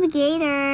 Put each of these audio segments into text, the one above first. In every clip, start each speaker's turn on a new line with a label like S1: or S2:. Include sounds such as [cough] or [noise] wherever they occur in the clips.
S1: navigator.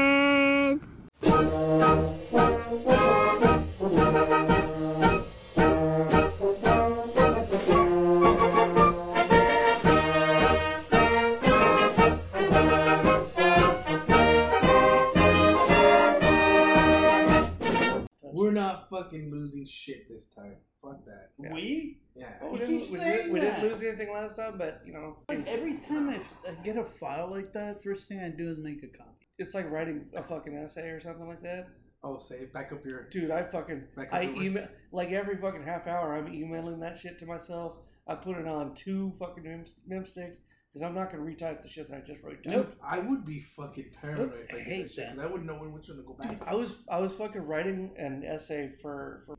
S2: Yeah. Well,
S3: You
S2: we, didn't, we,
S3: saying
S2: didn't, we didn't
S3: that.
S2: lose anything last time, but you know,
S3: Like every time I, I get a file like that, first thing I do is make a copy.
S2: it's like writing a fucking essay or something like that.
S1: Oh, say back up your.
S2: Dude, I fucking
S1: Back up
S2: I
S1: your
S2: email like every fucking half hour. I'm emailing that shit to myself. I put it on two fucking mem, mem sticks because I'm not gonna retype the shit that I just wrote down.
S3: Nope.
S1: I would be fucking paranoid if I
S3: I
S1: did
S3: hate
S1: that shit
S3: that.
S1: because I wouldn't know when which one to go back. to.
S2: I was I was fucking writing an essay for for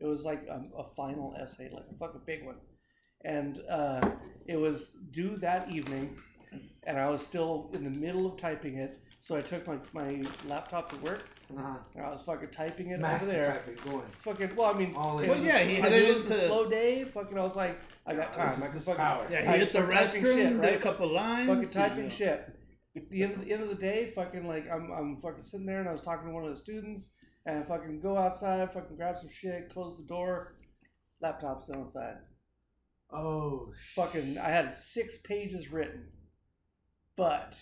S2: it was like a, a final essay, like a fucking big one, and uh, it was due that evening, and I was still in the middle of typing it. So I took my, my laptop to work,
S1: Uh-huh.
S2: and I was fucking typing it
S1: Master
S2: over there.
S1: typing going.
S2: Fucking well, I mean,
S1: All in. Well,
S3: yeah, he
S2: I
S3: had
S2: knew
S3: it
S2: it was a
S3: into-
S2: slow day. Fucking, I was like, I got
S1: Yeah,
S2: time.
S1: this
S2: I
S1: is
S2: can
S1: this
S2: fucking
S1: power.
S3: Yeah,
S2: I
S3: he hit the
S2: start typing
S3: restroom,
S2: shit,
S3: did
S2: right?
S3: a couple lines.
S2: fucking typing shit. At the end, of the end of the day, fucking like I'm, I'm fucking sitting there and I was talking to one of the students and I fucking go outside, fucking grab some shit, close the door, laptop still inside.
S1: Oh,
S2: Fucking, I had six pages written, but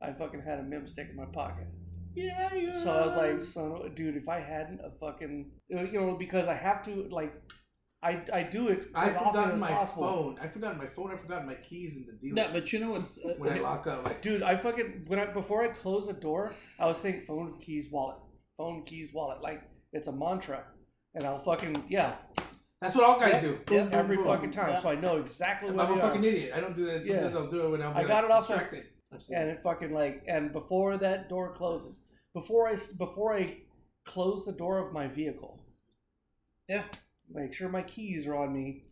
S2: I fucking had a mem stick in my pocket.
S3: Yeah, yeah.
S2: So I was like, son, dude, if I hadn't a fucking, you know, because I have to like, I I do it
S1: I've forgotten my
S2: possible.
S1: phone. I forgot my phone. I forgot my keys in the dealer.
S3: no, but you know what's uh,
S1: when I lock up, like
S2: Dude, I fucking when I before I close the door, I was thinking phone keys wallet, phone keys wallet, like it's a mantra, and I'll fucking yeah,
S1: that's what all guys
S3: Yeah,
S1: do.
S3: yeah,
S1: Boom, boom,
S2: every
S1: boom.
S2: fucking time,
S3: Yeah.
S2: so I know exactly what I'm
S1: a
S2: they
S1: fucking
S2: are.
S1: idiot. I don't do that. Sometimes
S2: Yeah.
S1: I'll do it when I'm
S2: I
S1: like,
S2: got it off of-
S1: distracted. I'm
S2: and it fucking like and before that door closes, before I before I close the door of my vehicle,
S3: Yeah.
S2: make sure my keys are on me,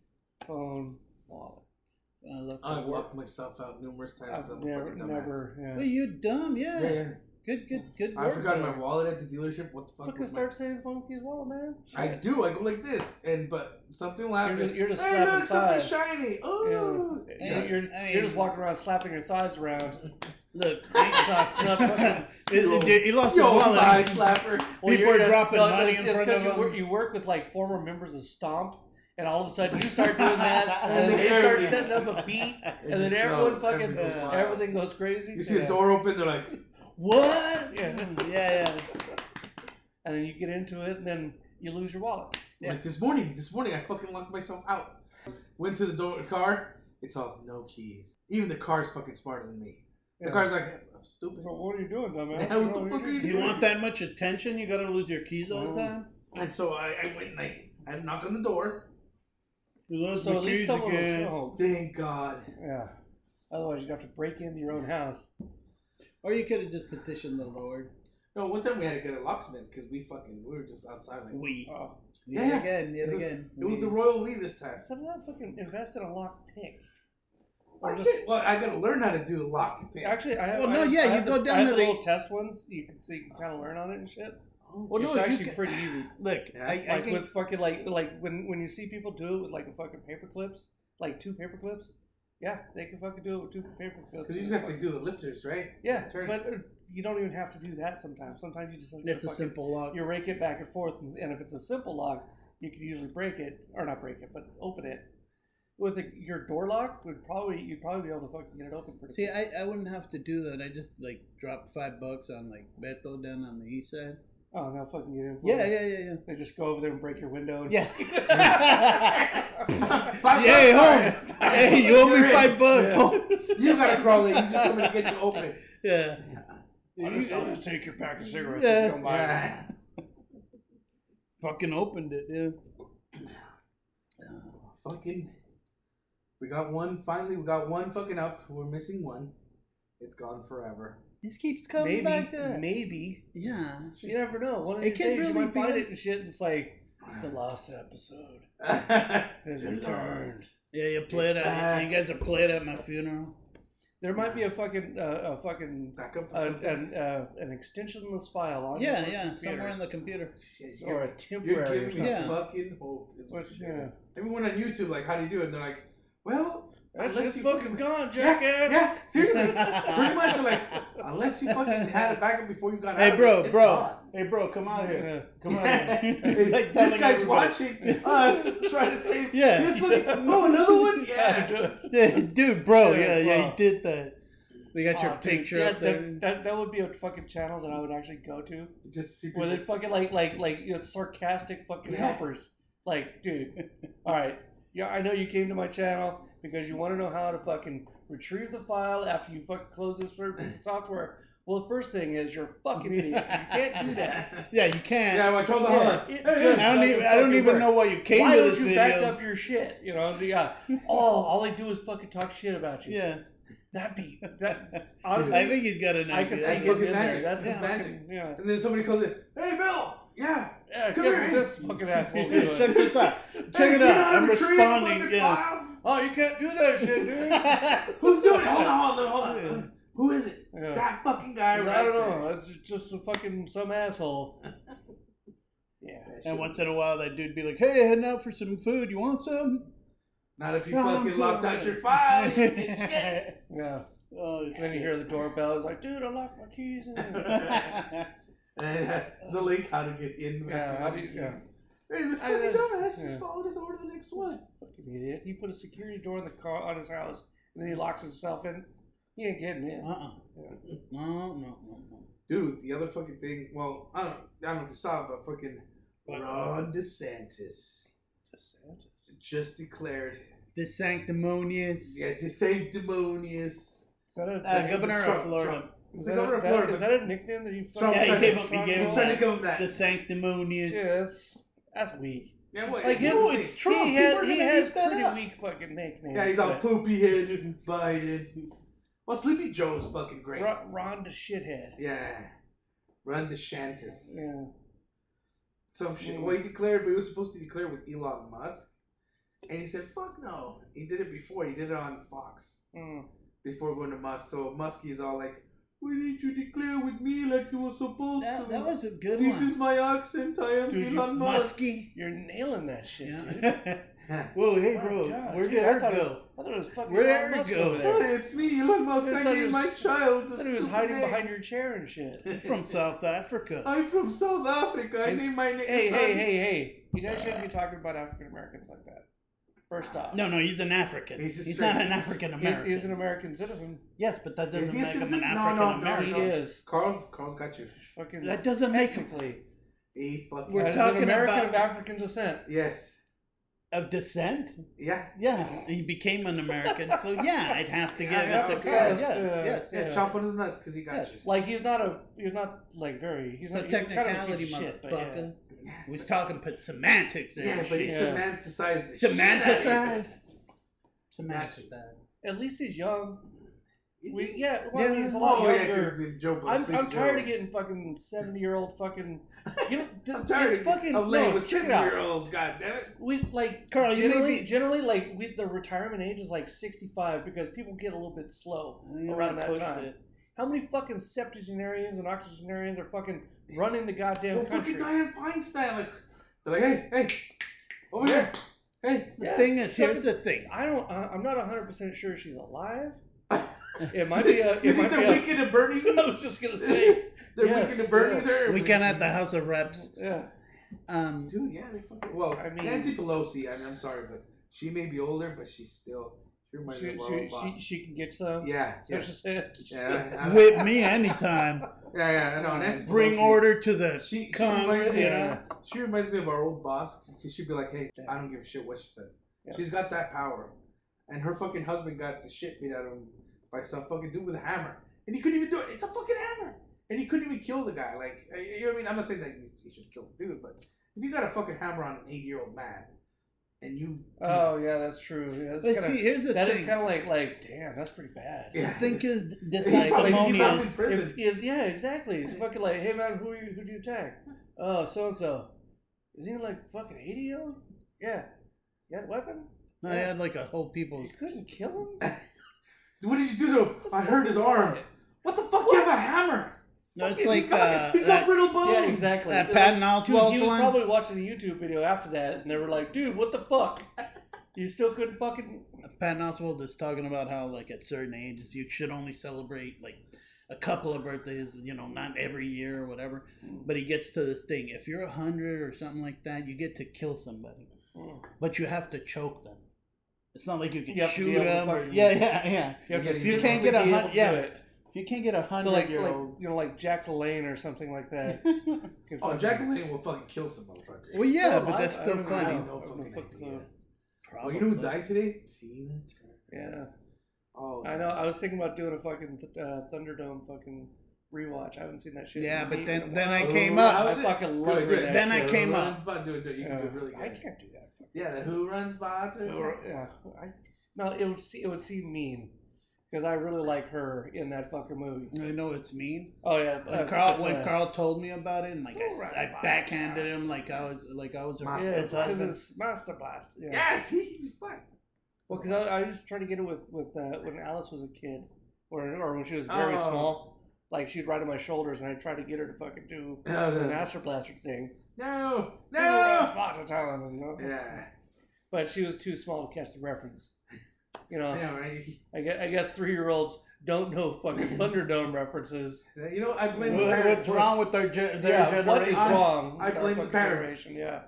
S2: phone wallet.
S3: I left the
S1: I've
S3: work.
S1: locked myself out numerous times.
S2: I've
S1: 'cause I'm a
S2: never
S1: fucking dumbass.
S2: never yeah.
S3: Well, you dumb, yeah.
S1: Yeah, yeah.
S3: Good, good, good.
S1: I
S3: work
S1: forgot
S3: there.
S1: my wallet at the dealership. What the fuck?
S2: Fucking
S1: was my-
S2: start saying phone keys wallet, man.
S1: I do. I go like this, and but something will happen.
S2: You're just, you're just
S1: hey,
S2: slapping
S1: look, something shiny. Oh,
S2: Yeah.
S3: Hey,
S2: You're, you're,
S3: I
S2: you're just walking around slapping your thighs around. [laughs]
S3: Look,
S2: Not- not [laughs] fucking-
S3: He- he he lost his
S1: yo,
S3: wallet.
S1: thigh slapper.
S3: People
S2: you're-
S3: are dropping
S2: no,
S3: money
S2: it's-
S3: in
S2: it's
S3: front
S2: 'cause
S3: of
S2: you
S3: them.
S2: work, you work with like former members of Stomp, and all of a sudden you start doing that, and [laughs]
S1: And
S2: then
S1: they
S2: they start setting up a beat,
S1: It
S2: and then everyone
S1: goes,
S2: fucking
S1: everything goes uh,
S2: everything goes crazy.
S1: You see
S2: yeah.
S1: the door open, they're like,
S2: What? Yeah.
S3: Mm, yeah, yeah.
S2: And then you get into it, and then you lose your wallet.
S3: Yeah.
S1: like this morning. This morning, I fucking locked myself out. Went to the door, car. It's all no keys. Even the car's fucking smarter than me. The
S2: Yeah.
S1: car's like, I'm stupid.
S2: So what are you doing, dumbass?
S1: Yeah, what the
S2: You know,
S1: fuck are you
S3: Do you want that much attention? You gotta lose your keys all the time.
S1: And so I, I went and I, I had to knock on the door.
S3: You lost
S2: So
S3: your
S2: at least
S3: keys
S2: someone was
S3: again.
S2: home.
S1: Thank God.
S2: Yeah. Otherwise, you'd have to break into your own house.
S3: Or you could have just petitioned the Lord.
S1: No, one time we had to get a locksmith because we fucking we were just outside like.
S3: We.
S2: Oh.
S3: Yet
S1: Yeah,
S3: again, yet
S1: it was,
S3: again.
S1: It was the royal we this time.
S2: Instead of that, fucking invest in a lock pick.
S1: I
S2: Or
S1: can't-
S2: just-
S1: well, I gotta learn how to do the lock. pick.
S2: Actually, I have.
S3: Well,
S2: I
S3: no,
S2: have-
S3: yeah,
S2: I
S3: you
S2: have
S3: go
S2: the,
S3: down
S2: I have
S3: to
S2: the
S3: the-
S2: little test ones. You can so you can kind of learn on it and shit. Oh.
S3: Well, no,
S2: it's
S3: you
S2: actually
S3: can-
S2: pretty easy.
S3: Look,
S1: Yeah.
S3: I, I
S2: Like
S3: can,
S2: with fucking like like when when you see people do it with like a fucking paper clips, like two paper clips. Yeah, they can fucking do it with two paper clips.
S1: Because you just have to do the lifters, right?
S2: Yeah,
S1: Turn.
S2: but uh, you don't even have to do that sometimes. Sometimes you just have to
S3: it's a
S2: fucking-
S3: simple lock.
S2: you rake it back and forth, and, and if it's a simple lock, you could usually break it or not break it, but open it. With a, your door lock, would probably you'd probably be able to fucking get it open pretty.
S3: See,
S2: quick.
S3: I, I wouldn't have to do that. I just like drop five bucks on like Beto down on the east side.
S2: Oh, they'll fucking get in. For
S3: Yeah,
S2: you.
S3: yeah, yeah, yeah.
S2: They just go over there and break your window. And
S3: Yeah. [laughs]
S1: Five
S3: hey,
S1: bucks,
S3: home.
S1: fine.
S3: Hey, you owe me
S1: You're in.
S3: five bucks.
S2: Yeah.
S3: home.
S1: You gotta crawl in. You just come in to get you open. [laughs]
S3: Yeah.
S2: I'll just, I'll just take your pack of cigarettes
S3: Yeah.
S2: if you don't it.
S1: Yeah.
S3: Fucking opened it, yeah.
S1: Uh, fucking. We got one. Finally, we got one fucking up. We're missing one. It's gone forever.
S3: This keeps coming
S2: Maybe,
S3: back to
S2: maybe
S3: Yeah.
S2: you never know. One of
S3: It
S2: these
S3: could
S2: days you might
S3: be
S2: find
S3: a-
S2: it and shit. And it's like the lost episode has [laughs]
S1: The
S2: returned.
S3: Yeah, you played
S1: It's
S3: at you guys are played at my funeral.
S2: There might be a fucking uh, a fucking
S1: Backup or
S2: uh, an uh, an extensionless file on
S3: Yeah, yeah,
S2: computer.
S3: somewhere in the computer.
S1: Shit,
S2: or
S1: you're,
S2: a
S1: you're giving me
S3: Yeah.
S1: fucking hope. Is what
S2: Which,
S1: you're
S2: yeah.
S1: doing. Everyone on YouTube, like, how do you do it? And They're like, well,
S2: That
S1: unless
S2: shit's
S1: you
S2: fucking gone, jackass.
S1: yeah, seriously. [laughs] Pretty much, like, Unless you fucking had a backup before you got out.
S3: Hey, bro,
S1: it, it's
S3: bro.
S1: gone.
S3: Hey, bro, come out here.
S2: Yeah. [laughs]
S3: Come on here.
S1: It's
S3: like
S1: this guy's
S3: everybody.
S1: watching [laughs] us trying to save
S3: Yeah.
S1: this fucking. Oh, another one? Yeah.
S3: Yeah, dude, bro,
S2: Yeah,
S3: yeah, yeah, he did that. They got your
S2: Oh, dude,
S3: picture
S2: yeah,
S3: up there.
S2: That, that, that would be a fucking channel that I would actually go to.
S1: Just to see
S2: Where
S1: people.
S2: they fucking like like like you know, sarcastic fucking helpers. Like, dude, all right, yeah, I know you came to my channel because you want to know how to fucking retrieve the file after you fucking close this piece of software. Well, the first thing is you're a fucking idiot. 'cause You can't do that. [laughs]
S3: Yeah, you can't.
S1: Yeah, well, I told the
S2: Yeah,
S1: Hummer.
S2: it
S1: Hey,
S2: just-
S1: hey,
S3: I don't even. I don't even
S2: work.
S3: know why you came
S2: Why
S3: to
S2: don't
S3: this
S2: you
S3: video.
S2: back up your shit? You know, so yeah. [laughs] Oh, all they do is fucking talk shit about you.
S3: yeah.
S2: That'd be that. [laughs] Honestly,
S3: I think he's got an
S2: I could
S3: idea.
S2: see
S1: That's fucking
S2: in there. That's
S1: That's
S2: fucking-
S1: magic.
S2: Yeah.
S1: And then somebody calls in. Hey, Bill. Yeah.
S2: Yeah,
S1: Come here.
S2: this fucking asshole
S3: check this out. Check
S1: Hey,
S3: it out. I'm responding.
S1: fucking
S3: Yeah.
S1: File?
S2: Oh, you can't do that shit, dude. [laughs]
S1: Who's doing it? Hold on, hold on, hold on. Who is it?
S2: Yeah.
S1: That fucking guy right I
S2: don't
S1: there.
S2: know. It's just a fucking some asshole. [laughs] Yeah.
S3: And once in a while, that dude be like, "Hey, heading out for some food. You want some?"
S1: Not if you
S3: No,
S1: fucking
S3: cool,
S1: locked out your file. You [laughs] shit.
S2: Yeah.
S3: Oh,
S2: And then you hear the doorbell. It's like, dude, I locked my keys in.
S1: And uh, the link how to get in.
S2: Yeah, how do you- yeah.
S1: Hey, this
S2: I
S1: fucking
S2: just-
S1: dumbass
S2: yeah.
S1: just followed us over to the next one.
S2: fucking idiot. He put a security door in the car on his house, and then he locks himself in. He ain't getting in.
S3: Uh-uh.
S2: Yeah.
S3: No, no, no, no.
S1: Dude, the other fucking thing. Well, I don't, I don't know if you saw it, but fucking
S3: What?
S1: Ron DeSantis
S2: DeSantis.
S1: just declared,
S3: The sanctimonious.
S1: yeah, the sanctimonious.
S2: Is that a,
S3: Uh,
S1: That's
S3: governor
S1: what
S3: of
S1: Trump-
S3: Florida.
S1: Trump.
S2: is,
S1: He's
S2: that
S1: the governor
S2: a,
S1: of
S2: that-
S1: Florida.
S2: is that a nickname that you
S1: Trump
S3: Yeah, he gave
S1: to-
S3: him- he gave
S1: He's
S3: him
S1: trying to
S3: that.
S1: give him that.
S3: The sanctimonious.
S2: Yeah, that's that's weak.
S1: Yeah, what?
S2: Like his,
S3: No, it's Trump.
S2: He
S3: People
S2: has,
S3: are
S2: he has
S3: that
S2: pretty
S3: up.
S2: weak fucking nicknames.
S1: yeah, he's all
S2: but
S1: poopy head [laughs] Biden. Well, Sleepy Joe's fucking great.
S2: Ron, Ron the shithead.
S1: Yeah. Ron DeSantis.
S2: Yeah.
S1: Some shit.
S2: Mm.
S1: Well, he declared, but he was supposed to declare with Elon Musk. And he said, fuck no. He did it before. He did it on Fox
S2: Mm.
S1: before going to Musk. So Musk is all like, why didn't you declare with me like you were supposed
S3: That,
S1: to?
S3: that was a good one.
S1: this
S3: one.
S1: is my accent. I am
S3: Dude, you
S1: Elon Musk.
S3: musky.
S2: You're nailing that shit, dude. [laughs]
S3: Yeah. Whoa, hey,
S2: My
S3: bro.
S2: God,
S3: Where'd
S2: dude,
S3: your
S2: I
S3: hair
S2: thought it was-
S3: go?
S2: I thought it was fucking
S3: Where'd
S2: Elon
S3: it
S2: Musk
S3: go?
S2: over there.
S1: Hey, it's me, Elon Musk.
S2: I
S1: I
S2: thought it
S1: named
S2: was-
S1: my child.
S2: I
S1: the
S2: thought he was
S1: stupid
S2: hiding
S1: name.
S2: behind your chair and shit.
S3: I'm From [laughs] South Africa.
S1: I'm from South Africa. I
S2: Hey,
S1: named my name.
S2: Hey,
S1: son.
S2: hey, hey, hey! You guys shouldn't be talking about African Americans like that. First off,
S3: No, no, he's an African.
S1: He's
S3: He's,
S1: just
S3: not
S1: straight-
S3: an African
S2: he's,
S3: American.
S2: he's an American citizen.
S3: Yes, but that
S1: Is
S3: doesn't
S1: he a
S3: make him an
S1: citizen? No,
S3: African
S1: no, no.
S2: He
S3: American.
S2: is.
S1: Carl, Carl's got you.
S2: Fucking
S3: That doesn't make him-
S2: technically.
S1: He fucking.
S3: We're
S2: as
S3: talking
S2: an American
S3: about-
S2: of African descent.
S1: Yes.
S3: Of descent?
S1: Yeah.
S3: Yeah, he became an American, so yeah, I'd have to [laughs] give
S1: Yeah,
S3: it to
S1: okay.
S3: Carl.
S2: Yes,
S3: Yes,
S2: uh,
S3: yes,
S1: Yeah,
S2: Yeah.
S1: chop on his nuts because he got
S3: Yes.
S1: you.
S2: Like he's not a he's not like very he's
S3: It's
S2: not
S3: a
S2: he's kind of a
S3: technicality,
S2: piece of shit, but yeah.
S3: motherfucker.
S1: Yeah.
S3: We was talking but semantics there.
S1: Yeah,
S3: and
S1: but he
S3: shit.
S2: Yeah.
S1: semanticized the shit out of it.
S3: Semanticized. Semanticized.
S2: At least he's young. We, yeah, well,
S3: Yeah.
S2: he's a oh, lot
S1: Oh yeah,
S2: younger.
S1: because Joe.
S2: I'm, I'm tired
S1: Joe.
S2: of getting fucking seventy year old fucking. You know, th-
S1: I'm tired of,
S2: fucking
S1: of laying
S2: no,
S1: with
S2: check it
S1: seven
S2: out.
S1: year olds. God damn it.
S2: We like
S3: Carl, you
S2: generally,
S3: be-
S2: generally like we the retirement age is like sixty five because people get a little bit slow
S3: You
S2: around that time.
S3: it.
S2: How many fucking septuagenarians and octogenarians are fucking running the goddamn
S1: Well,
S2: country?
S1: fucking Diane Feinstein, like they're like, hey, hey, over here, hey.
S3: The
S2: Yeah.
S3: thing is, here's
S2: Fucking-
S3: the thing.
S2: I don't. Uh, I'm not hundred percent sure she's alive. [laughs] It might be a.
S1: you
S2: It
S1: think they're wicked and burning [laughs] me?
S2: I was just gonna say. [laughs]
S1: they're
S2: yes,
S1: wicked and burning
S2: yes.
S1: her.
S3: Weekend at the House of Reps.
S2: Yeah.
S3: Um,
S1: Dude, yeah, they fucking. Well,
S2: I mean-
S1: Nancy Pelosi. I mean, I'm sorry, but she may be older, but she's still. She me
S2: She,
S1: of
S2: she, she, she can get some.
S1: yeah,
S2: That's
S1: yeah, [laughs] yeah, I- I-
S3: with me anytime. [laughs]
S1: yeah, yeah. I know. Nancy
S3: Bring
S1: Pelosi,
S3: order to the
S1: She, she
S3: Congress.
S1: reminds me.
S3: You
S2: Yeah.
S3: know?
S1: She reminds me of our old boss because she'd be like, "Hey,
S2: Yeah.
S1: I don't give a shit what she says.
S2: Yeah.
S1: She's got that power." And her fucking husband got the shit beat out of him by some fucking dude with a hammer, and he couldn't even do it. It's a fucking hammer, and he couldn't even kill the guy. Like, you know what I mean? I'm not saying that you, you should kill the dude, but if you got a fucking hammer on an 80 year old man, and you,
S2: Oh yeah, that's true. Yeah, that's
S3: But
S2: kinda,
S3: see, here's the
S2: that is
S3: thing.
S2: kind of like like damn, that's pretty bad.
S1: yeah,
S3: The thing is, [laughs] this
S1: He's probably- he's probably in
S3: sanctimonious.
S1: prison.
S2: If, if, yeah, exactly. It's fucking like, hey man, who are you, who do you attack? Oh, so and so. Is he like fucking eighty year old? Yeah. You got a weapon?
S3: I had like a whole people.
S2: You couldn't kill him? [laughs]
S1: what did you do to him? I hurt his arm. What the fuck? You have a hammer?
S3: No, it's like
S1: he's got,
S3: uh,
S1: he's got
S3: that,
S1: brittle bones.
S2: Yeah, exactly.
S3: that
S2: Like,
S3: Patton
S2: Dude,
S3: Oswalt
S2: he was
S3: one.
S2: probably watching a YouTube video after that, and they were like, "Dude, what the fuck? [laughs] You still couldn't fucking."
S3: Patton Oswalt is talking about how like at certain ages you should only celebrate like a couple of birthdays, you know, not every year or whatever. But he gets to this thing: if you're a hundred or something like that, you get to kill somebody,
S2: Mm.
S3: but you have to choke them. It's not like you can
S2: You have to be
S3: shoot them. Or, yeah, yeah, yeah.
S2: You, have
S1: You
S2: to
S1: you
S3: can't get a
S2: be able
S3: hun-
S2: to
S3: yeah.
S2: Do it.
S3: If you can't get a
S2: So
S3: hundred
S2: like,
S3: year
S2: like
S3: old.
S2: you know, like Jack LaLanne or something like that. [laughs]
S1: Oh,
S2: fucking-
S1: Jack LaLanne will fucking kill some motherfuckers.
S3: well, yeah,
S2: Still
S3: but that's?
S2: I
S3: still
S2: don't
S3: funny.
S1: No
S2: I have
S1: fucking
S2: fucking
S1: idea.
S2: clue.
S1: Oh, you know who died today? Tina Turner.
S2: Yeah,
S1: Oh,
S2: I know. I was thinking about doing a fucking uh, Thunderdome fucking rewatch. I haven't seen that shit.
S3: Yeah, but then then I
S1: Oh,
S3: came
S1: how
S3: up.
S2: I
S1: is
S2: fucking
S1: Do
S2: love
S1: it, it.
S2: that
S3: Then I came
S1: Who
S3: up.
S1: runs by- Do it, do it. You can do it really good.
S2: I can't do that.
S1: Yeah, the Who runs by to
S2: Yeah, I, no, it would se- it would seem mean because I really like her in that fucking movie.
S3: I know it's mean.
S2: Oh yeah,
S3: When
S2: uh,
S3: Carl when
S2: uh,
S3: Carl told me about it, and like I, I backhanded him like I was like I was a
S1: Master
S2: yeah, it's Master Blast. Yeah.
S1: Yes, he's fuck.
S2: Well, because I, I used to try to get it with with uh, when Alice was a kid, or or when she was very
S1: Oh.
S2: small. Like she'd ride on my shoulders, and I'd try to get her to fucking do [laughs] the Master Blaster thing.
S1: no, no.
S2: town, you know?
S1: Yeah,
S2: But she was too small to catch the reference. You know, [laughs]
S1: I right?
S2: I guess, I guess three year olds don't know fucking [laughs] Thunderdome references.
S1: You know, I blame the parents.
S3: What's wrong with their, ge- their
S2: yeah,
S3: generation?
S2: what is
S1: I-
S2: wrong?
S1: I
S2: with our
S1: blame the parents.
S2: generation? Yeah,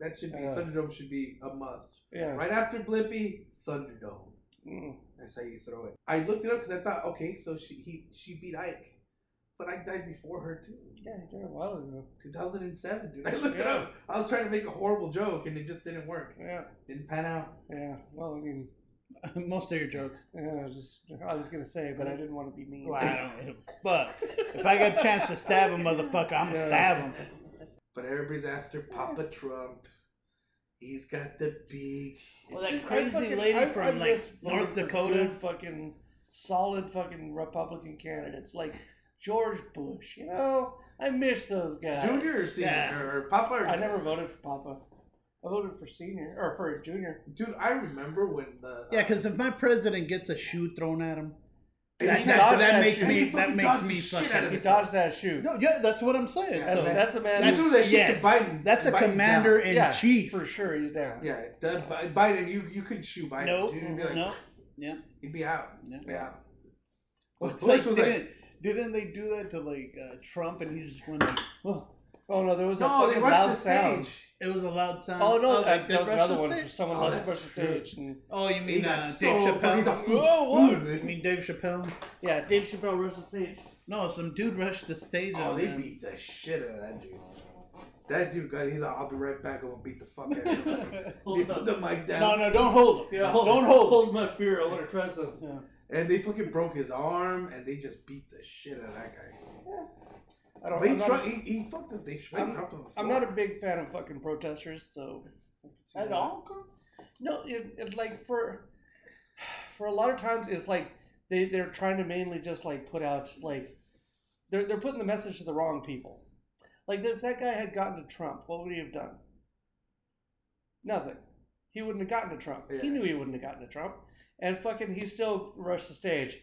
S1: That should be
S2: Yeah.
S1: Thunderdome. Should be a must.
S2: yeah.
S1: Right after Blippi, Thunderdome.
S2: Mm.
S1: That's how you throw it. I looked it up because I thought, okay, so she he she beat Ike, but I died before her too.
S2: Yeah, he did a while ago.
S1: 2007, dude. I looked it
S2: Yeah.
S1: up. I was trying to make a horrible joke and it just didn't work.
S2: Yeah,
S1: Didn't pan out.
S2: yeah. Well, I mean, [laughs]
S3: Most of your jokes.
S2: yeah, I was just I was gonna say, but I didn't want to be mean.
S3: Well, I don't. [laughs] But if I get a chance to stab a motherfucker, I'm gonna
S2: Yeah.
S3: stab him.
S1: But everybody's after Papa Trump. He's got the big.
S3: Well, that crazy
S2: fucking-
S3: lady
S2: I- I
S3: from like North Dakota.
S2: fucking solid fucking Republican candidates like George Bush. You know, I miss those guys.
S1: Junior or senior?
S3: Yeah.
S1: Or Papa or
S2: I never voted for Papa. I voted for senior or for junior.
S1: Dude, I remember when the.
S3: Yeah, because if my president gets a shoe thrown at him,
S1: And
S3: that,
S1: he
S3: that,
S2: dodged
S3: that
S2: that
S3: makes
S2: shoe.
S3: me
S1: He
S3: that
S1: fucking
S3: makes
S1: dodged
S3: me
S1: the shit
S3: fucking.
S1: out of
S2: He
S1: it.
S2: dodged that shoe.
S3: No, yeah, that's what I'm saying.
S1: Yeah,
S2: That's,
S3: so
S2: that's a man.
S1: You
S2: who-
S1: threw that shit
S3: yes.
S1: to Biden.
S3: that's a
S1: Biden's
S3: commander
S1: down.
S3: in
S2: yeah,
S3: chief.
S2: for sure. He's down.
S1: Yeah, the, Bi- Biden, you you couldn't shoot Biden.
S3: No,
S1: dude. You'd be like,
S3: no, yeah.
S1: he'd be out.
S3: Yeah.
S1: Yeah.
S3: Well,
S1: Bush
S3: like,
S1: was
S3: didn't,
S1: like,
S3: didn't they do that to like uh, Trump and he just went like, oh,
S2: Oh no, there was a
S1: no, they
S2: fucking
S1: rushed
S2: loud
S1: the
S2: sound.
S1: stage.
S3: It was a loud sound.
S2: Oh no,
S3: they
S2: that,
S3: did
S2: that was another
S3: the
S2: one for someone
S1: Oh, that's
S2: rushed the
S1: true.
S2: stage. And,
S3: Oh, you mean
S1: got
S3: uh,
S1: so
S3: Dave
S1: fucking-
S3: Chappelle?
S1: like,
S2: Whoa, what?
S3: You mean Dave Chappelle?
S2: yeah, Dave Chappelle rushed the stage.
S3: No, some dude rushed the stage.
S1: Oh,
S3: on
S1: they
S3: him.
S1: beat the shit out of that dude. That dude, guy, he's like, I'll be right back. I'm gonna beat the fuck out of somebody. [laughs] he put the mic down.
S3: No, no, don't hold him.
S2: Yeah, hold,
S3: don't hold.
S2: hold my beer. I want to try some.
S3: Yeah.
S1: And they fucking broke his arm, and they just beat the shit out of that guy.
S2: I don't.
S1: But he,
S2: I'm, not,
S1: he, he fucked up. They
S2: I'm-
S1: dropped him. on the
S2: I'm not a big fan of fucking protesters, so.
S3: At all?
S2: No, it, it like for for a lot of times it's like they they're trying to mainly just like put out like they're they're putting the message to the wrong people. Like if that guy had gotten to Trump, what would he have done? Nothing. He wouldn't have gotten to Trump. He knew he wouldn't have gotten to Trump, and fucking he still rushed the stage.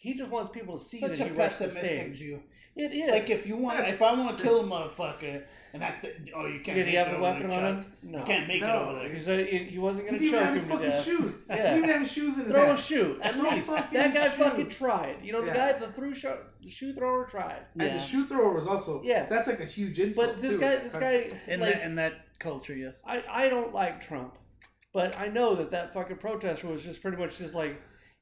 S2: He just wants people to see
S3: Such
S2: that
S3: a
S2: he rushed the stage.
S3: view.
S2: It is
S3: Like if you want, if I want to kill a motherfucker, and I, th- oh, you can't.
S2: did he have
S3: it
S2: a
S3: over
S2: weapon
S3: there,
S2: on him? No.
S3: You can't make
S1: No.
S3: it over there.
S2: He said he, he wasn't going to
S1: didn't even
S2: choke
S1: have his
S2: him to
S1: fucking
S2: death.
S1: shoes. [laughs]
S2: Yeah.
S1: He didn't even have his shoes in his
S2: Throw a
S1: hand.
S2: shoe, at
S1: Throw a
S2: least. That guy
S1: shoe.
S2: fucking tried. You know, the
S1: Yeah.
S2: guy, the through show, the shoe thrower tried. Yeah.
S1: And
S3: Yeah.
S1: the shoe thrower was also.
S2: Yeah.
S1: That's like a huge insult.
S2: But this
S1: too.
S2: guy, this guy,
S3: In
S2: like,
S3: that in that culture, yes.
S2: I, I don't like Trump, but I know that that fucking protester was just pretty much just like,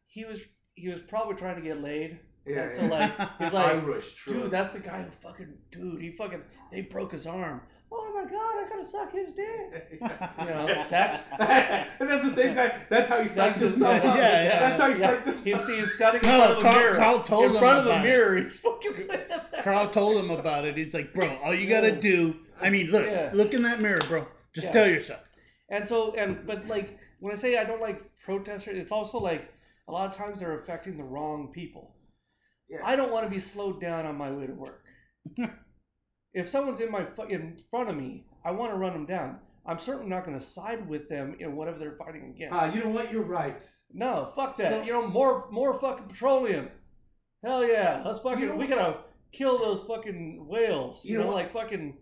S2: he was, he was probably trying to get laid.
S1: Yeah.
S2: And so like, [laughs] he's
S1: I
S2: like,
S1: rushed Trump.
S2: dude, that's the guy who fucking, dude, he fucking, they broke his arm. Oh my god, I gotta suck his dick. [laughs] You know, that's. [laughs]
S1: and that's the same guy. That's how he
S2: That's
S1: psyched himself
S2: yeah,
S1: up.
S3: yeah, yeah.
S1: That's how he
S2: yeah.
S1: psyched himself.
S2: He's, he's standing in
S3: No,
S2: front of a
S3: Carl-
S2: mirror.
S3: Carl told him
S2: in
S3: him
S2: front of a
S3: about it.
S2: mirror. He's fucking.
S3: Carl told him about it. He's like, bro, all you gotta do. I mean, look,
S2: Yeah.
S3: look in that mirror, bro. Just
S2: Yeah.
S3: tell yourself.
S2: And so, and but like when I say I don't like protesters, it's also like a lot of times they're affecting the wrong people.
S1: Yeah.
S2: I don't want to be slowed down on my way to work. [laughs] if someone's in my in front of me, I want to run them down. I'm certainly not going to side with them in whatever they're fighting against.
S1: Ah, you know what? You're right.
S2: no, fuck that.
S3: So-
S2: you know, more more fucking petroleum. Hell yeah, let's fucking.
S1: You know
S2: we
S1: what?
S2: gotta kill those fucking whales. You,
S1: You know
S2: know, like fucking.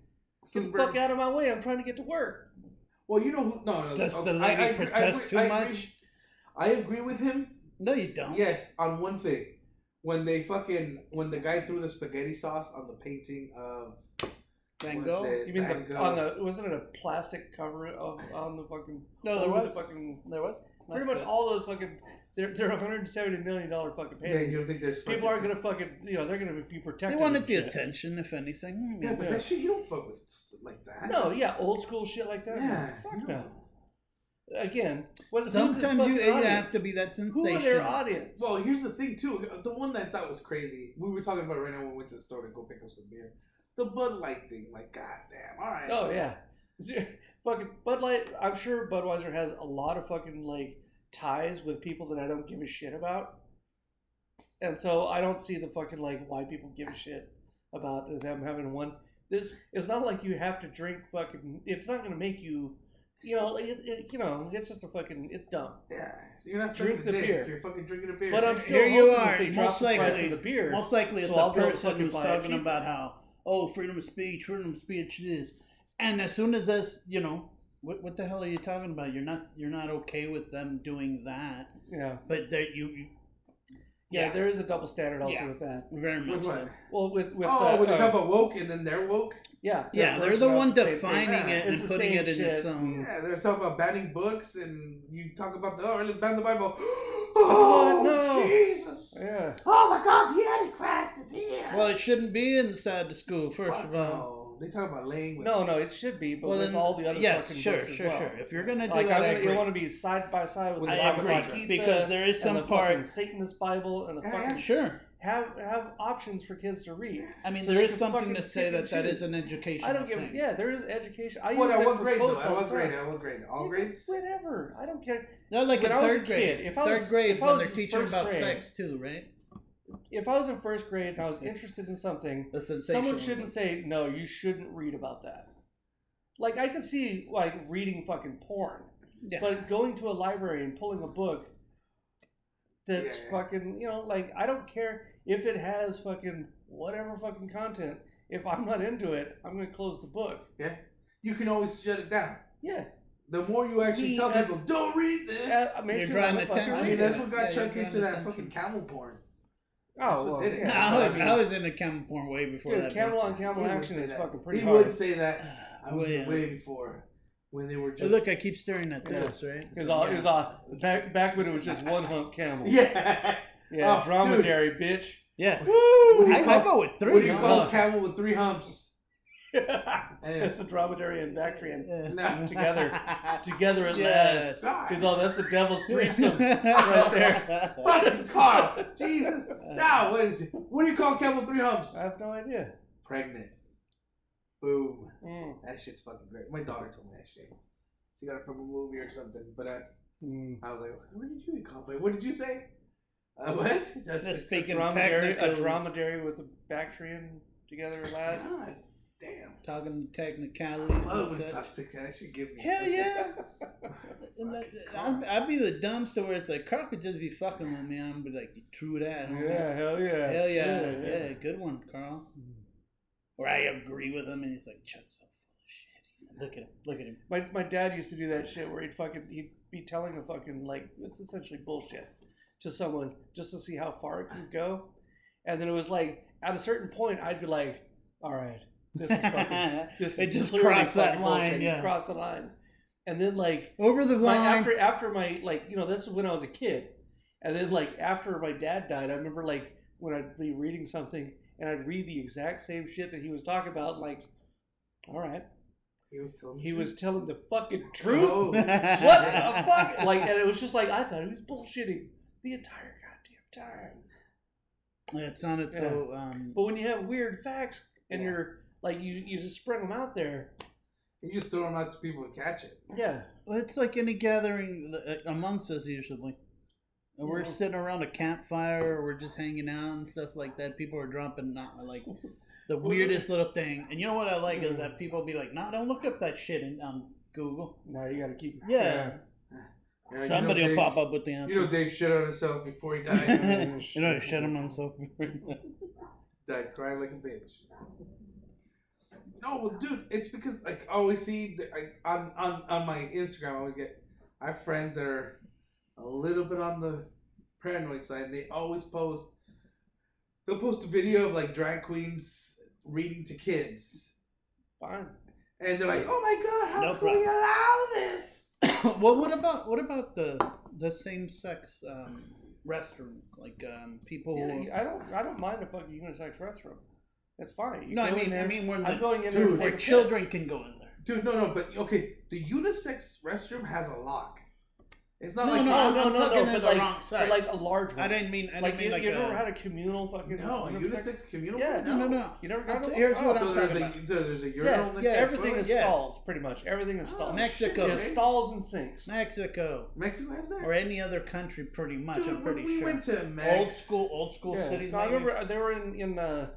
S2: Get the
S1: Thunberg-
S2: fuck out of my way! I'm trying to get to work.
S1: Well, you know who? No, no.
S3: Does
S1: okay,
S3: the
S1: I-
S3: lady
S1: I agree- I
S3: protest
S1: agree-
S3: too
S1: I agree-
S3: much?
S1: I agree with him.
S3: No, you don't.
S1: Yes, on one thing. when they fucking when the guy threw the spaghetti sauce on the painting of
S3: Van Gogh.
S2: You mean
S1: Van
S2: the,
S1: Gogh.
S2: on the wasn't it a plastic cover of on the fucking
S3: No, there was.
S2: the fucking
S3: There was.
S2: pretty
S3: That's
S2: much
S3: good.
S2: all those fucking they're they're 170 million dollar fucking paintings.
S1: yeah, you don't think there's
S2: People aren't gonna fucking you know they're gonna be protected.
S3: They wanted the
S2: shit.
S3: attention, if anything.
S1: Yeah, but
S2: Yeah.
S1: that shit you don't fuck with like that.
S2: No, yeah, old school shit like that.
S1: yeah.
S2: fuck
S1: you
S2: no.
S1: Don't.
S2: Again, what
S3: Sometimes you,
S2: fucking
S3: have to be that
S2: Who
S3: sensation.
S2: are their audience?
S1: Well, here's the thing too. The one that I thought was crazy. We were talking about it right now when we went to the store to go pick up some beer. The Bud Light thing, like, goddamn. All right.
S2: oh yeah, [laughs] fucking Bud Light. I'm sure Budweiser has a lot of fucking like ties with people that I don't give a shit about, and so I don't see the fucking like why people give a shit about them having one. This it's not like you have to drink fucking. It's not gonna make you. You know, it, it, you know, it's just a fucking. It's dumb.
S1: Yeah. So you're not
S2: Drink
S1: sucking
S2: the
S1: dick.
S2: beer.
S1: You're fucking drinking a beer.
S2: But I'm
S1: Hey,
S2: still
S3: Here you
S2: hoping
S3: are,
S2: that they drop
S3: most
S2: the price
S3: likely-
S2: of the beer.
S3: Most likely, it's
S2: So I'll
S3: a
S2: be able to
S3: person who's talking
S2: cheaper.
S3: about how, oh, freedom of speech, freedom of speech this, and as soon as this, you know, what what the hell are you talking about? You're not you're not okay with them doing that,
S2: Yeah.
S3: but that you, you
S2: yeah,
S3: Yeah.
S2: there is a double standard also
S3: Yeah.
S2: with that.
S3: very much.
S1: With what?
S3: so.
S2: Well, with with
S1: oh,
S2: uh,
S1: when they
S2: uh,
S1: talk about woke and then they're woke.
S2: yeah,
S3: Yeah, they're the
S2: of
S3: one
S2: same thing.
S3: defining
S1: Yeah,
S3: it
S2: it's
S3: and putting it in
S2: shit.
S3: its own.
S1: Yeah, they're talking about banning books, and you talk about the oh, let's ban the Bible. [gasps]
S2: What?
S1: Oh
S2: No.
S1: Jesus!
S2: Yeah.
S1: Oh my God, the Antichrist is here.
S3: Well, it shouldn't be inside the school. First
S1: Fuck
S3: of all,
S1: no. They talk about laying with.
S2: No, no, it should be, but
S3: well
S2: with
S3: then,
S2: all the other
S3: yes,
S2: fucking
S3: sure,
S2: books as
S3: sure,
S2: well.
S3: sure. If you're gonna do
S2: Like
S3: that,
S2: I
S3: I
S2: want,
S3: agree.
S2: you want to be side by side with
S1: With
S2: the
S1: the
S3: I
S2: Bhagavad
S1: agree,
S2: Gita
S3: because there is
S2: and
S3: some
S2: the
S3: part.
S2: fucking Satanist Bible and the
S1: Yeah,
S2: fucking
S1: yeah.
S3: Sure,
S2: have have options for kids to read.
S3: I mean
S2: So
S3: there
S2: they
S3: is
S2: can
S3: something to say that that
S2: choose.
S3: is an educational
S2: I don't give.
S3: thing.
S2: Yeah, there is education. I
S1: What
S2: use
S1: at
S2: that
S1: what
S2: for
S1: grade though?
S2: quotes
S1: At
S2: all
S1: what grade? At what grade? All
S2: You-
S1: grades?
S2: Whatever. I don't care.
S3: No, like
S2: When
S3: in third grade.
S2: kid, if I
S3: third
S2: was-
S3: grade
S2: if I
S3: when
S2: was
S3: they're teaching
S2: first
S3: about
S2: grade-
S3: sex too, right?
S2: If I was in first grade and I was interested in something, someone shouldn't say no. You shouldn't read about that. Like I can see like reading fucking porn,
S3: Yeah.
S2: but going to a library and pulling a book that's
S1: Yeah.
S2: fucking you know like I don't care if it has fucking whatever fucking content. If I'm not into it, I'm gonna close the book. Yeah.
S1: You can always shut it down.
S2: Yeah,
S1: The more you actually
S2: Me
S1: tell
S2: as-
S1: people, don't read this.
S2: Uh, make
S3: You're
S2: you
S3: drawing
S2: wanna fucking
S3: attention.
S1: I mean, that's what got
S3: Yeah,
S1: Chuck into that
S3: trying
S1: fucking camel porn.
S2: Oh,
S1: That's what
S2: well,
S1: did it.
S3: No, I was,
S2: I mean,
S3: I was into camel porn way before
S2: dude,
S3: that.
S2: camel on camel
S1: He
S2: action is
S1: that.
S2: fucking pretty
S1: He
S2: hard.
S1: would say that. [sighs] I was
S3: Way, uh,
S1: way before when they were
S3: Hey,
S1: just.
S3: look, I keep staring at
S2: Yeah.
S3: this, right?
S2: It was all, it was all back, back when it was just one hump camel.
S1: Yeah.
S2: Yeah,
S1: Oh,
S2: dromedary, bitch.
S3: Yeah.
S1: What do you
S3: I,
S1: call-
S3: I go with three.
S1: What do you call a camel with three humps?
S2: It's a dromedary and Bactrian
S1: No. [laughs]
S2: together, together at
S3: Yes.
S2: last. Because all that's the devil's threesome [laughs] right there.
S1: Fucking Carl. Jesus. [laughs] Now, what is it? What do you call a camel three humps?
S2: I have no idea.
S1: Pregnant. Boom.
S2: Mm.
S1: That shit's fucking great. My daughter told me that shit. She got it from a movie or something. But I,
S2: Mm.
S1: I was like, what did you call it? What did you say? Uh, what?
S2: That's a,
S3: speaking
S2: dromedary, a dromedary with a Bactrian together at last.
S1: God damn.
S3: Talking technicalities.
S1: I love
S3: and
S1: when
S3: such.
S1: toxic that shit gives me.
S3: Hell yeah.
S1: Fucking [laughs]
S3: And that-
S1: Carl.
S3: I'd, I'd be the dumbster where it's like, Carl could just be fucking with me. I'm be like, true that. huh?"
S2: Yeah, hell yeah.
S3: Hell yeah. Yeah, good one, Carl. Mm. Or I agree with him and he's like, Chuck's so full of shit. He's like, look at him. Look at him.
S2: My, my dad used to do that shit where he'd fucking he'd be telling a fucking like it's essentially bullshit to someone just to see how far it could go, and then it was like at a certain point I'd be like, all right, this is fucking [laughs] this
S3: it
S2: is
S3: just crossed that line,
S2: bullshit.
S3: Yeah.
S2: cross the line, and then like
S3: Over the
S2: my,
S3: line.
S2: after after my like you know this is when I was a kid, and then like after my dad died, I remember like when I'd be reading something and I'd read the exact same shit that he was talking about, like, all right,
S1: He was telling
S2: he
S1: the
S2: was telling the fucking [laughs] truth.
S1: Oh.
S2: What the [laughs] fuck? Like, and it was just like I thought he was bullshitting the entire goddamn time.
S3: It sounded so. Um,
S2: But when you have weird facts and
S1: Yeah.
S2: you're like you you just spread them out there,
S1: You just throw them out to people to catch it.
S2: yeah,
S3: Well, it's like any gathering uh, amongst us usually. And We're
S2: Yeah.
S3: sitting around a campfire, or we're just hanging out and stuff like that. People are dropping not like the [laughs] weirdest little thing. And you know what I like is that people be like, "No, don't look up that shit in, on Google."
S2: now you got to keep
S3: Yeah,
S1: Yeah, you
S3: somebody
S1: know
S3: will
S1: Dave-
S3: pop up with the answer.
S1: You know Dave shit on himself before he died. [laughs]
S3: you know, he shut him himself.
S1: died crying like a bitch. No, well, dude, it's because like I always see the, I, on on on my Instagram. I always get I have friends that are a little bit on the paranoid side. They always post they'll post a video of like drag queens reading to kids,
S2: Fine.
S1: and they're like, "Oh my god, how
S3: No
S1: can we allow this?" [coughs]
S3: well, what about what about the the same sex um, restrooms? Like um, people.
S2: Yeah, I don't. I don't mind a fucking unisex restroom. It's fine. You
S3: no, I mean,
S2: there.
S3: I mean, when
S2: I'm
S3: the,
S2: going in there
S1: Dude,
S2: to
S3: where children
S2: piss.
S3: can go in there.
S1: Dude, no, no, but okay, the unisex restroom has a lock. It's not
S3: No,
S1: like
S3: no,
S2: no,
S3: I'm,
S2: no,
S3: I'm
S2: no, no, but like-
S3: wrong
S2: But like a large one.
S3: I didn't mean. I
S2: like
S3: didn't
S2: you,
S3: mean like
S2: you
S3: a,
S2: never had a communal fucking
S1: no a unisex communal.
S2: Yeah,
S3: No, no, no.
S2: You never got
S3: t-
S2: one?
S3: here's what
S2: Oh,
S3: I'm
S1: So there's
S3: talking
S1: a
S3: about.
S1: there's a
S2: Yeah,
S1: urinal next
S3: yeah,
S2: everything is
S3: Yes.
S2: stalls, pretty much. Everything is
S1: Oh,
S2: stalls.
S3: Mexico.
S2: It's stalls and sinks.
S3: Mexico
S1: Mexico has that.
S3: or any other country, pretty much.
S1: Dude,
S3: I'm
S1: when
S3: pretty
S1: we
S3: sure.
S1: went to Mex,
S3: old school, old school
S2: Yeah.
S3: cities.
S2: So I remember they were in in uh,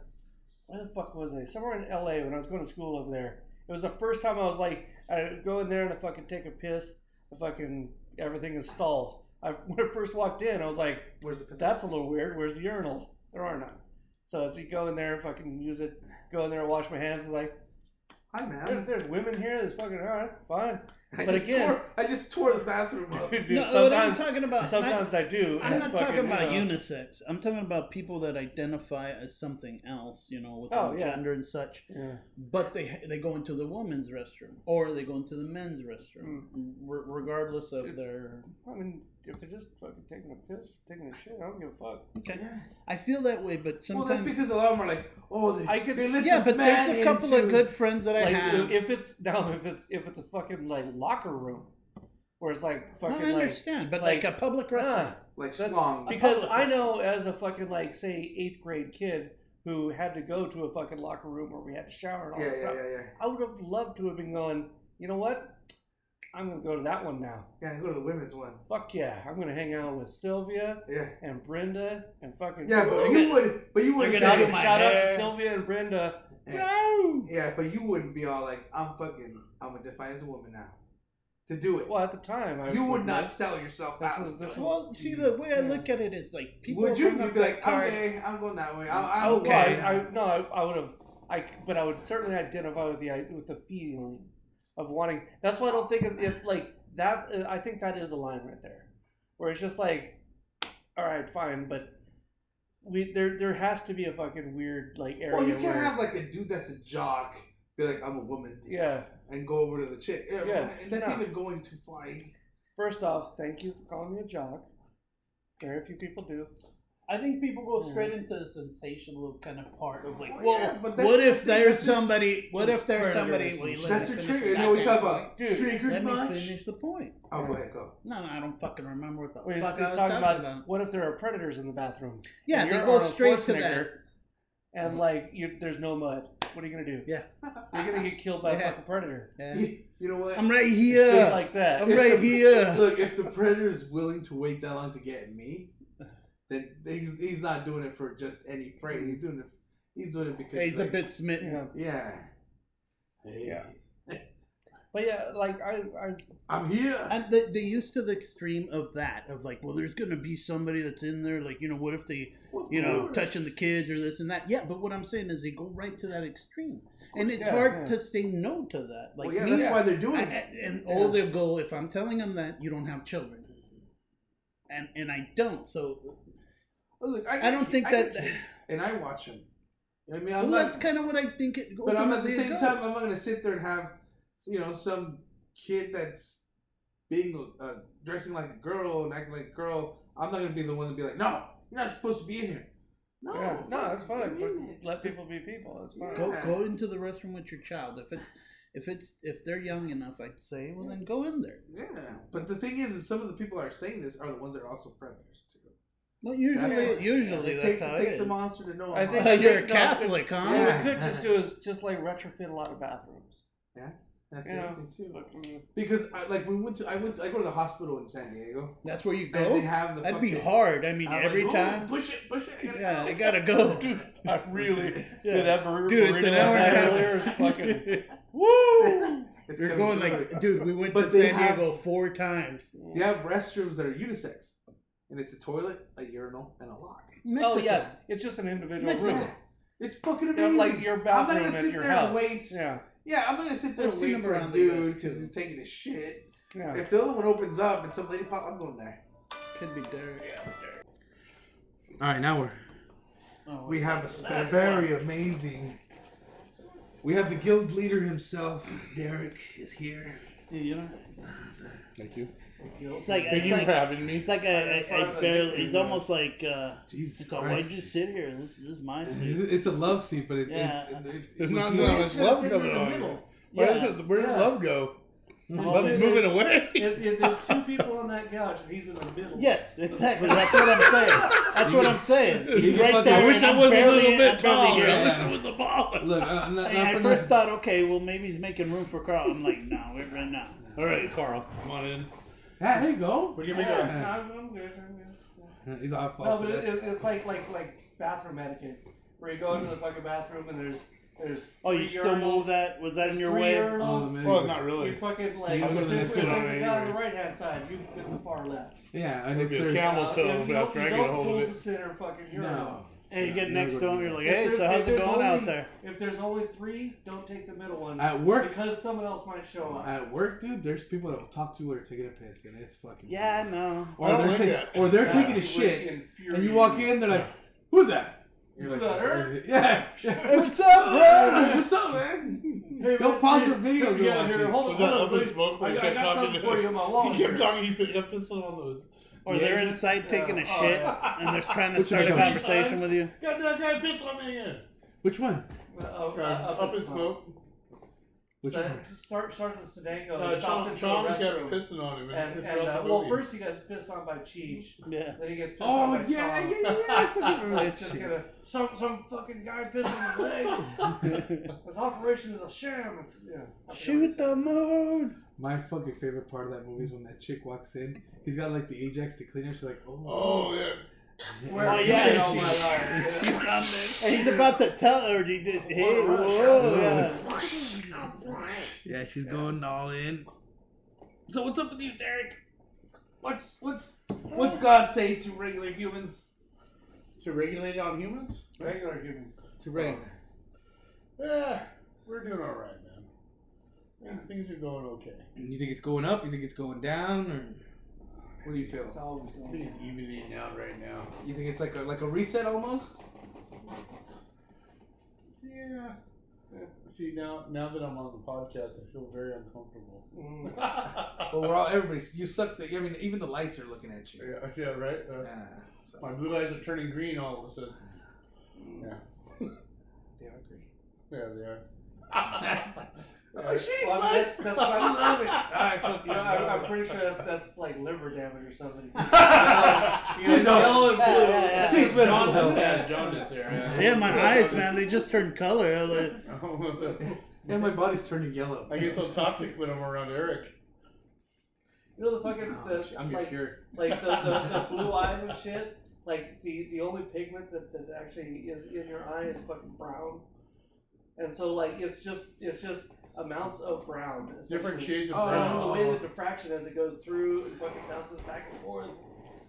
S2: where the fuck was they? Somewhere in L.A. when I was going to school over there. It was the first time I was like, I go in there and I fucking take a piss. I fucking everything is stalls. I [laughs] when I first walked in, I was like,
S1: Where's the piss?
S2: that's a little weird. Where's the urinals? There are none. So as you go in there, fucking use it. Go in there, wash my hands. It's like
S1: Hi,
S2: there,
S1: man.
S2: there's women here. There's fucking all right, fine.
S1: I
S2: But
S1: just
S2: again-
S1: tore, I just tore the bathroom up.
S2: Dude,
S3: no, what I'm talking about.
S2: sometimes I do.
S3: I'm not
S2: fucking,
S3: talking
S2: you
S3: about
S2: know,
S3: unisex. I'm talking about people that identify as something else, you know, with
S2: Oh, yeah.
S3: gender and such.
S2: Yeah.
S3: But they they go into the women's restroom or they go into the men's restroom, re- regardless of
S2: Dude.
S3: their.
S2: I mean, if they're just fucking taking a piss, taking a shit, I don't give a fuck.
S3: Okay, I feel that way, but sometimes.
S1: Well,
S3: sometimes.
S1: that's because a lot of them are like, oh, they,
S2: I could-
S1: they let
S3: yeah,
S1: this
S3: but
S1: man
S3: there's a couple
S1: into...
S3: of good friends that I
S2: Like
S3: have.
S2: if it's now if it's if it's a fucking like locker room, where it's like
S3: No,
S2: fucking
S3: I
S2: like
S3: understand, but like,
S2: like,
S3: a public restroom.
S2: ah,
S1: like
S2: that's-
S1: schlongs.
S2: because I know as a fucking like say eighth grade kid who had to go to a fucking locker room where we had to shower and all
S1: Yeah,
S2: that
S1: yeah,
S2: stuff.
S1: yeah, yeah.
S2: I would have loved to have been going. You know what? I'm gonna go to that one now.
S1: Yeah, go to the women's one.
S2: Fuck yeah! I'm gonna hang out with Sylvia
S1: Yeah.
S2: and Brenda and fucking.
S1: Yeah, but you
S3: gonna-
S1: would, but you wouldn't
S3: gonna
S2: shout,
S3: do
S1: say,
S3: my
S2: out to. Sylvia and Brenda.
S1: yeah, yeah, but you wouldn't be all like, I'm fucking, I'm gonna define as a woman now. To do it,
S2: Well, at the time, I
S1: you would
S2: wouldn't
S1: not sell yourself
S2: This
S1: out.
S2: is- this is-
S3: Well, see, the way I
S2: Yeah.
S3: look at it is like people
S1: would you?
S3: bring up
S1: be like,
S3: card.
S1: okay, I'm going that way. I, I'm
S2: Okay,
S1: going
S2: I, no, I, I would have, I, but I would certainly identify with the with the feeling of wanting. That's why I don't think it, it like that. uh, I think that is a line right there, where it's just like, all right, fine, but we there there has to be a fucking weird like area.
S1: Well, you can't
S2: where,
S1: have like a dude that's a jock be like, I'm a woman,
S2: yeah.
S1: and go over to the chick. Yeah,
S2: Yeah,
S1: and that's
S2: no.
S1: even going too far.
S2: First off, thank you for calling me a jock. Very few people do.
S3: I think people go straight into the sensational kind of part of like,
S1: Well,
S3: well,
S1: yeah, but
S3: what if
S1: thing,
S3: there's somebody? What if there's somebody? Wait, let
S1: That's
S3: me
S1: your
S3: finish
S1: trigger.
S3: the
S1: You know, we talk
S3: goddamn
S1: about
S2: Dude,
S1: triggered
S3: Let me
S1: much.
S3: finish the point.
S1: Oh, go ahead, go.
S3: No, no, I don't fucking remember what the
S2: Well, he's,
S3: fuck
S2: he's
S3: I was
S2: talking
S3: talking
S2: about,
S3: about.
S2: what if there are predators in the bathroom?
S3: Yeah,
S2: and
S3: they
S2: you're
S3: go
S2: Arnold
S3: straight to
S2: Schwarzenegger,
S3: that.
S2: And mm-hmm. like, you, there's no mud. What are you gonna do?
S3: Yeah.
S2: You're gonna get killed by a
S3: Yeah.
S2: fucking predator.
S3: Yeah.
S1: You, you know what?
S3: I'm right here.
S2: Just like that.
S3: I'm
S1: If
S3: right
S1: the-
S3: here.
S1: Look, if the predator's willing to wait that long to get me, then he's he's not doing it for just any prey. He's doing it. He's doing it because
S3: He's a bit smitten.
S2: Yeah.
S1: Yeah. Hey,
S2: Yeah. But yeah, like I, I
S1: I'm here.
S3: And they, they used to the extreme of that, of like, well, there's going to be somebody that's in there, like, you know, what if they,
S1: Well, of
S3: you know, touching the kids or this and that? Yeah, but what I'm saying is they go right to that extreme. And it's
S2: yeah,
S3: hard
S2: yeah.
S3: to say no to that. Like,
S1: well, yeah,
S3: me,
S1: that's why they're doing
S3: I-
S1: it.
S3: And
S2: Yeah.
S3: all they'll go, if I'm telling them that, you don't have children. And and I don't, so
S1: Well, look, I,
S3: I don't
S1: got
S3: think
S1: I
S3: that-
S1: kids, and I watch them. I mean, I'm
S3: well,
S1: not.
S3: that's kind of what I think it.
S1: but I'm at the same
S3: goes.
S1: time, I'm not gonna sit there and have, you know, some kid that's being uh, dressing like a girl and acting like a girl. I'm not gonna be the one to be like, no, you're not supposed to be in here. No,
S2: yeah, no, that's fine.
S1: I mean
S2: But
S1: it.
S2: let people be people. That's fine.
S3: Go
S1: Yeah.
S3: go into the restroom with your child. If it's if it's if they're young enough, I'd say, well then go in there.
S1: Yeah, but the thing is, is some of the people that are saying this are the ones that are also predators too.
S3: Well, usually
S1: That's-
S3: usually
S1: it
S3: that's
S1: takes
S3: how
S1: it takes
S3: is.
S1: a monster to know. a
S2: I think-
S1: monster. [laughs]
S3: You're a [laughs]
S2: no,
S3: Catholic, huh?
S2: What
S1: Yeah.
S2: we could just do [laughs] is just like retrofit a lot of bathrooms. Yeah.
S1: That's
S2: you
S1: the other
S2: know,
S1: thing too.
S2: Fucking-
S1: Because I, like we went to, I went, to, I go to the hospital in San Diego,
S3: That's where you
S1: and they
S3: go.
S1: have the.
S3: That'd be
S1: fucking-
S3: hard. I mean,
S1: I'm
S3: every
S1: like, "Oh,
S3: time.
S1: push it, push it. I gotta
S3: Yeah,
S1: go.
S3: I gotta go.
S2: Dude, I really,
S3: Yeah.
S2: dude, that burrito,
S3: Dude, it's an
S2: burrito
S3: hour
S2: I
S3: and a
S2: had
S3: half.
S2: earlier is fucking woo.
S1: It's
S3: You're
S1: coming
S3: going
S1: through
S3: like, dude, we went
S1: But
S3: to
S1: they
S3: San
S1: have-
S3: Diego four times.
S1: They have restrooms that are unisex, and it's a toilet, a urinal, and a lock.
S3: Mexico.
S2: Oh yeah, it's just an individual
S3: Mexico.
S2: room.
S1: It's fucking
S2: You know,
S1: amazing.
S2: like your
S1: I'm not
S2: bathroom
S1: gonna
S2: at
S1: sit
S2: your
S1: there
S2: house.
S1: and wait.
S2: Yeah,
S1: Yeah, I'm gonna sit there
S3: I've
S1: and
S3: seen
S1: wait
S3: them
S1: for a dude because he's taking his shit.
S2: yeah.
S1: If the other one opens up and some lady pop, I'm going there.
S3: Could be Derek.
S1: All right, now we're
S3: Oh,
S1: we have
S3: that's-
S1: a,
S3: that's
S1: very amazing. We have the guild leader himself, Derek, is here.
S3: Why. You know,
S4: Thank you.
S3: it's like
S4: Thank
S3: it's
S4: you
S3: like
S4: for having me.
S3: it's like a,
S2: As far
S3: a,
S2: as
S3: a
S2: I
S3: barely. It's
S2: we-
S3: almost like uh,
S1: Jesus
S3: it's like, why'd
S1: Christ.
S3: you sit here? This, this is my seat.
S1: It's it's a love seat, but it,
S3: Yeah.
S1: it, it, it,
S4: There's
S1: it-
S4: not
S1: it-
S4: that much
S2: It's
S4: love
S2: sitting in
S4: coming
S2: the
S4: on.
S2: middle.
S4: Why
S3: Yeah.
S4: is Where did love go?
S2: It's-
S4: Love's
S2: it's-
S4: moving away.
S2: If, if there's two people on that couch and he's in the middle.
S3: Yes, exactly. That's what I'm saying. That's what I'm saying. He's right there.
S4: I wish I was a little bit taller. I wish I was a baller.
S1: Look, uh, not,
S3: And
S1: not
S3: I first
S1: nothing.
S3: thought, okay, well maybe he's making room for Carl. I'm like, no, we're right now. All right, Carl.
S4: Come on in.
S1: Yeah, there you go.
S4: We're gonna
S2: Yeah,
S4: a.
S2: I'm, I'm good. I'm good.
S1: He's off.
S2: No, but
S1: for
S2: it,
S1: that.
S2: it, it's like like like bathroom etiquette, where you go into the fucking bathroom and there's there's.
S3: Oh, you
S2: three
S3: still
S2: urinals,
S3: move that? Was that
S2: there's
S3: in your
S2: three
S3: way?
S1: Oh,
S2: urinals.
S1: man.
S4: Well, not
S2: You
S4: really.
S2: fucking like
S1: I'm
S2: if
S1: gonna
S2: there's,
S4: sit
S2: if
S4: on
S2: there's
S4: it
S2: a on the right hand side, you get the far left.
S1: Yeah, and
S4: Or
S1: if
S4: be a
S1: there's
S4: camel toe
S2: if
S4: if
S2: you
S4: I'll
S2: don't,
S4: try
S2: you
S4: to get a hold of
S2: pull
S4: it.
S2: the center fucking urinal.
S1: no.
S3: And you get next to him,
S1: do
S3: you're like,
S2: If
S3: hey,
S2: there's-
S3: so
S2: if
S3: how's it
S2: there's
S3: going
S2: only-
S3: out there?
S2: If there's only three, don't take the middle one
S1: At work,
S2: because someone else might show up.
S1: at work, dude, there's people that will talk to you or taking a piss, and it's fucking.
S3: Yeah, no.
S1: Or
S4: I don't
S1: they're,
S4: like
S1: taking,
S4: that.
S1: or they're
S2: That
S1: taking a
S2: would
S1: shit,
S2: infuriate
S1: and you walk
S2: me.
S1: in, they're like, "Who's that?" You're
S2: Who's
S1: like,
S2: that, her?
S1: Yeah.
S3: What's up, bro? [laughs]
S1: What's up, man?
S2: Hey,
S1: They'll
S2: man,
S1: pause
S2: hey,
S1: their videos
S2: hey,
S1: or
S2: yeah,
S1: watch
S2: here, hold on,
S4: Was that
S2: hold on,
S4: up in smoke when
S2: I,
S4: he
S2: I
S4: kept
S2: got
S4: talking
S2: something
S4: to
S2: for you in my lawn.
S4: He kept talking. He picked up pissing on those.
S3: Or they're inside taking a
S2: Oh,
S3: shit,
S2: yeah.
S3: and they're trying to
S1: Which
S3: start a
S1: one?
S3: conversation with you.
S4: God, that guy pissed on me again.
S1: Which one?
S2: Uh, uh,
S4: Okay,
S2: up,
S4: up
S2: in
S4: in
S2: smoke.
S4: Smoke.
S1: Which
S2: That
S1: one?
S2: start starts with Stedenko.
S4: Uh,
S2: and stops
S4: Chong,
S2: into
S4: Chong
S2: the
S4: kept
S2: restroom.
S4: pissing on him.
S2: And,
S4: throughout
S2: and uh, well, first he gets pissed on by Cheech.
S3: Yeah.
S2: Then he gets pissed
S1: Oh
S2: on by
S1: yeah,
S2: Chong.
S1: yeah, yeah, yeah. I fucking remember that shit.
S2: gonna, some some fucking guy pissed on my leg. [laughs] This operation is a sham. It's, yeah, I forget what he
S3: Shoot the moon.
S1: My fucking favorite part of that movie is when that chick walks in. He's got like the Ajax to clean her. She's like, oh,
S4: Oh yeah.
S2: Where
S3: Oh, yeah,
S2: you been all my life?
S1: she's on
S3: And he's about to tell her, he did, hey,
S2: What a rush.
S3: whoa, yeah.
S1: Yeah, she's going all in. So what's up with you, Derek? What's what's what's God say to regular humans?
S4: To regulate it on humans?
S2: Regular humans.
S1: To regular. Oh.
S4: Yeah, we're doing all right, man. Things, things are going okay.
S1: You think it's going up? You think it's going down, or what do you
S2: It's
S1: feel?
S2: always
S4: I
S2: going.
S4: think it's evening out right now.
S1: You think it's like a like a reset almost?
S4: Yeah. See now, now that I'm on the podcast, I feel very uncomfortable.
S2: Mm. [laughs]
S1: Well, we're all everybody. You suck. The, I mean, even the lights are looking at you.
S4: yeah, yeah, right. Uh,
S1: Yeah, so
S4: my blue eyes are turning green all of a sudden. Yeah,
S1: they are green. [laughs]
S4: yeah, they are. [laughs]
S1: Oh, shitty
S2: Well,
S1: blood.
S2: that's, that's what
S1: I
S2: I
S1: love it. [laughs] I fucking
S2: You know, I,
S1: love
S2: I'm pretty sure that that's like liver damage or something. [laughs] You know,
S1: down.
S2: yellow and
S3: Yeah,
S2: blue.
S3: yeah, yeah.
S1: Sit down.
S4: Jaundice, jaundice there.
S3: Yeah, my eyes, man, they just turned color. I like, [laughs] oh,
S4: yeah.
S1: Yeah, my body's turning yellow.
S4: I get so toxic when I'm around Eric.
S2: You know the fucking
S1: Oh,
S2: the,
S1: I'm
S2: like,
S1: cure.
S2: like the, the, the blue eyes and shit. Like the, the only pigment that, that actually is in your eye is fucking brown, and so like it's just it's just amounts of brown.
S4: Different shades of
S1: Oh.
S4: Brown.
S2: the way the diffraction as it goes through and fucking bounces back and forth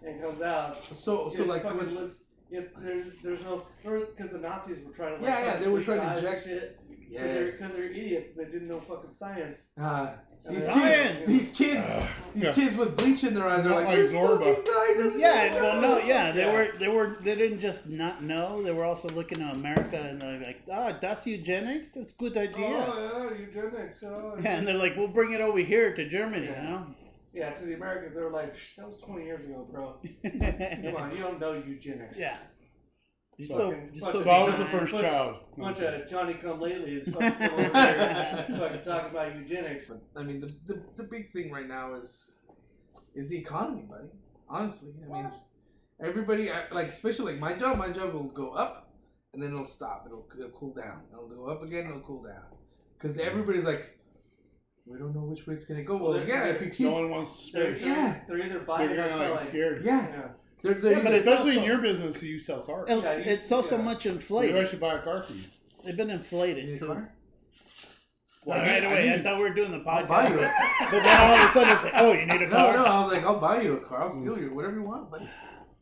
S2: and comes out.
S1: So, so
S2: it
S1: like,
S2: fucking
S1: when,
S2: looks. It, there's there's no because the Nazis were trying to like,
S1: Yeah, yeah, they were trying to
S2: eyes and
S1: inject-
S2: shit because they're, 'cause they're idiots and they didn't know fucking science.
S1: uh, these
S3: Science!
S1: kids, these kids, these
S4: Yeah.
S1: kids with bleach in their eyes are like,
S4: like
S1: this
S4: Zorba.
S1: fucking guy doesn't
S3: yeah,
S1: know."
S3: well, no, yeah, they
S2: Yeah.
S3: were, they were, they didn't just not know. They were also looking at America and they're like, ah, that's eugenics. That's a good idea.
S2: Oh yeah, eugenics. Oh,
S3: Yeah, and they're like, we'll bring it over here to Germany, you know.
S2: Yeah, to the Americans, they were like, "Psh, that was 20 years ago, bro. [laughs] Come on, you don't know eugenics.
S3: yeah. You're
S2: Fucking
S3: so, you're so
S4: I was the first
S2: Bunch-
S4: child.
S2: Bunch of Johnny come latelys fucking [laughs] over here fucking talking about eugenics.
S1: But, I mean, the, the the big thing right now is is the economy, buddy. Honestly, I mean, everybody uh, like, especially like my job. My job will go up and then it'll stop. It'll, it'll cool down. It'll go up again. It'll cool down. Because everybody's like, we don't know which way it's gonna go. Well,
S2: Well,
S1: yeah, if you keep,
S4: No one wants to
S2: They're,
S4: spend.
S1: Yeah.
S2: they're either buying
S4: They're
S2: or
S4: kind like
S2: selling.
S4: scared.
S1: yeah,
S2: Yeah.
S1: They're, they're
S3: Yeah, but
S1: either-
S3: it's
S4: Especially in
S3: also-
S4: your business, to you sell cars.
S3: It's,
S2: Yeah, you-
S3: it's also
S2: yeah.
S3: much inflated.
S4: Maybe I should buy a car for you.
S3: They've been
S1: You
S3: inflated
S1: need a
S3: too.
S1: car?
S3: Well,
S4: I
S3: right
S4: need- I
S3: away, I thought we were doing the
S1: I'll buy
S3: podcast.
S1: you it. [laughs]
S3: But then all of a sudden it's like, oh, you need a [laughs] car?
S1: no, no, I was like, I'll buy you a car. I'll steal mm. you, whatever you want. But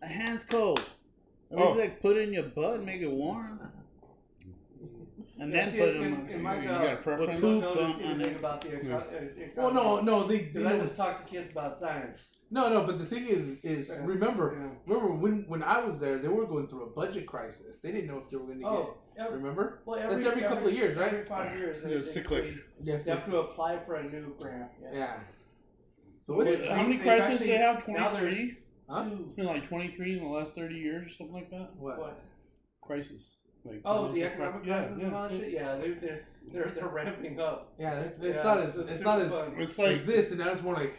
S3: A hand's cold. At
S4: Oh.
S3: like put it in your butt and make it warm. And
S2: Yeah,
S3: then
S2: see,
S3: put
S2: in-
S3: them
S2: in-
S3: on.
S2: in my
S4: You
S2: job,
S4: got a preference?
S3: Poop
S2: don't notice
S3: on- on
S2: anything
S3: it.
S2: about the eco-
S4: Yeah.
S2: Uh, uh,
S1: well, no, uh, no, they, they
S2: Because I just talk to kids about science.
S1: No, no, but the thing is, is
S2: That's-
S1: remember,
S2: yeah.
S1: remember when when I was there, they were going through a budget crisis. They didn't know if they were going to
S2: Oh,
S1: get.
S2: every,
S1: Remember?
S2: well,
S1: That's every couple of years, right?
S2: Every five years.
S4: Yeah,
S2: they-
S4: cyclic.
S2: They,
S1: You have
S2: they
S1: to.
S2: have to apply for a new grant. Yeah.
S1: Yeah. So what's
S2: They-
S4: How many
S2: they've
S4: crises they have? 23?
S1: Huh?
S2: two-
S4: It's been like 23 in the last 30 years or something like that.
S1: what?
S2: what?
S4: Crisis. Like
S2: Oh, the economic crisis
S4: yeah,
S2: and all that shit. Yeah, they're they're they're, they're ramping up.
S1: Yeah, it's
S2: Yeah,
S1: not
S2: it's-
S1: as
S2: it's
S1: it's not as
S2: fun.
S4: It's
S1: as
S4: like
S1: this, and now it's more like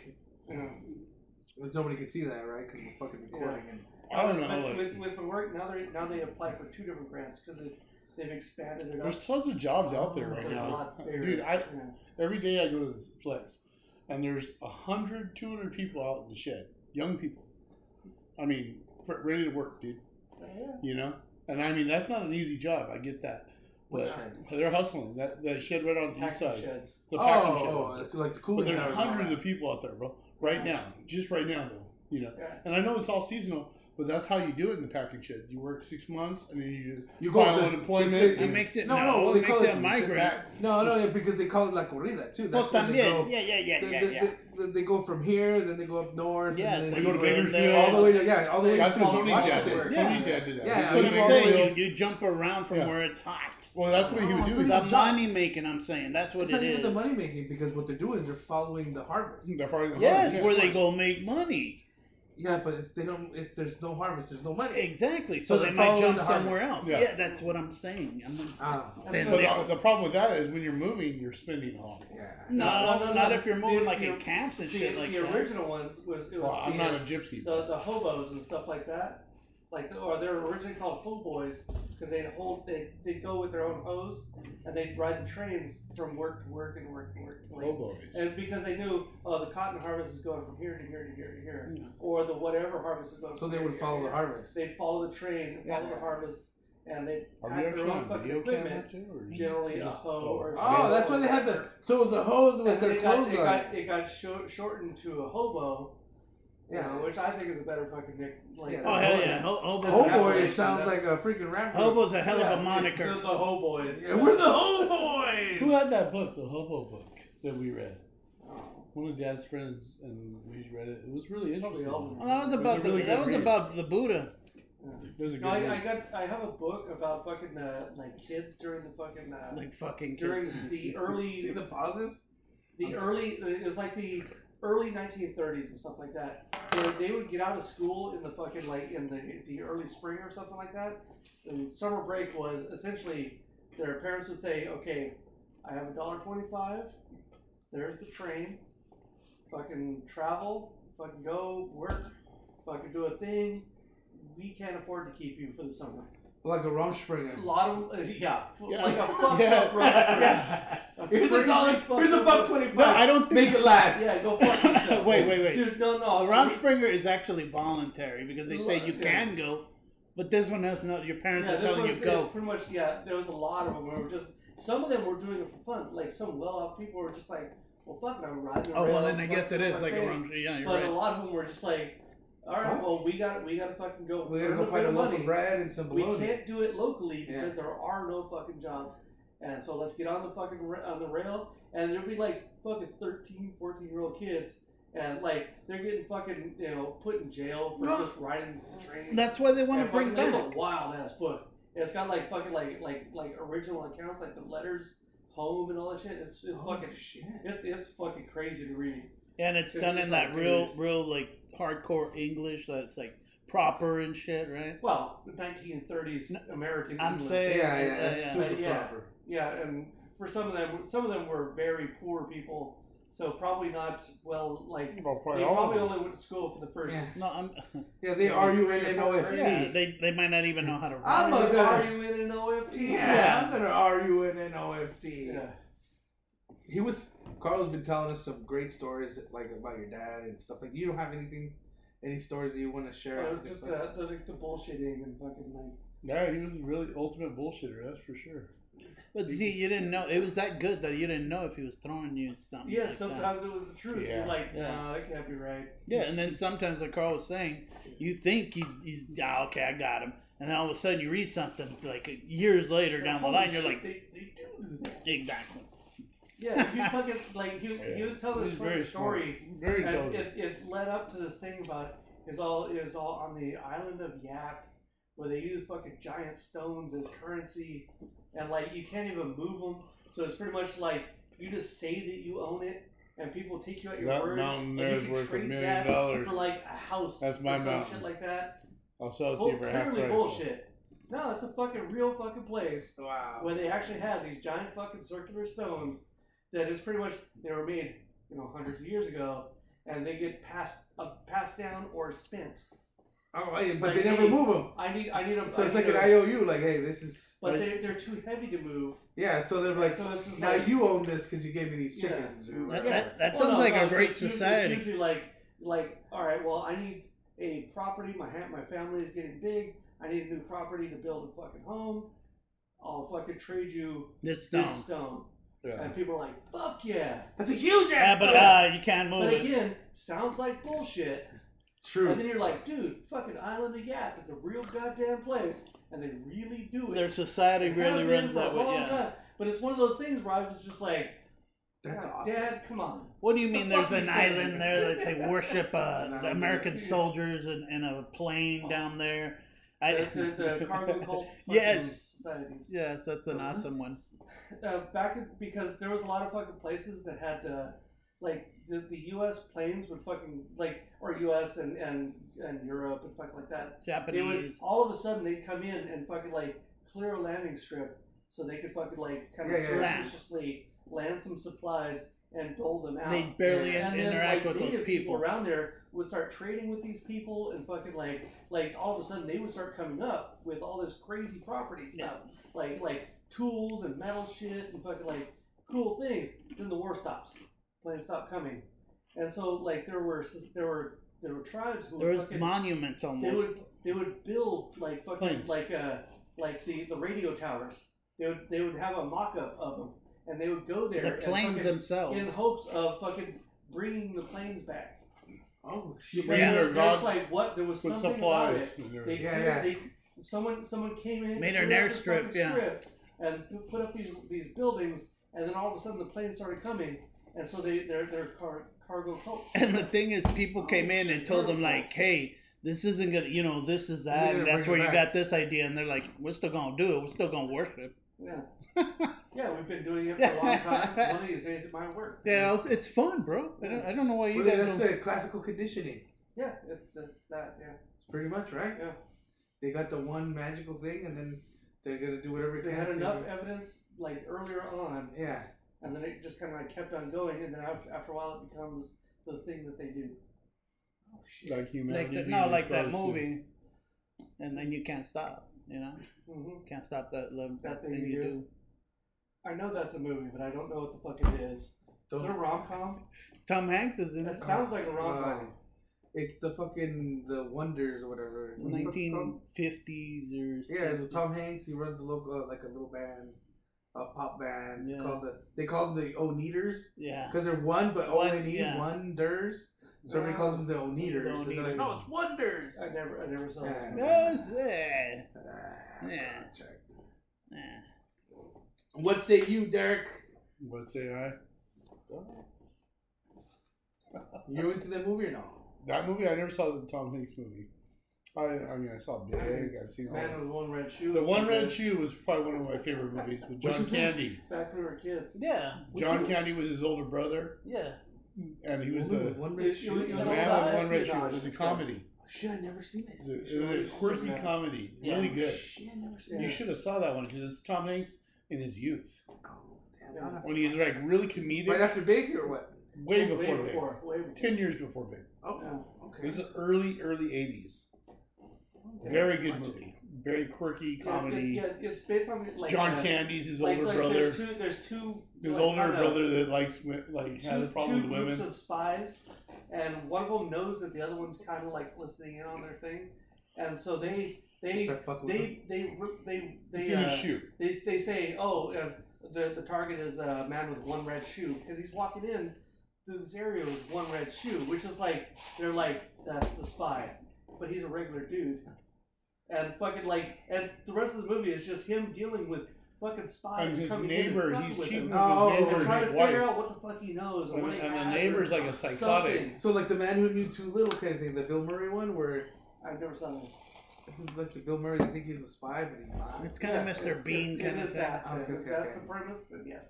S2: Yeah.
S1: nobody can see that, right? Because we're fucking recording. And,
S4: I don't know.
S2: But
S4: like,
S2: with with the work now they now they apply for two different grants because they they've expanded it up.
S4: there's tons of jobs out there right now. Dude, I
S2: yeah.
S4: every day I go to this place, and there's 100, 200 people out in the shed, young people. I mean, ready to work, dude.
S2: Oh, yeah.
S4: You know, and I mean that's not an easy job. I get that,
S1: What
S4: but
S1: shed?
S4: they're hustling. That that shed right on the east
S2: Packing
S4: side,
S2: sheds.
S4: the packing
S1: oh,
S4: shed.
S1: oh, like, like the
S4: But
S1: cooling
S4: there's
S1: towers. and
S4: hundreds of people out there, bro. Right now, just right now, though. You know, and I know it's all seasonal, but that's how you do it in the packing sheds. You work six months, and then you
S1: You go
S4: file
S1: to-
S4: unemployment.
S1: it-
S3: It makes it
S1: No,
S3: no,
S1: no, well,
S3: it
S1: they
S3: makes
S1: call
S3: it
S1: it
S3: a migrant.
S1: No, no, yeah, because they call it la corrida too.
S3: Well,
S1: That's where they go.
S3: Yeah, yeah, yeah,
S1: They,
S3: yeah,
S1: they,
S3: yeah.
S1: they, they go from here, then they go up north.
S3: Yes,
S1: and
S4: they
S1: then
S4: go to Bakersfield.
S1: all the way to yeah, all the way
S4: That's
S1: to
S4: what Tony's dad
S1: Washington.
S4: did.
S2: Yeah.
S4: Tony's dad did that.
S1: Yeah,
S4: He
S1: that's
S4: took
S1: what I'm
S4: all the way
S3: saying you, you jump around from
S4: Yeah.
S3: where it's hot.
S4: Well, that's what he would
S1: Oh,
S4: do.
S3: The money making, I'm saying, that's what
S1: It's
S3: it
S1: not even the money making because what they're doing is they're following the harvest.
S4: They're probably the
S3: Yes, where they go make money.
S1: Yeah, but if they don't, if there's no harvest, there's no money.
S3: Exactly.
S1: So
S3: So, they
S1: they're
S3: might
S1: following
S3: jump
S1: the
S3: somewhere
S1: harvest.
S3: else.
S4: Yeah.
S3: Yeah. that's what I'm saying. I'm
S1: Ah,
S2: And
S3: Then
S2: so-
S4: But
S3: they-
S4: the, the problem with that is when you're moving, you're spending a lot.
S1: yeah.
S3: no,
S2: No, no, no,
S3: not
S2: no.
S3: if you're moving
S2: The-
S3: like
S2: the-
S3: in camps and
S2: the,
S3: shit like
S2: the
S3: that.
S2: original ones was it was
S4: Well, I'm
S2: the,
S4: not a gypsy.
S2: the the hobos and stuff like that. Like, or they're originally called ho boys because they'd hold they they'd go with their own hose and they'd ride the trains from work to work and work to work. To work.
S4: Oh boys.
S2: And because they knew, oh, the cotton harvest is going from here to here to here to here,
S3: Yeah.
S2: or the whatever harvest is going.
S1: So they
S2: here
S1: would
S2: to
S1: follow
S2: to
S1: the
S2: here.
S1: harvest.
S2: They'd follow the train, follow
S1: Yeah.
S2: the harvest, and they'd
S4: Are we
S2: have their
S4: actually
S2: own
S4: on
S2: fucking
S4: video camera
S2: equipment.
S4: too? Or
S2: Generally, a
S4: just-
S2: hoe oh. or a
S1: Oh, that's
S2: or
S1: why they had the. So it was a hose with
S2: And
S1: their
S2: it got,
S1: clothes
S2: it
S1: on.
S2: got, it got short, shortened to a hobo, you
S1: Yeah.
S2: know, which I think is a better fucking nick. Like,
S1: Yeah,
S3: Oh hell yeah, Ho-
S2: That's
S3: hobo's,
S2: an
S1: Hobo
S2: appellation,
S1: sounds like a freaking rap. group.
S3: hobo's a hell of a moniker.
S2: The, the ho boys.
S1: Yeah, we're the Ho Boys.
S4: Who had that book, the Hobo book that we read? One of Dad's friends, and we read it. It was really interesting.
S2: all of them.
S3: Well, that was
S4: It was
S3: about the,
S4: really
S3: that was
S4: read.
S3: about the Buddha.
S4: It was a good
S2: No, I. I got. I have a book about fucking uh, like kids during the fucking uh,
S3: Like fucking
S2: during the [laughs]
S1: See
S2: early
S1: the pauses?
S2: the early it was like the early 1930s and stuff like that where they would get out of school in the fucking like in the the early spring or something like that. And summer break was essentially their parents would say okay i have a dollar 25 there's the train fucking travel fucking go work fucking do a thing we can't afford to keep you for the summer
S1: Like a
S2: Rumspringa.
S1: a
S2: lot of uh, yeah,
S4: Yeah.
S2: like a fucked
S4: Yeah.
S2: up road trip.
S4: Yeah.
S2: A
S1: Here's a
S2: crazy
S1: dollar. Here's a buck twenty-five.
S3: No, I don't think.
S1: Make it last.
S2: Yeah, go fuck yourself. [laughs]
S3: wait, wait, wait.
S2: Dude, no, no.
S3: The Rumspringa is actually voluntary because they say you
S2: Yeah.
S3: can go, but this one has not. Your parents
S2: Yeah,
S3: are telling you go.
S2: pretty much yeah. There was a lot of them where were just some of them were doing it for fun. Like some well-off people were just like, well, fuck, it, I'm riding. the
S3: Oh well,
S2: rails,
S3: then I guess it
S2: do
S3: is
S2: my
S3: like a
S2: thing.
S3: Rumspringa. Yeah, you're
S2: But a lot of them were just like, all right,
S1: Fuck.
S2: well, we got we got to fucking go.
S1: We gotta
S2: earn
S1: go find a
S2: of
S1: loaf
S2: money.
S1: of bread and some
S2: We can't do it locally because
S1: Yeah.
S2: there are no fucking jobs. And so let's get on the fucking ra- on the rail, and there'll be like fucking 13, 14 year old kids, and like they're getting fucking you know put in jail for
S3: No.
S2: just riding the train.
S3: That's why they want
S2: And
S3: to bring
S2: fucking-
S3: back.
S2: It's a wild ass book. It's got like fucking like like like original accounts, like the letters home and all that shit. It's it's
S1: Oh,
S2: fucking
S1: shit.
S2: it's it's fucking crazy to read.
S3: And it's
S2: It's
S3: done
S2: just
S3: in
S2: like
S3: that real,
S2: dudes.
S3: real like hardcore English that's like proper and shit, right?
S2: Well, 1930s American.
S3: I'm
S2: English.
S3: saying-
S1: Yeah, yeah,
S3: Yeah,
S1: that's
S3: yeah.
S1: super
S2: Yeah.
S1: proper.
S2: Yeah, and for some of them, some of them were very poor people, so probably not well. Like
S4: Well,
S2: they
S4: probably all of
S2: probably only went to school for the first.
S1: Yeah.
S3: No, I'm. [laughs]
S1: Yeah, they are you in an OFT.
S3: Yeah, they they might not even know how to write.
S1: I'm
S2: Are
S1: a
S2: you,
S1: gonna-
S2: are you in an OFT?
S1: Yeah,
S3: Yeah.
S1: I'm gonna argue in an OFT.
S2: Yeah.
S1: He was Carl's been telling us some great stories like about your dad and stuff like. You don't have anything, any stories that you want to share? Something
S2: just
S1: like-
S2: uh, the, the bullshitting and fucking like.
S4: Yeah, he was a really ultimate bullshitter. That's for sure.
S3: But see, you didn't know it was that good that you didn't know if he was throwing you something.
S2: Yeah,
S3: like that.
S2: sometimes it was the truth.
S4: Yeah.
S2: You're like,
S3: Yeah.
S2: no, that can't be right.
S3: Yeah, and then sometimes, like Carl was saying, you think he's he's ah, okay, I got him, and then all of a sudden you read something like years later down the line, you're
S2: shit,
S3: like,
S2: they, they do do that.
S3: exactly.
S2: Yeah, you fucking like he, he was telling this
S4: very
S2: story,
S4: smart. Very
S2: and it, it led up to this thing about is all is all on the island of Yap, where they use fucking giant stones as currency, and like you can't even move them. So it's pretty much like you just say that you own it, and people take you at your
S4: That
S2: word.
S4: mountain
S2: and you can
S4: worth a
S2: trade
S4: million
S2: that
S4: dollars.
S2: for like a house.
S4: That's
S2: or
S4: my
S2: some
S4: mountain.
S2: Shit like that.
S4: I'll sell it to you for half
S2: clearly
S4: price.
S2: bullshit. No, it's a fucking real fucking place
S1: Wow.
S2: where they actually had these giant fucking circular stones that is pretty much they were made you know hundreds of years ago and they get passed uh, passed down or spent.
S1: Oh, yeah, but
S2: Like,
S1: they never
S2: hey,
S1: move them.
S2: I need I need a
S1: So it's
S2: I
S1: like
S2: need
S1: an
S2: a-
S1: IOU. Like, hey, this is.
S2: but
S4: like-
S2: they they're too heavy to move.
S1: Yeah, so they're like,
S2: so it's just
S1: now
S2: like,
S1: you own this because you gave me these
S2: Yeah.
S1: chickens. or
S3: That,
S1: whatever.
S3: that, that
S2: Well,
S3: sounds
S2: no,
S3: like
S2: no,
S3: a great
S2: it's usually-
S3: society.
S2: It's usually like like all right, well I need a property. My ha- my family is getting big. I need a new property to build a fucking home. I'll fucking trade you
S3: This stone.
S2: this stone.
S4: Yeah.
S2: And people are like, fuck yeah.
S1: That's a huge
S3: Yeah, but
S1: stone.
S3: uh, you can't move
S2: But
S3: it.
S2: again, sounds like bullshit.
S1: True.
S2: And then you're like, dude, fucking Island of Yap, it's a real goddamn place, and they really do it.
S3: Their society
S2: They
S3: really runs that way. Yeah.
S2: time. But it's one of those things where I was just like,
S1: That's
S2: "God,
S1: awesome.
S2: Dad, come on.
S3: What do you mean?
S2: The
S3: There's an
S2: you saying?
S3: island there that they [laughs] worship uh, the American soldiers and, and a plane down there. I,
S2: The, the, the cargo [laughs] cult
S3: Yes.
S2: societies.
S3: yes, that's an awesome one.
S2: Uh, back in, because there was a lot of fucking places that had uh, like the, the U.S. planes would fucking like or U.S. and and and Europe and fucking like that. They would
S3: Japanese.
S2: all of a sudden they'd come in and fucking like clear a landing strip so they could fucking like kind of
S1: Yeah, yeah,
S3: yeah.
S2: surreptitiously land some supplies and dole them out.
S3: They barely
S1: Yeah.
S2: and then
S3: interact
S2: like
S3: with those
S2: native
S3: people.
S2: around there would start trading with these people and fucking like like all of a sudden they would start coming up with all this crazy property stuff like like tools and metal shit and fucking like cool things. Then the war stops, planes stop coming, and so like there were there were there were tribes who
S3: There
S2: would
S3: was
S2: fucking,
S3: monuments
S2: they
S3: almost.
S2: would they would build like fucking
S4: Planes.
S2: like uh like the the radio towers. They would they would have a mock up of them, and they would go there
S3: The planes
S2: fucking-
S3: themselves.
S2: in hopes of fucking bringing the planes back.
S1: Oh
S4: You
S1: shit.
S4: bring
S2: And
S4: their
S2: there's
S4: gods
S2: like what there was something
S4: supplies.
S2: about it. They,
S4: everything.
S1: Yeah, yeah.
S2: they someone someone came in
S3: Made an
S2: cleared up
S3: airstrip,
S2: fucking
S3: yeah.
S2: strip, and put up these these buildings, and then all of a sudden the planes started coming, and so they they're they're car, cargo cults. [laughs]
S3: And the thing is, people came in and told them like, "Hey, this isn't gonna, you know, this is that, and that's where you
S1: back."
S3: got this idea." And they're like, "We're still gonna do it. We're still gonna worship."
S2: Yeah, [laughs] yeah, we've been doing it for a long time. One of these days it might work.
S3: Yeah, it's, it's fun, bro. I don't, I don't know why you
S1: Well,
S3: guys
S1: that's
S3: don't.
S1: the classical conditioning.
S2: yeah, it's it's that. Yeah,
S1: It's pretty much right.
S2: Yeah.
S1: They got the one magical thing, and then they're gonna do whatever it
S2: they
S1: can.
S2: had
S1: to-
S2: enough evidence like earlier on,
S1: Yeah.
S2: and then it just kind of like kept on going, and then after, after a while it becomes the thing that they do.
S1: Oh shit.
S4: Like humanity.
S3: Like the,
S4: being
S3: no, like that
S4: exposed to-
S3: movie, and then you can't stop. You know,
S2: hmm
S3: can't stop that love, that,
S2: That thing
S3: thing
S2: you
S3: you
S2: do.
S3: do.
S2: I know that's a movie, but I don't know what the fuck it is. Is
S1: Don't-
S2: it a rom com?
S3: Tom Hanks is in it.
S2: That sounds like a rom
S1: God.
S2: com.
S1: It's the fucking the Wonders or whatever. What's the fuck it's called?
S3: 1950s or
S1: Yeah,
S3: 60s.
S1: it's Tom Hanks. He runs a local, uh, like a little band, a pop band. It's
S3: Yeah.
S1: called the. They call them the Oneders
S3: Yeah,
S1: because they're one, but
S3: One,
S1: only need
S3: yeah.
S1: wonders. So everybody calls them the Oneders.
S3: The
S1: So they're like, no, it's Wonders.
S2: I never, I never saw
S1: Yeah.
S2: that.
S3: that was yeah.
S1: Ah,
S3: Yeah.
S1: check.
S3: yeah.
S1: What say you, Derek?
S4: What say I?
S1: You into that movie or no?
S4: That movie, I never saw the Tom Hanks movie. I, I mean, I saw Big. I've seen all.
S2: Man
S4: of
S2: with one red shoe.
S4: The One Red Shoe was probably one of my favorite movies with [laughs] John? Candy.
S2: Back when we were kids.
S3: Yeah,
S4: John Candy was his older brother,
S3: yeah.
S4: and he was the,
S1: one red shoe.
S2: was-
S4: the man with one red shoe. It was a comedy.
S1: Oh, shit, I never seen
S4: It
S1: it.
S4: was a, it was a quirky comedy, really good.
S1: Shit, I never seen it.
S4: You should have saw that one because it's Tom Hanks in his youth
S1: Oh, damn,
S2: Yeah.
S1: I'll have to
S4: when he's like really comedic,
S1: right after Big or what?
S4: way
S2: Oh,
S4: before
S2: way
S4: Big,
S2: way before.
S4: ten years before Big.
S1: Oh,
S2: Yeah.
S1: okay.
S4: This is early, early '80s.
S2: Yeah.
S4: Very good movie, very quirky comedy.
S2: Yeah, yeah, it's based on the, like
S4: John
S2: uh,
S4: Candy's his
S2: like,
S4: older
S2: like
S4: brother.
S2: There's two. There's two.
S4: His
S2: like,
S4: older brother that likes wi- like has a
S2: Two,
S4: problem
S2: two groups of spies, and one of them knows that the other one's kind of like listening in on their thing, and so they they
S1: Start
S2: they they they they they, uh,
S4: shoe.
S2: they, they say, oh, uh, the the target is a man with one red shoe because he's walking in through this area with one red shoe, which is like they're like that's the spy, but he's a regular dude, and fucking like, and the rest of the movie is just him dealing with fucking spies
S4: And his
S2: coming in and fucking
S4: he's
S2: with
S4: cheating
S2: him.
S4: with
S1: Oh,
S4: his
S2: and
S4: neighbor's
S2: trying to
S4: wife.
S2: figure out what the fuck he knows and,
S4: And,
S2: what he
S4: and the
S2: has
S4: neighbor's
S2: or
S4: like a psychotic.
S2: something.
S1: So like the man who knew too little kind of thing, the Bill Murray one, where
S2: I've never saw that.
S1: this is like the Bill Murray. They think he's a spy, but he's not.
S3: It's kind of Mr. Bean kind of
S2: is
S3: thing.
S2: that.
S1: Okay,
S2: If that's
S1: okay.
S2: the premise, then yes.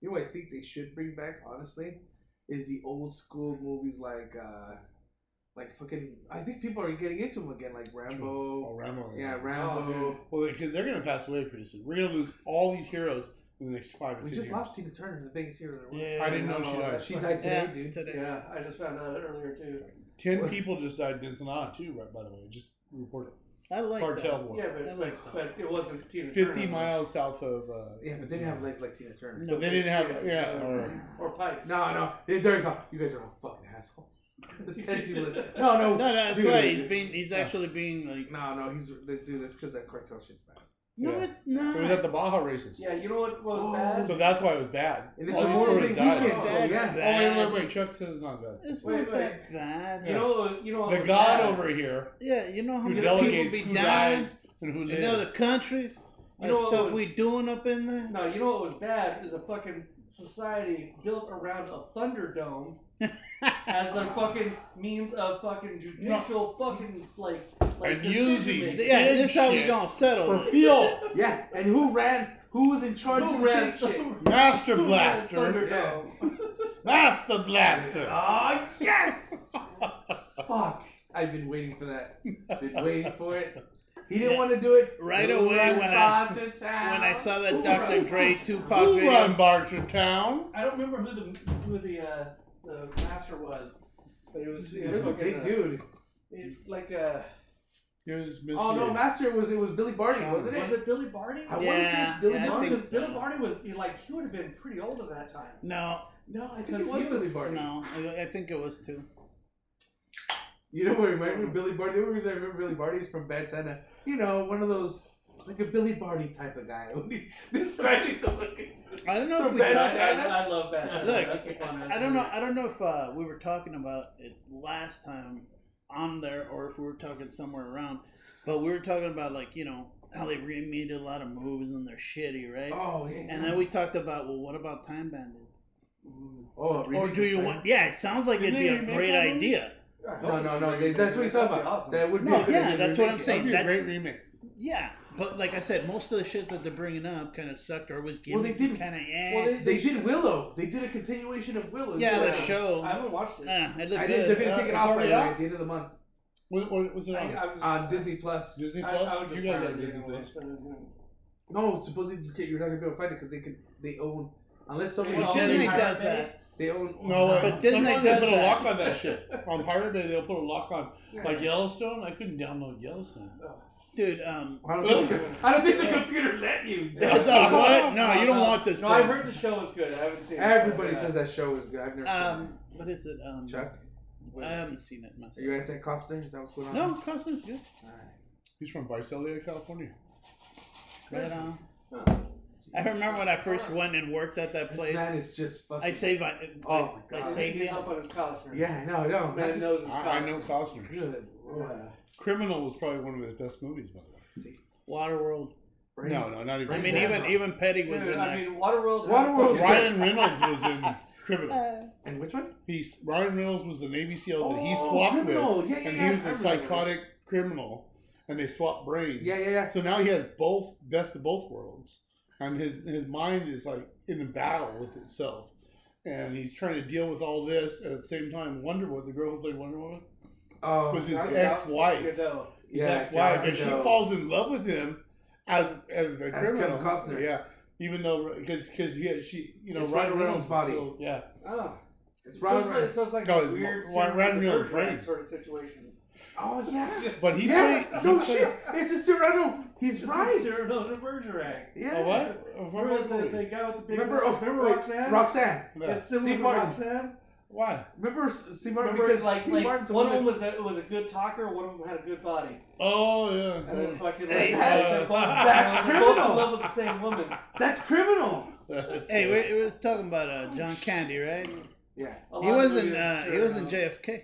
S1: You know what I think they should bring back, honestly, is the old school movies like, uh like fucking. I think people are getting into them again, like Rambo.
S4: Oh,
S1: Rambo.
S4: Rambo.
S1: Yeah,
S2: Oh,
S1: Rambo.
S4: Well, they, they're going to pass away pretty soon. We're going to lose all these heroes in the next five or
S1: we just
S4: years.
S1: lost Tina Turner, the biggest hero. in the world.
S3: Yeah,
S4: I didn't know she died.
S1: She died today,
S3: Yeah,
S1: dude.
S3: today.
S2: Yeah, I just found out earlier too.
S4: Ten people just died in Ensenada too, right? By the way, just reported.
S3: I like
S4: Cartel
S3: that.
S4: war.
S2: Yeah, but,
S3: I
S2: but,
S3: like
S2: but it wasn't Tina
S4: Fifty
S2: Turner,
S4: miles south of. Uh,
S1: Yeah, but they didn't have legs like Tina Turner.
S3: No.
S4: But they didn't have. Yeah. Or,
S2: or pipes.
S1: No, no. They Derek's not. You guys are all fucking assholes. [laughs] There's ten people. That, no, no.
S3: No, no, that's
S1: dude,
S3: right. He's being, he's actually being like,
S1: No, no. He's they do this because that cartel shit's bad.
S3: No,
S4: Yeah.
S3: it's not.
S4: it was at the Baja races.
S2: Yeah, you know what was
S1: Oh,
S2: bad?
S4: So that's why it was bad.
S1: And this
S4: All these
S1: Memorial
S4: tourists died.
S1: weekend, so
S3: Bad,
S1: yeah.
S4: Oh wait, wait, wait! Chuck says it's not bad.
S3: It's
S2: Wait,
S3: not
S2: wait.
S3: that bad.
S2: you know, you know
S4: The God
S2: bad?
S4: over here
S3: yeah, you know how many
S4: delegates
S3: people
S4: who
S3: be dying
S4: dies and who
S3: in other
S4: lives.
S3: countries.
S2: You
S3: You
S2: know
S3: know
S2: what
S3: stuff
S2: was-
S3: we doing up in there.
S2: No, you know what was bad is a fucking society built around a thunderdome as a fucking means of fucking judicial fucking like like
S4: And
S2: decision
S4: using-
S2: making.
S3: Yeah,
S4: Dead
S3: this how we gonna settle.
S4: For
S3: it.
S4: fuel, [laughs]
S1: Yeah, and who ran? Who was in charge
S2: Who
S1: of the
S2: ran-
S1: big shit? [laughs]
S4: Master
S2: who
S4: Blaster,
S2: Thunderdome? [laughs]
S4: Master Blaster.
S1: Oh yes! Fuck! I've been waiting for that. Been waiting for it. He didn't
S3: Yeah.
S1: want to do it
S3: Right
S1: Who
S3: away when I-
S1: Bartertown?
S3: When I saw that
S2: Who
S3: Dr.
S2: run-
S3: Dre Tupac
S4: Who
S3: video,
S4: run Bartertown?
S2: I don't remember who the who the uh, the master was, but it was it
S1: He
S2: was
S1: was a big dude.
S2: it- like uh,
S4: Here's Mr.
S1: Oh no, Master was it was Billy Barty, wasn't it?
S2: was
S1: it?
S2: it Billy Barty?
S1: I want to say
S3: Yeah,
S1: it's Billy
S3: yeah, I
S1: Barty.
S3: think
S2: because
S3: so.
S2: Billy Barty was he, like he would have been pretty old at that time.
S3: no,
S1: No, I think it was
S2: he
S1: Billy
S2: was-
S1: Barty.
S3: no, I, I think it was two.
S1: You know what reminded me of Billy Barty? The only reason I remember Billy Barty is from Bad Santa. You know, one of those like a Billy Barty type of guy. When he's describing the fucking
S3: I don't know if we
S1: Bad
S2: I,
S3: talked.
S1: Santa?
S2: I, I love Bad Santa.
S3: Look,
S2: That's a
S3: I don't know. I don't know if uh, we were talking about it last time on there, or if we were talking somewhere around. But we were talking about like you know how they remade a lot of movies and they're shitty, right?
S1: Oh yeah.
S3: And then we talked about well, what about Time Bandits?
S1: oh,
S3: Or do you
S1: Time-
S3: want? Yeah, it sounds like it'd be a great
S4: that movie?
S3: idea.
S1: No, no, no. They, that's what he's talking about.
S2: Awesome.
S1: That would be
S3: No,
S1: a good
S3: yeah,
S1: idea
S3: that's what I'm saying.
S4: That'd be a
S3: That's-
S4: great remake.
S3: Yeah, but like I said, most of the shit that they're bringing up kind of sucked or was
S1: Well, they
S3: gimmicky,
S1: did-
S3: kind of eh.
S2: Well, they-
S1: They did Willow. They did a continuation of Willow.
S3: yeah, the show.
S2: I haven't watched it.
S3: Eh, it
S1: I
S3: good.
S1: did, they're gonna
S4: Uh,
S1: take it off by
S4: already
S1: the way, at the end of the month
S4: What, what was it on?
S2: I was
S1: on Disney Plus.
S4: Disney Plus?
S2: I was
S4: you
S2: just
S4: guys
S2: trying
S4: Disney Plus.
S1: No, supposedly you can't, you're not gonna be able to find it because they can they own unless somebody
S2: Well,
S3: Disney does
S2: Bay?
S3: that.
S1: they own
S4: No, uh,
S3: But Disney
S4: sometimes they
S3: does
S4: put a lock on that shit. On Pirate Bay, they'll put a lock on. Like Yellowstone, I couldn't download Yellowstone.
S3: Dude, um,
S1: I don't, think the, I don't think the computer let you. [laughs]
S3: that's all what? No, you don't want this.
S2: No, I heard the show was good. I haven't seen it.
S1: Everybody says that show is good. I've never
S3: Um, what is it? Um,
S1: seen it. Chuck,
S3: I haven't seen it
S1: are you anti Costner? Is that what's going on?
S3: No, Costner's good.
S1: Alright.
S4: He's from Visalia, California.
S3: Right on.
S2: Huh.
S3: I remember when I first went and worked at that
S1: This
S3: place.
S1: man is just fucking.
S3: I'd say, I,
S1: Oh my
S3: I
S1: God.
S2: I think
S3: saved
S2: he's
S3: it.
S2: up on his Costner.
S1: Yeah, I know, I know.
S2: Man
S1: just,
S2: knows his
S4: I, I know
S2: Costner.
S4: Costner.
S1: good. Lord.
S4: Criminal was probably one of his best movies, by the way.
S1: See,
S3: Waterworld.
S1: brains.
S4: No, no, not even.
S3: I mean,
S1: out.
S3: even even Petty was
S2: Dude,
S3: in
S2: I
S3: that.
S2: mean, Waterworld.
S1: Waterworld's
S4: Ryan Reynolds was in [laughs] Criminal.
S1: Uh, and which one?
S4: He's Ryan Reynolds was the Navy SEAL that he
S1: Oh,
S4: swapped
S1: Criminal.
S4: with,
S1: Yeah, yeah,
S4: and he was
S1: I
S4: a
S1: remember.
S4: psychotic criminal, and they swapped brains.
S1: Yeah, yeah, yeah.
S4: So now he has both best of both worlds, and his his mind is like in a battle with itself, and he's trying to deal with all this, and at the same time, Wonder Woman, the girl who played Wonder Woman,
S1: Oh,
S4: was his ex-wife. His
S1: Yeah,
S4: ex-wife, and she falls in love with him as as the
S1: As
S4: criminal.
S1: Kevin Costner.
S4: Yeah, even though because because he she you know
S1: It's
S4: Ryan
S1: Ryan
S4: Reynolds
S1: Reynolds' body.
S4: still- yeah.
S2: Oh.
S1: It's
S2: So
S1: Ryan
S2: it's, like, so it's like
S4: No,
S2: a
S4: it's
S2: weird
S4: Ryan
S2: Cyrano
S4: Reynolds' brain.
S2: sort of situation.
S1: Oh yeah. [laughs]
S4: But he
S1: yeah.
S4: played.
S1: no
S4: played-
S1: shit. It's a Cyrano. He's
S2: It's
S1: right.
S2: Cyrano de Bergerac.
S1: Yeah.
S4: A what? A
S2: Remember the, the guy with the big
S1: Remember? Oh,
S2: remember
S1: wait,
S2: Roxanne?
S1: Roxanne.
S4: Yeah.
S2: It's similar
S1: Steve
S2: to
S1: Martin.
S2: Roxanne.
S4: Why?
S1: Remember Steve Martin
S2: Remember,
S1: because
S2: like,
S1: Steve
S2: like
S1: Martin's
S2: one
S1: one
S2: of them was a, was a good talker, one of them had a good body,
S4: Oh yeah.
S2: and then fucking
S1: Hey,
S2: like,
S1: that's-
S2: they're
S1: that's
S2: they're
S1: criminal.
S2: Both in love with the same woman.
S1: that's criminal.
S4: That's
S3: Hey, we, we was talking about uh, John Candy, right?
S1: Yeah.
S3: He wasn't.
S2: movies,
S3: Uh, he wasn't. JFK.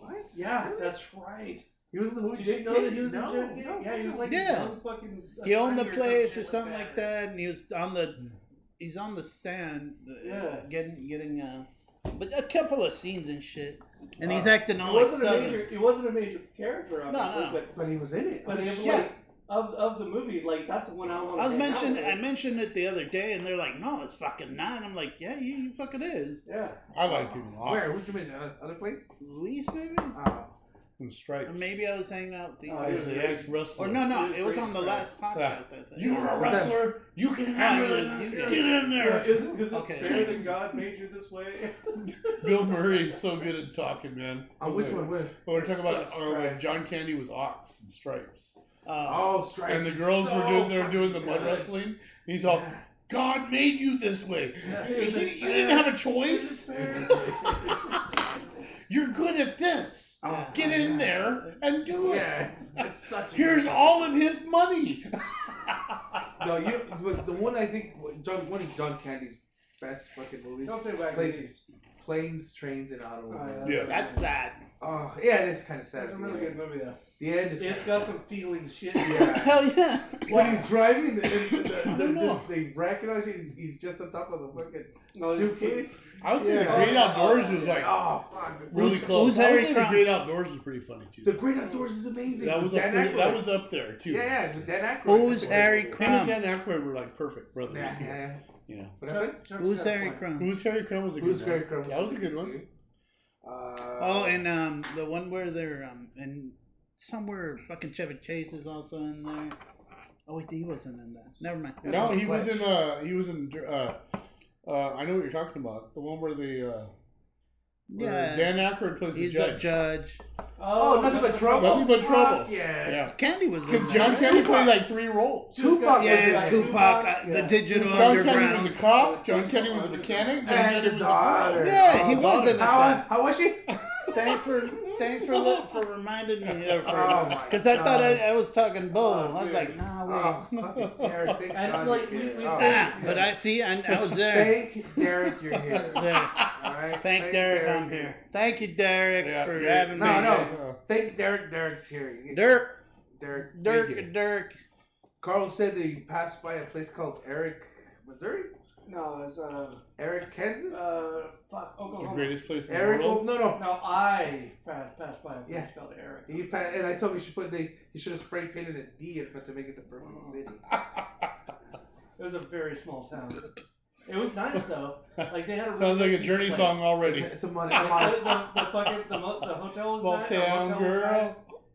S1: What?
S2: Yeah, that's right.
S1: He was in the movie.
S2: Did you know that he was
S1: no,
S2: in JFK?
S1: No,
S2: yeah, he was like
S3: Yeah.
S2: young fucking.
S3: He owned the place or something like that, and he was on the he's on the stand, uh,
S2: Yeah.
S3: getting getting uh, but a couple of scenes and shit, and he's
S2: Uh,
S3: acting
S2: It
S3: all like
S2: wasn't a
S3: southern.
S2: major. It wasn't a major character, obviously,
S3: no.
S2: but
S1: But he was in it.
S2: but it,
S1: shit.
S2: like of of the movie, like that's the one I want.
S3: I was mentioning I mentioned it the other day, and they're like, "No, it's fucking nine. I'm like, "Yeah, you, you fucking is."
S2: Yeah.
S4: I liked him a lot.
S1: Where? Which you uh, other place?
S3: Luis, maybe?
S1: Uh,
S4: In stripes.
S3: Or maybe I was hanging out with the.
S2: Oh,
S4: He was the ex wrestler.
S3: or no, no, it was on the
S2: in
S3: last podcast. I think.
S4: you were a wrestler. You can handle it.
S3: You
S4: Get
S3: can-
S4: in there.
S2: Is, it- is it
S3: Okay.
S2: fair that God made you this way? [laughs]
S4: Bill Murray is so good at talking, man.
S1: on which one? Where?
S4: When we're talking about or when John Candy was Ox and Stripes,
S3: Uh,
S1: Oh, stripes.
S4: and the girls
S1: so
S4: were doing they were doing the
S1: fucking
S4: mud
S1: good.
S4: wrestling. He's all,
S1: Yeah.
S4: God made you this way.
S2: Yeah.
S4: You, you didn't have a choice. [laughs] [laughs] You're good at this.
S1: Oh,
S4: Get
S1: my
S4: in
S1: God.
S4: there and do it.
S1: Yeah, it's such. A
S4: Here's all of his money. [laughs]
S1: No, you. But the one I think John one of John Candy's best fucking movies.
S2: Don't say wagon
S1: Planes, planes, trains, and automobiles.
S4: Yeah.
S3: that's sad.
S1: Oh, yeah, it is kind of sad.
S2: It's a really good movie though.
S1: The end is.
S2: It's
S1: kinda
S2: got
S1: sad.
S2: some feeling shit.
S1: Yeah. [laughs]
S3: Hell yeah.
S1: When he's driving, the, the, the, [laughs]
S4: I
S1: they're just they recognize you. He's, he's just on top of the fucking oh,
S2: No,
S1: suitcase.
S4: I would say
S1: Yeah.
S4: the Great Outdoors was like
S1: oh fuck,
S4: really
S3: Who's-
S4: close.
S3: who's Harry
S4: say the Great Outdoors was pretty funny too.
S1: The Great Outdoors is amazing.
S4: that was up
S1: Dan
S4: pretty, that was up there too.
S1: yeah, yeah, it's with Dan Aykroyd.
S3: Who's Harry
S1: great
S4: Him and
S3: Crumb?
S4: Dan Aykroyd were like perfect brothers.
S1: Yeah,
S4: too.
S1: yeah, yeah.
S4: Yeah.
S2: Chuck- Chuck
S3: Who's Harry
S2: fine.
S3: Crumb?
S4: Who's Harry Crumb was a good
S1: Who's
S4: one.
S1: Harry Crumb?
S4: That was a good one.
S1: too. Uh,
S3: Oh, and um, the one where they're um, and somewhere fucking Chevy Chase is also in there. Oh wait, he wasn't in that. Never mind.
S4: No, he was
S1: Fletch.
S4: in. Uh, he was in. Uh, uh, I know what you're talking about. The one where the. Uh, where
S3: Yeah.
S4: Dan Aykroyd plays the
S3: He's
S4: judge.
S3: the judge.
S1: Oh, nothing but trouble.
S4: Nothing but trouble.
S1: Yes.
S4: Yeah.
S3: Candy was in
S4: Because
S3: there.
S4: John? Candy
S1: Tupac.
S4: played like three roles.
S1: Tupac was
S3: Yeah,
S1: in
S3: Tupac,
S2: Tupac,
S3: uh, the
S2: yeah.
S3: digital
S4: John Candy
S3: underground.
S4: was a cop. John Candy was a mechanic. John
S1: And
S4: Candy
S1: the
S4: was a
S1: daughter.
S4: girl.
S3: Yeah, he
S1: Oh,
S3: was in
S1: How, how was she?
S3: Thanks for thanks for li- for reminding me. [laughs]
S1: Oh my
S3: Because I thought I. I was talking bull.
S2: Oh,
S3: I was
S2: dude.
S3: like, nah, wait.
S1: Oh, fucking Derek, thank [laughs]
S2: And,
S1: God
S2: like,
S1: you're
S2: we-
S1: here.
S2: we
S1: Oh.
S2: said-
S3: Ah, but I see, I, I was there.
S1: Thank Derek you're here.
S3: I was [laughs] there.
S1: All right.
S3: Thank Derek, I'm here. Thank you, Derek,
S4: Yeah,
S3: for
S4: yeah.
S3: having
S1: No,
S3: me.
S1: no. No. Thank Derek. Derek's here.
S3: Dirk,
S1: Derek. thank
S3: Dirk. Dirk.
S1: Carl said that he passed by a place called Eric, Missouri.
S2: No, it's uh,
S1: Eric, Kansas.
S2: uh, fuck, Oklahoma.
S4: The greatest place in
S1: Eric.
S4: the
S1: Oh,
S4: world.
S1: no, no.
S2: No, I passed passed by a
S1: Yeah.
S2: called Eric.
S1: He passed, and I told him he should put the he should have spray painted a D in front to make it the perfect city. [laughs]
S2: It was a very small town. It was nice though. Like they had a
S4: Sounds
S2: really
S4: like a Journey
S2: pizza
S4: song already.
S1: It's, it's a money.
S2: Like, [laughs] the, the, the fucking the, mo- the hotel was
S4: Small
S2: nice.
S4: town
S2: the hotel was
S4: girl
S2: nice,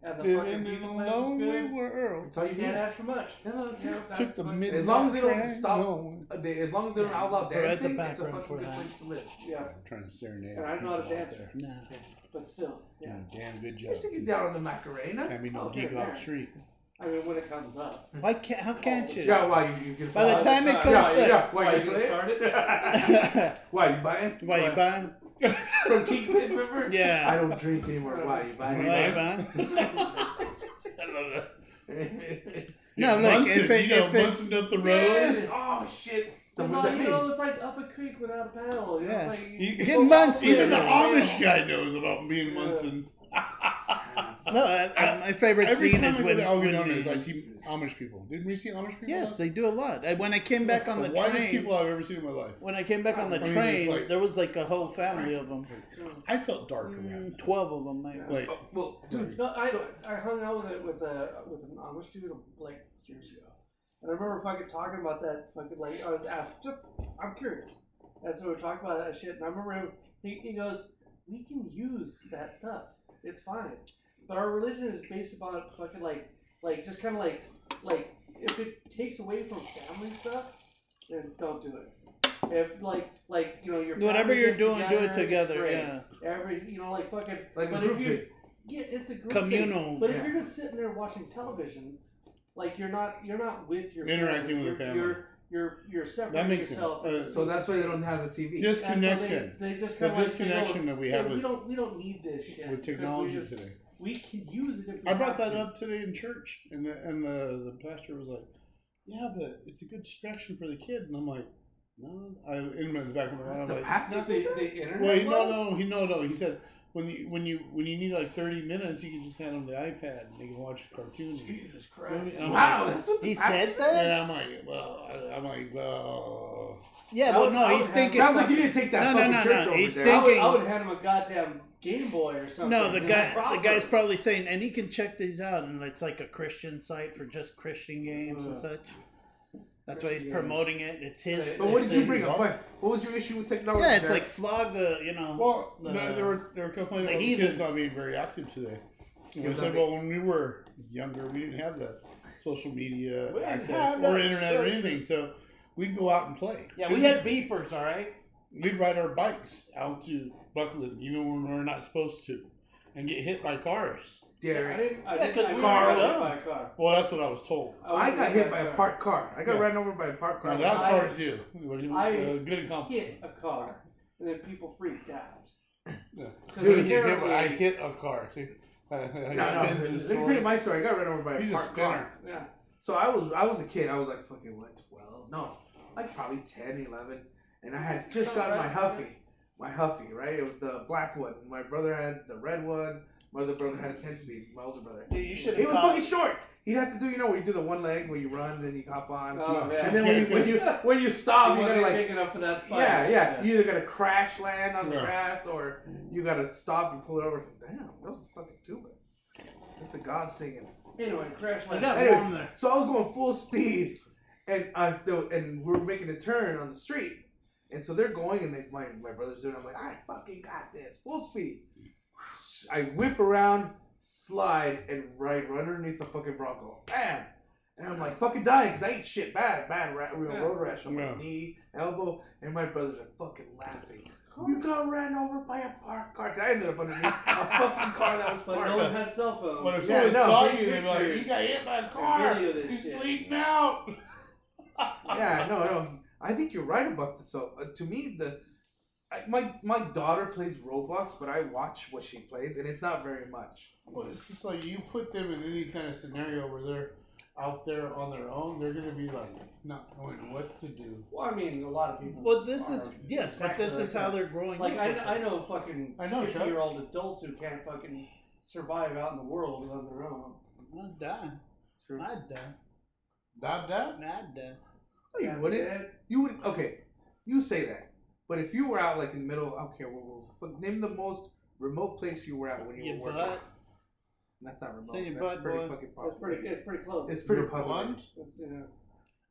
S2: and the
S4: Living
S2: fucking
S4: in
S2: pizza
S4: a
S2: place was
S4: lonely
S2: good.
S4: world.
S1: That's all you
S2: You
S1: need.
S2: can't ask for much.
S1: No, no, that's
S2: Yeah,
S1: it.
S4: Took the
S2: fucking-
S4: mid.
S1: As long as they don't stop-
S4: going.
S1: They- As long as they don't outlaw
S3: We're the
S1: dancing, it's a
S3: background
S1: fucking
S3: for
S1: good
S3: that.
S1: place to live.
S2: Yeah,
S4: I'm trying to serenade.
S2: And I know how to
S4: people out
S2: dance.
S3: Nah.
S2: but still, yeah.
S4: Doing a damn good job.
S1: Just to get down on the Macarena.
S4: I mean, be no
S2: Oh,
S4: geek
S2: here,
S4: off street.
S2: I mean, when it comes up.
S3: Why can't? How can't oh, you?
S1: Yeah, why you, you can
S3: By the time it comes
S1: yeah,
S3: to
S1: yeah, why,
S2: Why,
S1: you
S2: you start
S1: it? [laughs] [laughs] why you buying?
S3: why you buying? [laughs]
S1: From Kingpin River?
S3: Yeah.
S1: I don't drink anymore. Why you buying?
S3: Why you [laughs] buying?
S4: I love
S1: it?
S3: No, look,
S4: Munson,
S3: if it-
S4: you know,
S3: if it's-
S4: Munson up the road.
S1: yes. Oh shit. So
S2: It's
S1: what
S2: like,
S1: does
S2: you know,
S1: mean?
S2: it's like up a creek without a paddle. You know,
S3: Yeah.
S2: it's like,
S4: You-
S3: Get Munson.
S4: Even the
S3: Yeah.
S4: Amish guy knows about me and
S2: Yeah.
S4: Munson. [laughs]
S3: No, I, I, my favorite
S4: Every
S3: scene
S4: time
S3: is
S4: I go
S3: when,
S4: to
S3: when
S4: Algodones,
S3: he-
S4: I see Amish people. Didn't we see Amish people?
S3: yes, they do a lot. I, when I came back on the
S4: the whitest
S3: train,
S4: people I've ever seen in my life.
S3: when I came back on the
S4: I mean,
S3: train,
S4: like-
S3: there was like a whole family of them.
S4: I felt dark around.
S3: Mm,
S4: them.
S3: Twelve of them, maybe.
S4: Like,
S1: Oh, well, dude.
S2: No, I,
S1: So-
S2: I hung out with it with a with an Amish dude like years ago, and I remember fucking talking about that fucking like I was asked just I'm curious, and so we talked about that shit, and I remember him, he he goes, we can use that stuff, it's fine, but our religion is based upon fucking like like just kind of like like if it takes away from family stuff, then don't do it. If like like you know your
S3: Whatever you're
S2: gets
S3: doing, do it together. Yeah,
S2: Every you know like fucking
S1: Like a
S2: but
S1: group
S2: if you, Yeah, it's a group
S3: communal.
S2: Thing. But
S1: yeah.
S2: if you're just sitting there watching television, like you're not you're not with your
S4: Interacting
S2: family.
S4: with
S2: your
S4: family.
S2: You're you're you're separating
S4: That makes sense. Uh,
S1: So that's why they don't have the TV.
S2: And so they-
S4: disconnection.
S2: They, just
S4: The
S2: kind of
S4: disconnection that we
S2: hey,
S4: have
S2: we
S4: with,
S2: don't we don't need this shit
S4: with technology today.
S2: We can use it if we
S4: I brought
S2: have
S4: that
S2: to.
S4: up today in church, and the and the, the pastor was like, "Yeah, but it's a good distraction for the kid." And I'm like, "No," I in the back of my mind, I'm
S1: The
S4: like,
S1: pastor
S4: "No."
S1: said
S2: The,
S1: that?
S2: internet
S4: Wait, no,
S2: was?
S4: no, he no, no. He said when you when you when you need like thirty minutes, you can just hand them the iPad and they can watch cartoons.
S2: Jesus
S4: Christ.
S2: Christ.
S1: Wow, that's what the
S3: He
S1: pastor
S3: said that?
S4: And I'm like, well, I, I'm like, well,
S3: Yeah, well, no, he's
S2: would have
S3: thinking.
S1: Sounds like you need to take that
S3: No, no,
S1: fucking
S3: no,
S1: church
S3: no,
S1: over
S3: he's
S1: there.
S2: I would, I would hand him a goddamn Game Boy or something.
S3: No, the
S2: Yeah,
S3: guy, the guy's probably saying, and he can check these out, and it's like a Christian site for just Christian games and such. That's why he's promoting it. It's his.
S1: But what
S3: it's
S1: did you
S3: his-
S1: bring up? What, what was your issue with technology?
S3: Yeah, it's
S1: Derek?
S3: like flog the, you know.
S4: well,
S3: the-
S4: no, they were they were complaining
S3: the
S4: about the
S3: heathens.
S4: kids not being very active today. I said, well, when we were younger, we didn't have that social media
S3: We didn't
S4: access
S3: have
S4: or
S3: that
S4: internet or
S3: shit.
S4: anything, so we'd go out and play.
S3: yeah, we had beepers, all right.
S4: We'd ride our bikes out to Buckland, even when we were not supposed to, and get hit by cars.
S2: I didn't. I
S3: Yeah,
S2: didn't.
S3: 'cause
S2: I
S3: we
S2: didn't
S4: were
S2: get hit by a car.
S4: Well, that's what I was told.
S1: I
S2: wasn't
S1: got hit by a parked car. I got
S4: Yeah.
S1: ran over by a parked car.
S4: Now, that's
S2: I-
S4: hard to do.
S2: I
S4: uh, good accomplishment.
S2: Hit a car, and then people freaked out.
S4: Yeah.
S2: 'Cause
S4: Dude, he hit,
S2: apparently-
S4: I hit a car. See? I, I, I
S1: no, no.
S4: spin
S1: Let
S4: the
S1: me tell you my story. I got ran over by a
S4: He's
S1: parked
S4: spinner.
S1: car.
S2: Yeah.
S1: So I was I was a kid. I was like fucking what twelve? No, like probably 10, 11. and I had just gotten my Huffy, my Huffy. Right, it was the black one. My brother had the red one. My other brother had a ten speed. My older brother.
S3: Dude, you should
S1: He was fucking short. He'd have to do you know where you do the one leg where you run, then you hop on,
S2: Oh, yeah.
S1: and then when you when you [laughs] when you stop,
S2: He
S1: you
S2: wasn't
S1: gotta like
S2: big enough for that. bike.
S1: yeah, yeah. You either gotta crash land on the
S4: Yeah.
S1: grass or you gotta stop and pull it over. Damn, that was fucking tuba. That's the God singing.
S2: Anyway, crash land.
S3: got
S1: Anyways. So I was going full speed, and I and we're making a turn on the street, and so they're going, and they my my brother's doing. it. I'm like, I fucking got this, full speed. I whip around, slide, and right run underneath the fucking Bronco. Bam! And I'm like fucking dying because I ate shit bad, bad ra- real
S2: Yeah.
S1: road rash on my
S4: Yeah.
S1: knee, elbow, and my brothers are fucking laughing. You got ran over by a parked car. 'Cause I ended up underneath a fucking car that was [laughs]
S2: But
S1: parked.
S2: no one had cell phones.
S4: When if
S1: Yeah,
S4: someone
S1: no,
S4: saw you, they'd be like,
S2: pictures.
S4: "You got hit by a car.
S2: Video this
S4: He's
S2: shit.
S4: bleeding out." [laughs]
S1: yeah, no, no. I think you're right about this. So uh, to me, the I, my my daughter plays Roblox, but I watch what she plays, and it's not very much.
S4: Well, it's just like you put them in any kind of scenario where they're out there on their own, they're gonna be like not knowing what to do.
S2: Well, I mean, a lot of people.
S3: Well, this is yes,
S2: exactly
S3: but this
S2: like
S3: is how
S2: that.
S3: they're growing
S2: Like. I, I know fucking
S4: I know, Chuck.
S2: fifty year old adults who can't fucking survive out in the world on their own.
S3: I'd die.
S1: True.
S3: I'd die.
S4: Dot dot.
S3: I'd die.
S1: No, you wouldn't. You would. Okay, you say that, but if you were out like in the middle, I don't care. Where, where, but name the most remote place you were at when you
S3: Your
S1: were working.
S3: butt.
S1: That's not remote.
S3: Say your
S1: That's
S3: butt,
S1: pretty
S3: boy.
S1: fucking
S2: It's pretty. It's pretty close.
S1: It's pretty
S4: Your
S1: public.
S4: blunt?
S2: It's, you know,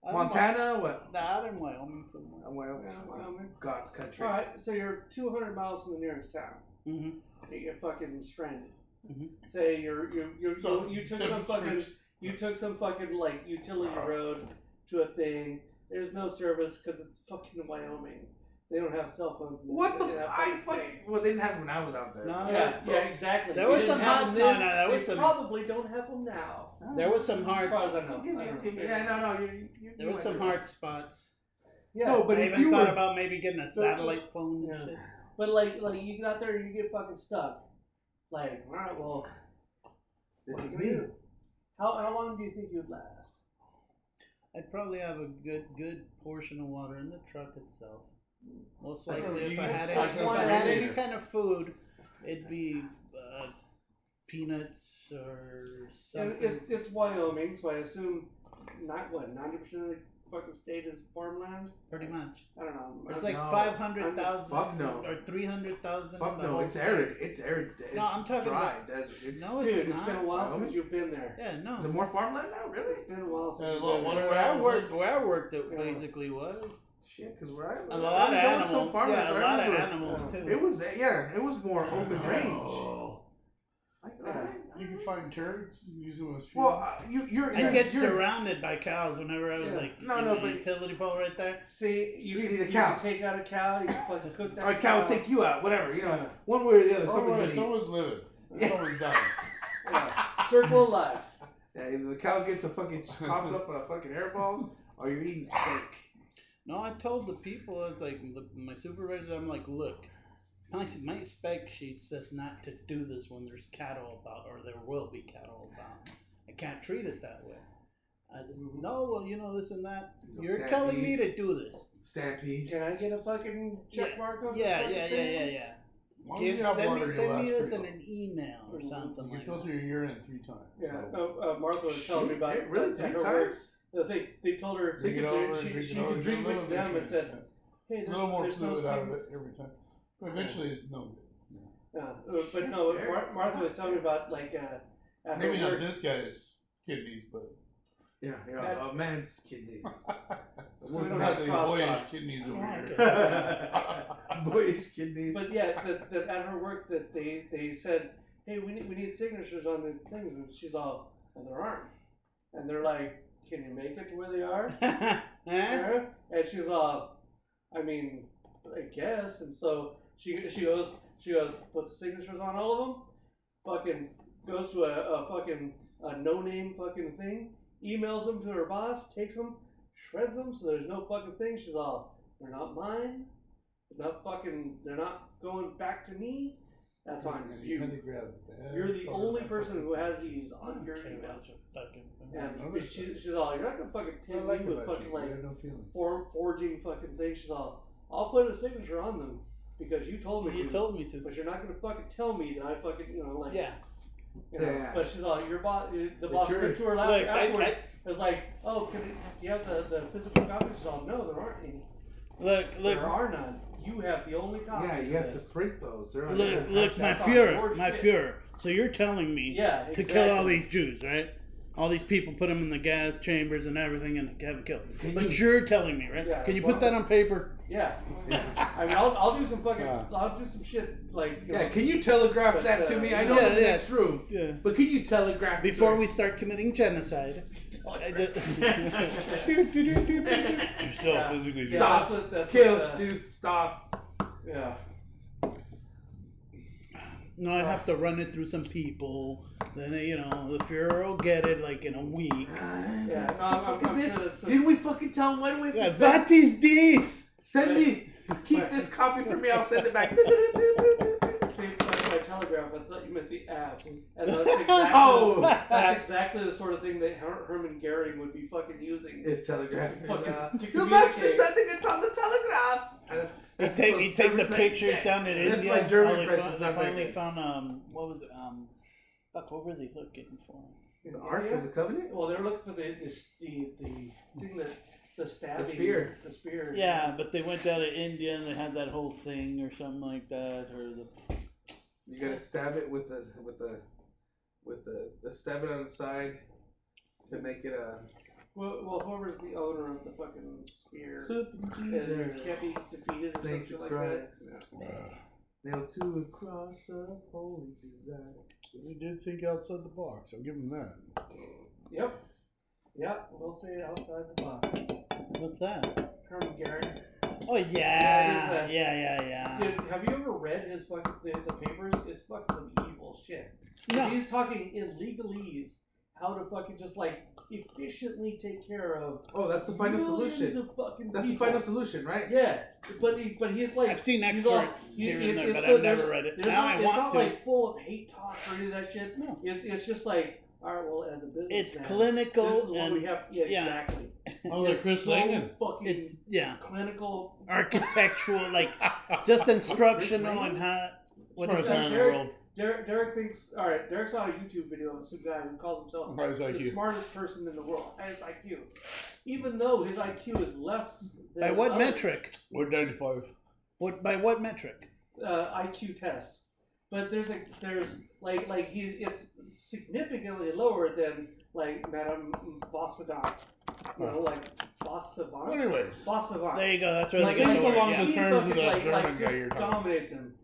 S3: I'm
S1: Montana, what?
S3: Nah, out in Wyoming somewhere.
S1: Uh, Well,
S2: yeah, Wyoming.
S1: God's country.
S2: All right, so you're 200 miles from the nearest town.
S3: Mm-hmm.
S2: You get fucking stranded.
S3: Mm-hmm.
S2: Say you're you you
S4: So,
S2: you, you took
S4: so
S2: some fucking
S4: trees.
S2: you took some fucking like utility road to a thing. There's no service because it's fucking Wyoming. They don't have cell phones. in
S1: What the?
S2: in
S1: F- I
S2: fucking
S1: fucking. Well, they didn't have it when I was out there.
S3: No,
S2: Yeah, yeah, exactly.
S3: There was some
S2: have
S3: hot- no, no, there was
S2: They
S3: some-
S2: probably don't have them now.
S3: There was some
S2: As
S3: hard.
S2: far as I know.
S1: Give me, give me. Yeah, no, no.
S3: There was some hard spots.
S2: Yeah,
S1: No, but
S3: I
S1: if
S3: even
S1: you
S3: thought
S1: were,
S3: about maybe getting a
S2: So-
S3: satellite phone and
S2: Yeah.
S3: shit.
S2: but like like you get out there and you get fucking stuck. Like, all right, well,
S1: this is
S2: you
S1: me.
S2: do? How how long do you think you'd last?
S3: I'd probably have a good good portion of water in the truck itself. Most likely,
S4: know,
S3: if I had any, if I had any kind of food, it'd be uh, peanuts or
S2: And
S3: something.
S2: it, it's Wyoming, so I assume not what ninety percent of the fucking state is farmland.
S3: pretty much.
S2: I don't know.
S3: It's like
S1: No.
S3: five hundred thousand
S1: Fuck no.
S3: or three hundred thousand.
S1: Fuck no, it's arid. It's arid. It's
S3: No, I'm talking
S1: dry
S3: about-
S1: desert. It's,
S3: No,
S2: dude,
S3: it's
S2: it's been a while
S1: Wyoming?
S2: since you've been there.
S3: Yeah, no.
S1: Is it more farmland now? Really?
S2: It's been a while since
S4: Uh,
S2: you've
S4: well,
S2: been
S4: what
S2: there.
S3: where I worked, where I worked, it
S2: Yeah.
S3: basically was
S1: Shit, because where I live,
S3: a lot of
S1: there was some
S3: animals.
S1: farmland,
S3: Yeah, a
S1: but I
S3: lot of
S1: remember
S3: animals too.
S1: It was yeah, it was more open range.
S4: Oh.
S1: Like,
S2: Yeah.
S4: You can find turds and use them as fuel.
S1: Well, uh, you you're, you're
S3: I get
S1: you're,
S3: surrounded by cows whenever I was
S2: Yeah.
S3: like
S1: No, no,
S3: the
S1: but-
S3: utility pole right there.
S2: See, you,
S1: You
S2: can,
S1: need a
S2: you
S1: cow.
S2: can take out a cow. You can fucking cook that.
S1: Or a cow will take you out, whatever. You know,
S2: Yeah.
S1: one way or the other,
S4: oh,
S1: someone's
S4: right, someone's living.
S1: Yeah. [laughs]
S4: Someone's dying.
S2: Yeah. Circle of life.
S1: Yeah, either the cow gets a fucking coughs up a fucking hairball, or you're eating steak.
S3: No, I told the people, I was like, look, my supervisor, I'm like, look, my, my spec sheet says not to do this when there's cattle about, or there will be cattle about. I can't treat it that way. I, no, well, you know, this and that.
S1: It's a
S3: You're telling me to do this.
S1: Stampede.
S2: Can I get a fucking check mark on
S3: Yeah,
S2: this
S3: yeah,
S2: fucking
S3: yeah, yeah,
S2: thing?
S3: yeah.
S4: Why you
S3: Give,
S4: have
S3: send me, send me this in an email or
S2: Mhm.
S3: something
S4: You can
S3: like
S4: filter
S3: that.
S4: your urine three times.
S2: Yeah,
S4: So.
S2: uh, uh, Martha was telling me about
S1: it really three
S2: her work,
S1: times.
S2: That they they told her
S4: Drink
S2: she
S4: it
S2: could,
S4: over,
S2: she,
S4: drink
S2: she
S4: it over,
S2: could drink
S4: a little
S2: with them and said,
S4: yeah.
S2: "Hey,
S4: a
S2: there's,
S4: little more
S2: there's no
S4: fluid out of
S2: sig-
S4: it every time. But eventually, it's no good.
S2: Yeah, uh, but no, Mar- Martha was telling me about like uh, at
S4: Maybe
S2: her
S4: not
S2: work.
S4: this guy's kidneys, but
S1: Yeah, yeah.
S2: That-
S1: a man's kidneys. [laughs]
S2: So we don't have
S4: the
S2: crosstalk.
S4: boyish kidneys over here. [laughs] [laughs]
S1: Boyish kidneys.
S2: But yeah, that, that at her work that they they said, "Hey, we need we need signatures on the things," and she's all, "Well, there aren't," and they're like, "Can you make it to where they are?" [laughs]
S3: Huh?
S2: And she's all, "I mean, I guess." And so she she goes she goes puts signatures on all of them, fucking goes to a, a fucking a no name fucking thing, emails them to her boss, takes them, shreds them, so there's no fucking thing. She's all, "They're not mine." They're not fucking. They're not going back to me. That's on
S4: And
S2: you.
S4: had to grab that
S2: You're the only person who has these on your
S3: Okay,
S2: email.
S3: bunch fucking-
S2: And
S4: noticed
S2: she, she's all, you're not gonna fucking
S4: I
S2: pin
S4: like
S2: me with
S4: about
S2: fucking
S4: you.
S2: like
S4: have no feelings.
S2: form forging fucking things. She's all, I'll put a signature on them because you told me
S3: You
S2: to.
S3: told me to.
S2: but you're not gonna fucking tell me that I fucking you know like
S3: Yeah.
S2: You know,
S1: Yeah.
S2: But she's all, your boss. The boss
S1: your-
S2: went to her last
S3: Look, I-
S2: afterwards.
S3: I-
S2: it was like, oh, can it, do you have the, the physical copies? She's all, no, there aren't any.
S3: Look, look,
S2: There are none. You have the only copy.
S1: yeah, you have to print those. They're on
S3: look,
S1: there.
S3: look, my
S2: That's
S3: Fuhrer, my. Fuhrer. So you're telling me
S2: Yeah,
S3: to kill all these Jews, right? All these people, put them in the gas chambers and everything, and have them killed.
S1: Can
S3: but
S1: you-
S3: you, are telling me, right?
S2: Yeah,
S3: Can you
S2: well-
S3: put that on paper?
S2: Yeah.
S1: Yeah.
S2: I mean, I'll, I'll do some fucking,
S4: Yeah.
S2: I'll do some shit like.
S1: Yeah,
S2: know,
S1: can you telegraph
S2: But,
S1: that to
S2: uh,
S1: me? I know
S3: Yeah,
S1: the
S3: yeah.
S1: next
S3: Yeah.
S1: but can you telegraph it to
S3: Before we start committing genocide. I did- Do, do, do, do, do.
S4: You're still
S2: Yeah.
S4: physically
S2: Yeah,
S1: Stop.
S2: that's what, that's
S1: kill,
S2: what, uh,
S1: dude, stop.
S2: Yeah.
S3: No, I have to run it through some people. Then you know the Fuhrer will get it like in a week.
S2: Yeah, no,
S1: the
S2: I'm-
S1: fuck
S2: I'm
S1: is this?
S2: sure that's-
S1: Didn't we fucking tell him? Why do we
S3: Yeah,
S1: send,
S3: that is this.
S1: send me? Keep this copy for me. I'll send it back. [laughs]
S2: See, like my telegraph, I thought you meant the app. [laughs] And that's exactly,
S1: Oh.
S2: that's exactly the sort of thing that Her- Herman Goering would be fucking using.
S1: It's telegraph.
S2: Fucking
S1: Uh, you must be sending it on the telegraph. And
S3: You take,
S1: those
S3: you take the pictures
S1: yeah,
S3: down in
S1: that's
S3: India.
S1: my German impressions I'm
S3: finally found um what was it um fuck what were they looking for?
S2: In
S1: The Ark of the Covenant.
S2: Well, they're looking for the the the, the thing that the stabbing,
S1: spear.
S2: the spear.
S3: Yeah, but they went down to India and they had that whole thing or something like that or the
S1: You gotta stab it with the with the with the, the stab it on the side to make it a.
S2: Well, well, whoever's the owner of the fucking spear
S1: Super
S2: and can't be defeated or
S1: Snakes
S2: something
S1: of
S2: like that.
S1: Christ.
S2: Yeah.
S1: Nailed to a cross of holy desire.
S4: They did think outside the box. I'll give them that.
S2: Yep. Yep. We'll say outside the box.
S3: what's that?
S2: Herman Goering.
S3: Oh
S2: Yeah,
S3: yeah,
S2: it is,
S3: yeah, yeah, yeah.
S2: Dude, have you ever read his fucking the, the papers? It's fucking some evil shit.
S3: No.
S2: He's talking in legalese how to fucking just like efficiently take care of
S1: Oh, that's the final solution.
S2: Of fucking
S1: That's the final solution, right?
S2: Yeah, but he, but he's like
S3: I've seen
S2: he's all-
S3: experts here
S2: it-
S3: and there, but
S2: the-
S3: I've never read it.
S2: There's
S3: Now
S2: not,
S3: I
S2: it's
S3: want
S2: not
S3: to.
S2: like full of hate talk or any of that shit.
S3: No.
S2: It's it's just like all right, well, as a business,
S3: It's
S2: man,
S3: clinical
S2: This is what
S3: and
S2: we have. Yeah,
S3: yeah.
S2: exactly. [laughs]
S4: Oh, like
S2: It's
S4: Chris
S2: so
S4: Langan.
S2: Fucking
S3: it's yeah,
S2: clinical.
S3: architectural [laughs] like [laughs] just instructional and how what is
S4: Smartest
S2: that,
S4: in the
S2: Derek?
S4: world.
S2: Derek, Derek thinks. All right, Derek saw a YouTube video of some guy who calls himself
S4: Highest
S2: the
S4: IQ.
S2: smartest person in the world, highest IQ, even though his IQ is less. Than
S3: by what
S2: others.
S3: metric?
S4: We're 95.
S3: What by what metric?
S2: uh, IQ test, but there's a there's like like he it's significantly lower than like Madame vos Savant, you know, like vos Savant,
S4: Well, anyways.
S2: vos Savant.
S3: There you go. That's where
S2: like
S3: they get
S4: things
S3: the word.
S4: along
S3: Yeah.
S4: the
S2: she
S4: terms of
S2: fucking,
S4: that
S2: like,
S4: German
S2: like,
S4: guy
S2: just
S4: you're talking
S2: dominates him,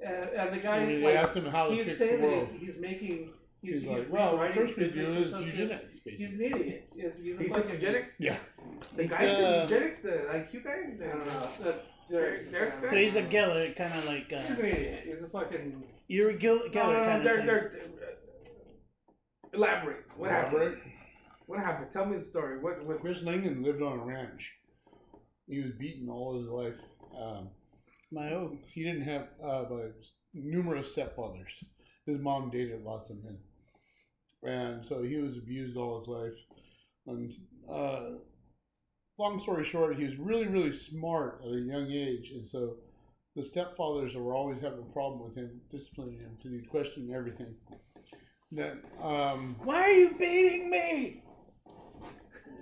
S2: and, and the guy
S4: When they
S2: like,
S4: asked him how to
S2: he's
S4: fix the
S2: saying that
S4: world,
S2: he's, he's making he's,
S4: he's,
S2: he's,
S4: like, well, the first review
S2: physics or
S4: is
S2: some shit.
S4: eugenics,
S2: He's
S4: basically.
S2: an idiot. He's, he's
S1: He's like eugenics.
S4: Yeah.
S1: The
S3: He's,
S1: guy said
S3: uh,
S1: eugenics, the IQ guy. The,
S2: I don't know. That,
S1: Derek- Derek's
S2: Derek's
S3: So he's a Geller, kind of like
S2: He's
S3: uh,
S2: idiot. He's a fucking.
S3: you're a Gil-
S1: No,
S3: Geller
S1: no, no,
S3: kind
S1: Derek,
S3: of
S1: Derek, uh, elaborate. What happened?
S4: Elaborate.
S1: What happened? Tell me the story. What? What?
S4: Chris Langan lived on a ranch. He was beaten all his life. Um,
S3: My own.
S4: he didn't have uh, by numerous stepfathers. His mom dated lots of men, and so he was abused all his life. And uh, long story short, he was really, really smart at a young age, and so the stepfathers were always having a problem with him disciplining him because he questioned everything. That um,
S3: Why are you beating me?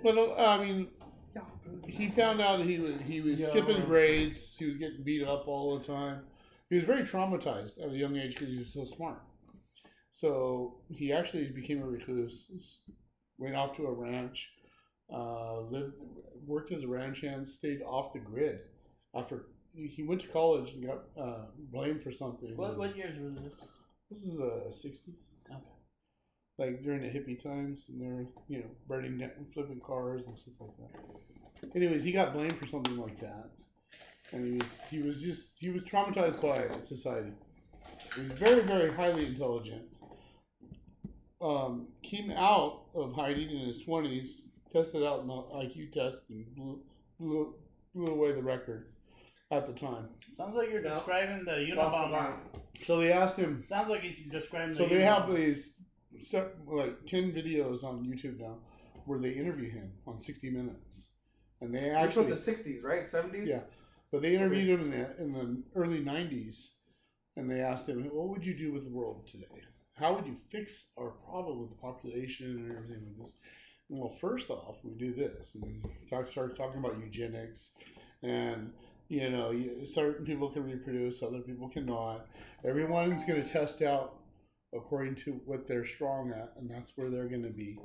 S4: but uh, I mean, he found out that he was he was
S2: Yeah.
S4: skipping grades. He was getting beat up all the time. He was very traumatized at a young age because he was so smart. So he actually became a recluse. Went off to a ranch, uh, lived, worked as a ranch hand, stayed off the grid. After he went to college and got uh, blamed for something.
S3: What what years was this?
S4: This is the sixties.
S3: Okay.
S4: Like during the hippie times, and they're you know burning down, flipping cars and stuff like that. Anyways, he got blamed for something like that, and he was he was just he was traumatized by society. He was very very highly intelligent. Um, came out of hiding in his twenties, tested out an IQ test, and blew, blew blew away the record at the time.
S3: Sounds like you're
S2: No.
S3: describing the
S2: Lost
S3: Unabomber.
S4: So they asked him
S3: Sounds like he's describing
S4: So
S3: the
S4: they have
S3: Unabomber.
S4: these sep- like ten videos on YouTube now where they interview him on sixty minutes, and they
S1: They're
S4: actually
S1: from the '60s, right? '70s.
S4: Yeah. but they interviewed him in the in the early nineties, and they asked him, "What would you do with the world today? How would you fix our problem with the population and everything like this?" Well, first off, we do this, and he talk, starts talking about eugenics, and you know, certain people can reproduce, other people cannot. Everyone's going to test out according to what they're strong at, and that's where they're going to be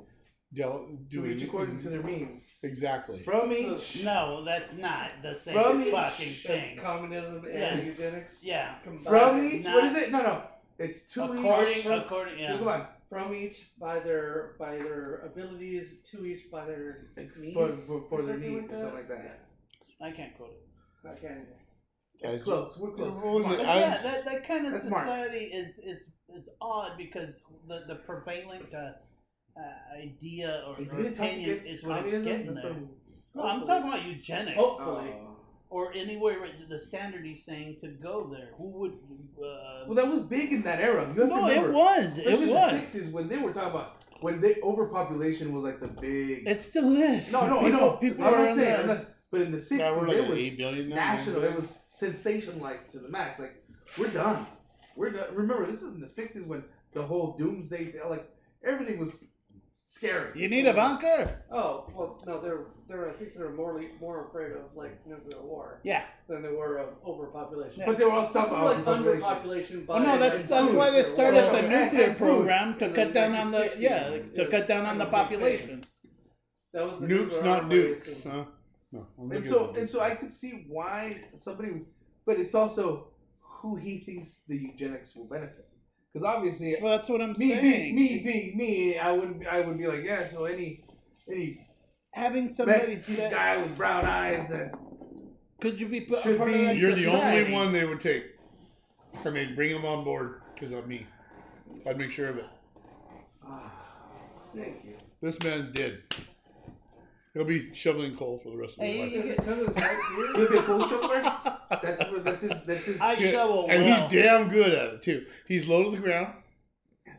S4: del-
S1: To
S4: doing
S1: each according to their means.
S4: exactly.
S1: From each.
S3: No, that's not the same
S1: From each-
S3: fucking
S2: That's
S3: thing.
S2: communism and
S3: Yeah.
S2: eugenics.
S3: Yeah.
S2: combined.
S1: From each.
S3: Not-
S1: what is it? No, no. It's to
S3: According,
S1: each.
S3: according, yeah.
S1: Come on.
S2: From each by their by their abilities, to each by their needs.
S1: For, for, for
S2: or
S1: their
S2: something
S1: needs or something like that.
S3: I can't quote it.
S2: I can't.
S1: It's
S4: Guys,
S1: close. We're close.
S4: What was it?
S3: But
S4: I
S3: yeah,
S4: was-
S3: that, that kind of
S1: That's Marx.
S3: society is, is is odd because the the prevalent uh, uh, idea or,
S1: Is
S3: or
S1: gonna talk
S3: opinion
S1: against
S3: is what it's
S1: communism?
S3: getting
S1: That's
S3: there.
S1: some-
S3: No, I'm talking about eugenics
S2: Hopefully.
S1: Oh.
S3: Or anywhere where the standard he's saying to go there. Who would? Uh,
S1: Well, that was big in that era. You have to
S3: no,
S1: remember.
S3: it was.
S1: Especially
S3: It
S1: in
S3: was.
S1: the '60s when they were talking about when they overpopulation was like the big.
S3: It still is.
S1: no, no, I
S3: people,
S1: know.
S3: People
S1: I'm
S3: are
S1: not saying.
S3: the-
S1: I'm not, but in the '60s,
S4: Yeah, like
S1: it was
S4: eight billion now.
S1: national. It was sensationalized to the max. Like we're done. We're done. Remember, this is in the '60s when the whole doomsday, like everything was scary.
S3: You need a bunker.
S2: Oh well, no, they're they're. I think they're more more afraid of like nuclear war
S3: Yeah.
S2: than they were of overpopulation.
S1: But they were also talking
S2: like
S1: about overpopulation.
S2: underpopulation. By
S3: Well, no, that's
S2: like,
S3: that's
S2: food
S3: why they started the
S1: And-
S3: nuclear
S1: food.
S3: program to
S2: In
S3: cut
S2: the
S3: down on the
S2: 1960s,
S3: yeah to
S2: it
S3: cut down on the
S2: kind of big thing.
S3: population.
S2: That was the
S4: Nukes,
S2: nuclear
S4: not
S2: arm race
S4: dukes.
S2: and-
S4: Huh? No. I'm
S1: And so
S4: of
S1: and so I could see why somebody, but it's also who he thinks the eugenics will benefit. Because obviously,
S3: Well, that's what I'm
S1: me
S3: saying.
S1: being me being me, I would I would be like, yeah. So any any
S3: having somebody
S1: Mexican guy with brown eyes that
S3: could you be put
S1: Should
S3: part
S1: be-
S3: of that
S4: You're the only one they would take. I mean, bring him on board because of me. I'd make sure of it.
S1: ah, thank you.
S4: This man's dead. He'll be shoveling coal for the rest of his
S3: Hey,
S4: life.
S2: Is it because of his white beard? [laughs]
S1: He'll be a cool shoveler. That's what that's his that's his.
S3: I
S4: Yeah,
S3: shovel
S4: and
S3: well.
S4: he's damn good at it too. He's low to the ground.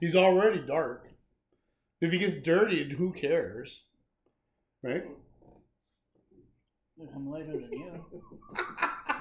S4: He's already dark. If he gets dirty, who cares? Right?
S3: I'm lighter than you. [laughs]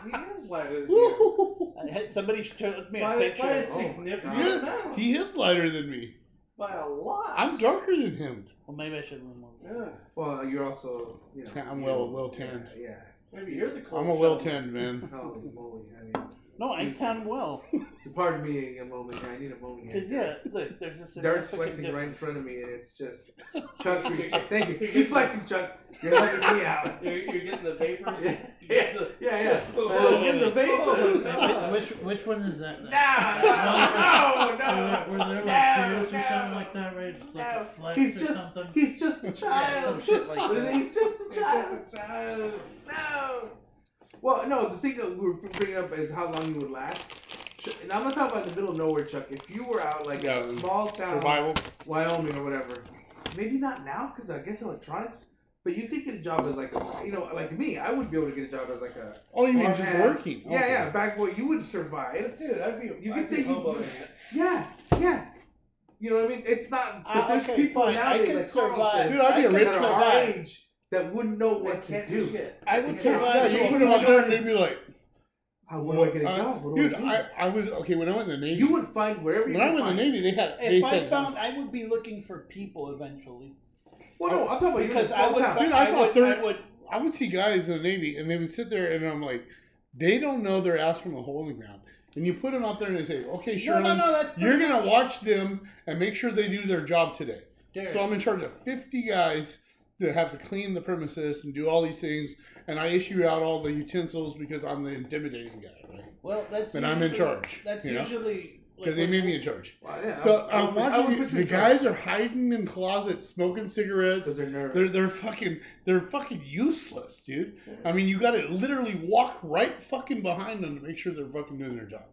S2: He is lighter than you. [laughs]
S3: I had somebody took me a
S2: By,
S3: picture.
S2: by a
S1: Oh,
S2: significant
S4: Yeah,
S2: amount.
S4: he is lighter than me.
S2: by a lot.
S4: I'm darker than him.
S3: Well, maybe I should remove. it.
S2: Yeah.
S1: Well, you're also you know.
S4: I'm
S1: you
S4: well-
S1: know,
S4: well tanned.
S1: Yeah.
S2: Maybe you're the cold
S4: I'm a well
S2: shovel.
S4: tanned man. [laughs]
S1: Holy moly! I mean,
S3: No, I
S1: Excuse me.
S3: can well. [laughs]
S1: pardon me a moment. here. I need a moment. here.
S3: Because yeah, look, there's a
S1: Dart's
S3: significant
S1: flexing right in front of me, and it's just [laughs] Chuck. you- Thank you. Keep flexing, Chuck. You're helping me out. [laughs]
S2: You're, you're getting the vapors.
S1: Yeah,
S2: You're getting the-
S1: yeah, yeah.
S2: Oh,
S1: Uh, get the vapors.
S3: Which which one is that?
S1: No, no, no,
S5: Were there
S1: no,
S5: like Prius or
S1: no,
S5: something like that, right? It's like
S1: no.
S5: a flex
S1: He's
S5: or
S1: just,
S5: something.
S1: he's just a
S3: Yeah,
S1: child.
S3: some shit like that.
S1: He's just a child. No. Well, no. The thing that we were bringing up is how long you would last. And I'm not talking about the middle of nowhere, Chuck. If you were out like in
S4: Yeah,
S1: a small town,
S4: Survival.
S1: Wyoming or whatever, maybe not now because I guess electronics. But you could get a job as like a, you know, like me. I would be able to get a job as like a
S4: Oh, you mean just
S1: farmhand.
S4: working?
S1: Yeah,
S4: Okay.
S1: yeah, back boy. You would survive.
S2: Dude, I'd be.
S1: You
S2: I'd
S1: can
S2: be
S1: say you-
S2: hoboing
S1: you- Yeah, yeah. You know what I mean? It's not. But
S3: Uh,
S1: there's
S3: okay,
S1: people
S3: fine. I can
S1: like
S3: survive.
S1: said,
S4: Dude, I'd be a
S3: I
S4: rich
S3: can
S1: our
S3: survive.
S1: age that wouldn't know what to
S2: can't
S1: do.
S2: do shit.
S3: I would
S1: Yeah.
S4: Yeah,
S3: survive.
S4: you
S3: to
S4: put
S3: a
S4: him out
S3: point.
S4: there and they'd be like,
S1: How would I get a
S4: Uh,
S1: job? What do
S4: dude,
S1: I do?
S4: I, I was okay when I went in the Navy.
S1: you would find wherever you
S4: when I
S1: could
S4: went in the. Navy, they had. they
S3: If I
S4: said,
S3: found, I would be looking for people eventually.
S1: Well, no, I'm talking about
S3: Because
S1: you
S3: I
S1: in a
S3: would,
S1: town.
S4: Dude, I
S3: I,
S4: saw
S3: would,
S4: third-
S3: I would,
S4: I would see guys in the Navy, and they would sit there, and I'm like, they don't know their ass from a hole in the ground. And you put them out there, and they say, "Okay,
S3: sure.
S4: no,
S3: no, no, that's
S4: you're
S3: pretty
S4: gonna watch them and make sure they do their job today."
S3: Derek,
S4: So I'm in charge of 50 guys that have to clean the premises and do all these things, and I issue out all the utensils because I'm the intimidating guy, right?
S3: well, that's
S4: and I'm in charge,
S3: That's
S4: you know?
S3: usually
S4: Because they made me in charge.
S1: Well, yeah,
S4: So
S1: I- I
S4: I'm
S1: I would
S4: watching
S1: put
S4: you,
S1: you
S4: the guys are hiding in closets, smoking cigarettes.
S1: because they're nervous.
S4: They're they're fucking they're fucking useless, dude. I mean, you got to literally walk right fucking behind them to make sure they're fucking doing their job.